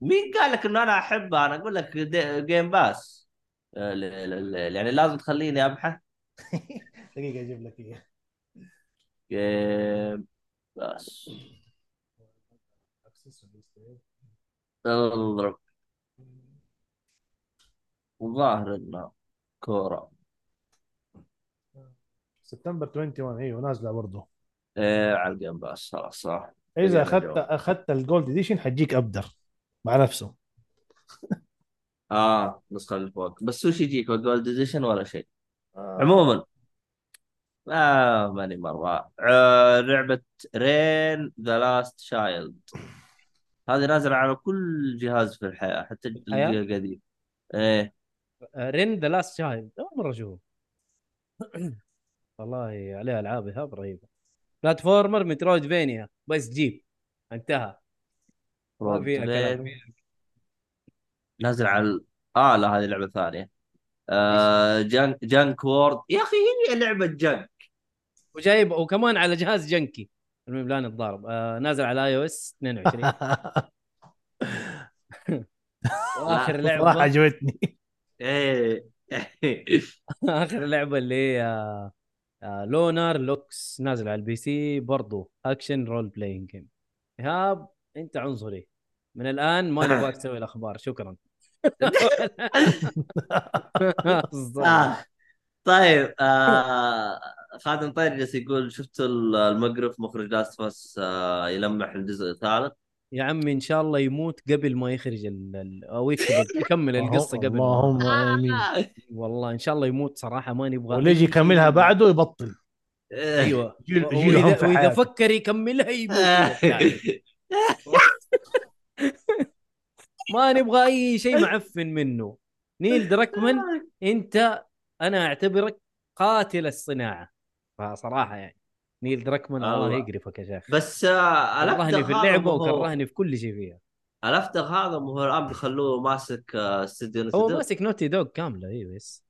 مين قال لك إنه أنا أحبها؟ أنا أقول لك Game Pass آه، يعني لازم تخليني أبحث.
دقيقة أجيب لك اياه
Game Pass اضرب الظاهر إنه كورة.
سبتمبر 21 إيوه نازلة برضه.
إيه على ال Game Pass خلاص صح. إذا
أخذت.
أخذت
ال Gold Edition حتجيك أبدر مع نفسه.
آه نسخة اللي فوق بس وش يجيك Gold Edition ولا شيء؟ عموما. آه ماني مرة. آه لعبة Rin: The Last Child هذه نازلة على كل جهاز في الحياة حتى القديم إيه.
Rin: The Last Child أول مرة أشوفه. والله عليها ألعاب إيهاب رهيبة. platformer metroidvania. بس جيب. انتهى. ما فيها كلام.
نازل على آه لا هذه لعبة ثانية. آه Junk Junk World. يا أخي هي لعبة Junk.
وجايب وكمان على جهاز junky المهم لا نتضارب. آه نازل على iOS 22 واخر
صراحة
لعبه
عجبتني.
إيه.
آخر لعبة اللي هي آه Lunar Lux نازل على ال PC برضو action role playing game إيهاب أنت عنصري. من الآن ما نبغاك تسوي الأخبار. شكرا.
آه. طيب آه خادم طير جالس يقول شفت المقرف مخرج لاست بس آه يلمح الجزء الثالث؟
يا عمي إن شاء الله يموت قبل ما يخرج ال... أو يكتب يكمل القصة قبل.
اللهم آمين.
والله إن شاء الله يموت صراحة ما نبغى
واللي يجي يكملها بعده يبطل. أيوه. هم
وإذا,
وإذا.
فكر يكملها يموت. ما نبغى أي شيء معفن منه. نيل دركمان أنت أنا أعتبرك قاتل الصناعة. فصراحة يعني. نيل دركمان الله
الله.
يقرفك يا شيخ.
بس آه
كرهني في
اللعبة
وكرهني في كل شيء فيها.
الافتخ هذا مو هو. الآن بيخلوه ماسك آه، استديو
هو. ماسك Naughty Dog كاملة أيوه yes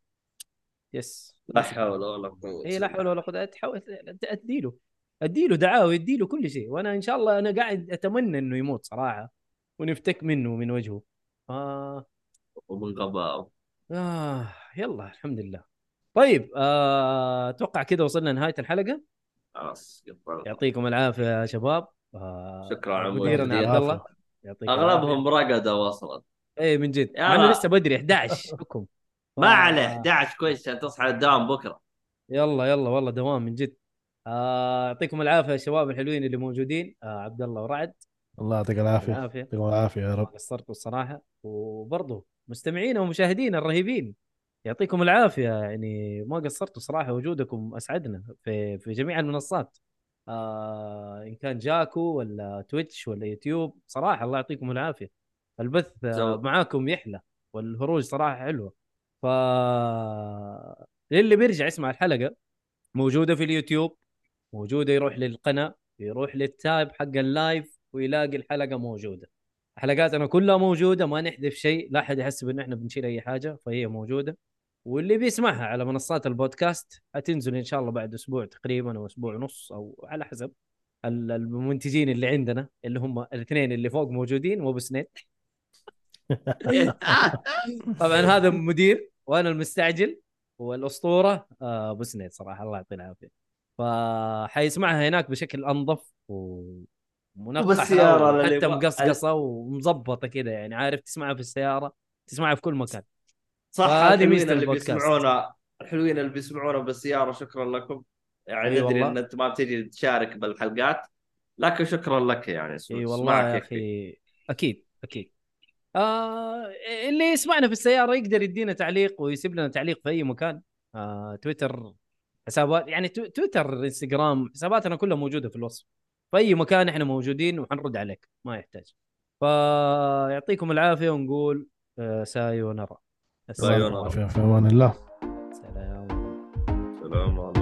yes.
لا حول ولا قوة.
اي لا حول ولا قوة. تحاول أديله. أديله دعاوي أديله كل شيء وأنا إن شاء الله أنا قاعد أتمنى إنه يموت صراحة ونفتك منه ومن وجهه. آه.
ومن غباء
آه يلا الحمد لله. طيب آه أتوقع كذا وصلنا لنهاية الحلقة.
خلاص.
يعطيكم العافية يا شباب. آه
شكرا عمو
مديرنا عبد الله. يعطيك.
أغلبهم رقدوا أصلا
اي من جد. انه لسه بدري. 11 حكم
ما
آه.
عليه. 11 كويس عشان تصحى الدوام بكرة.
يلا يلا. والله دوام من جد. آه، يعطيكم العافية يا شباب الحلوين اللي موجودين. آه عبد الله ورعد.
الله يعطيك
العافية.
يعطيكم العافية. يا رب.
قصرتوا الصراحة. وبرضه مستمعينا ومشاهدينا الرهيبين. يعطيكم العافية. يعني ما قصرتوا صراحة وجودكم أسعدنا في في جميع المنصات. آه إن كان جاكو ولا تويتش ولا يوتيوب صراحة الله يعطيكم العافية. البث آه معاكم يحلى والهروج صراحة حلوة. ف للي بيرجع يسمع الحلقة موجودة في اليوتيوب موجودة يروح للقناة يروح للتاب حق اللايف ويلاقي الحلقة موجودة. حلقاتنا كلها موجودة ما نحذف شيء لا أحد يحسب ان إحنا بنشيل أي حاجة فهي موجودة. واللي بيسمعها على منصات البودكاست حتنزل إن شاء الله بعد أسبوع تقريبا أو أسبوع ونص أو على حسب ال- المنتجين اللي عندنا اللي هم الاثنين اللي فوق موجودين وابو سنيد طبعا هذا مدير وأنا المستعجل والأسطورة آه، ابو سنيد صراحة الله يعطيه العافية. فحيسمعها هناك بشكل
أنظف ومنقحة
حتى مقصقصة ومظبطة كذا يعني عارف تسمعها في السيارة تسمعها في كل مكان.
صح الحلوين
ميزة
اللي. بيسمعونا الحلوين اللي بيسمعونا بالسياره شكرا لكم. يعني ندري
والله.
إن أنت ما بتجي تشارك بالحلقات لكن شكرا لك يعني.
إي والله
اسمعك
يا. أخي. أكيد أكيد. آه اللي يسمعنا في السيارة يقدر يدينا تعليق ويسيب لنا تعليق في أي مكان. آه تويتر حسابات يعني تو- تويتر إنستغرام حساباتنا كلها موجودة في الوصف. في أي مكان إحنا موجودين وحنرد عليك ما يحتاج. فيعطيكم العافية ونقول آه سايونارا
سايونارا.
في في أمان الله.
سلام.
سلام عليكم.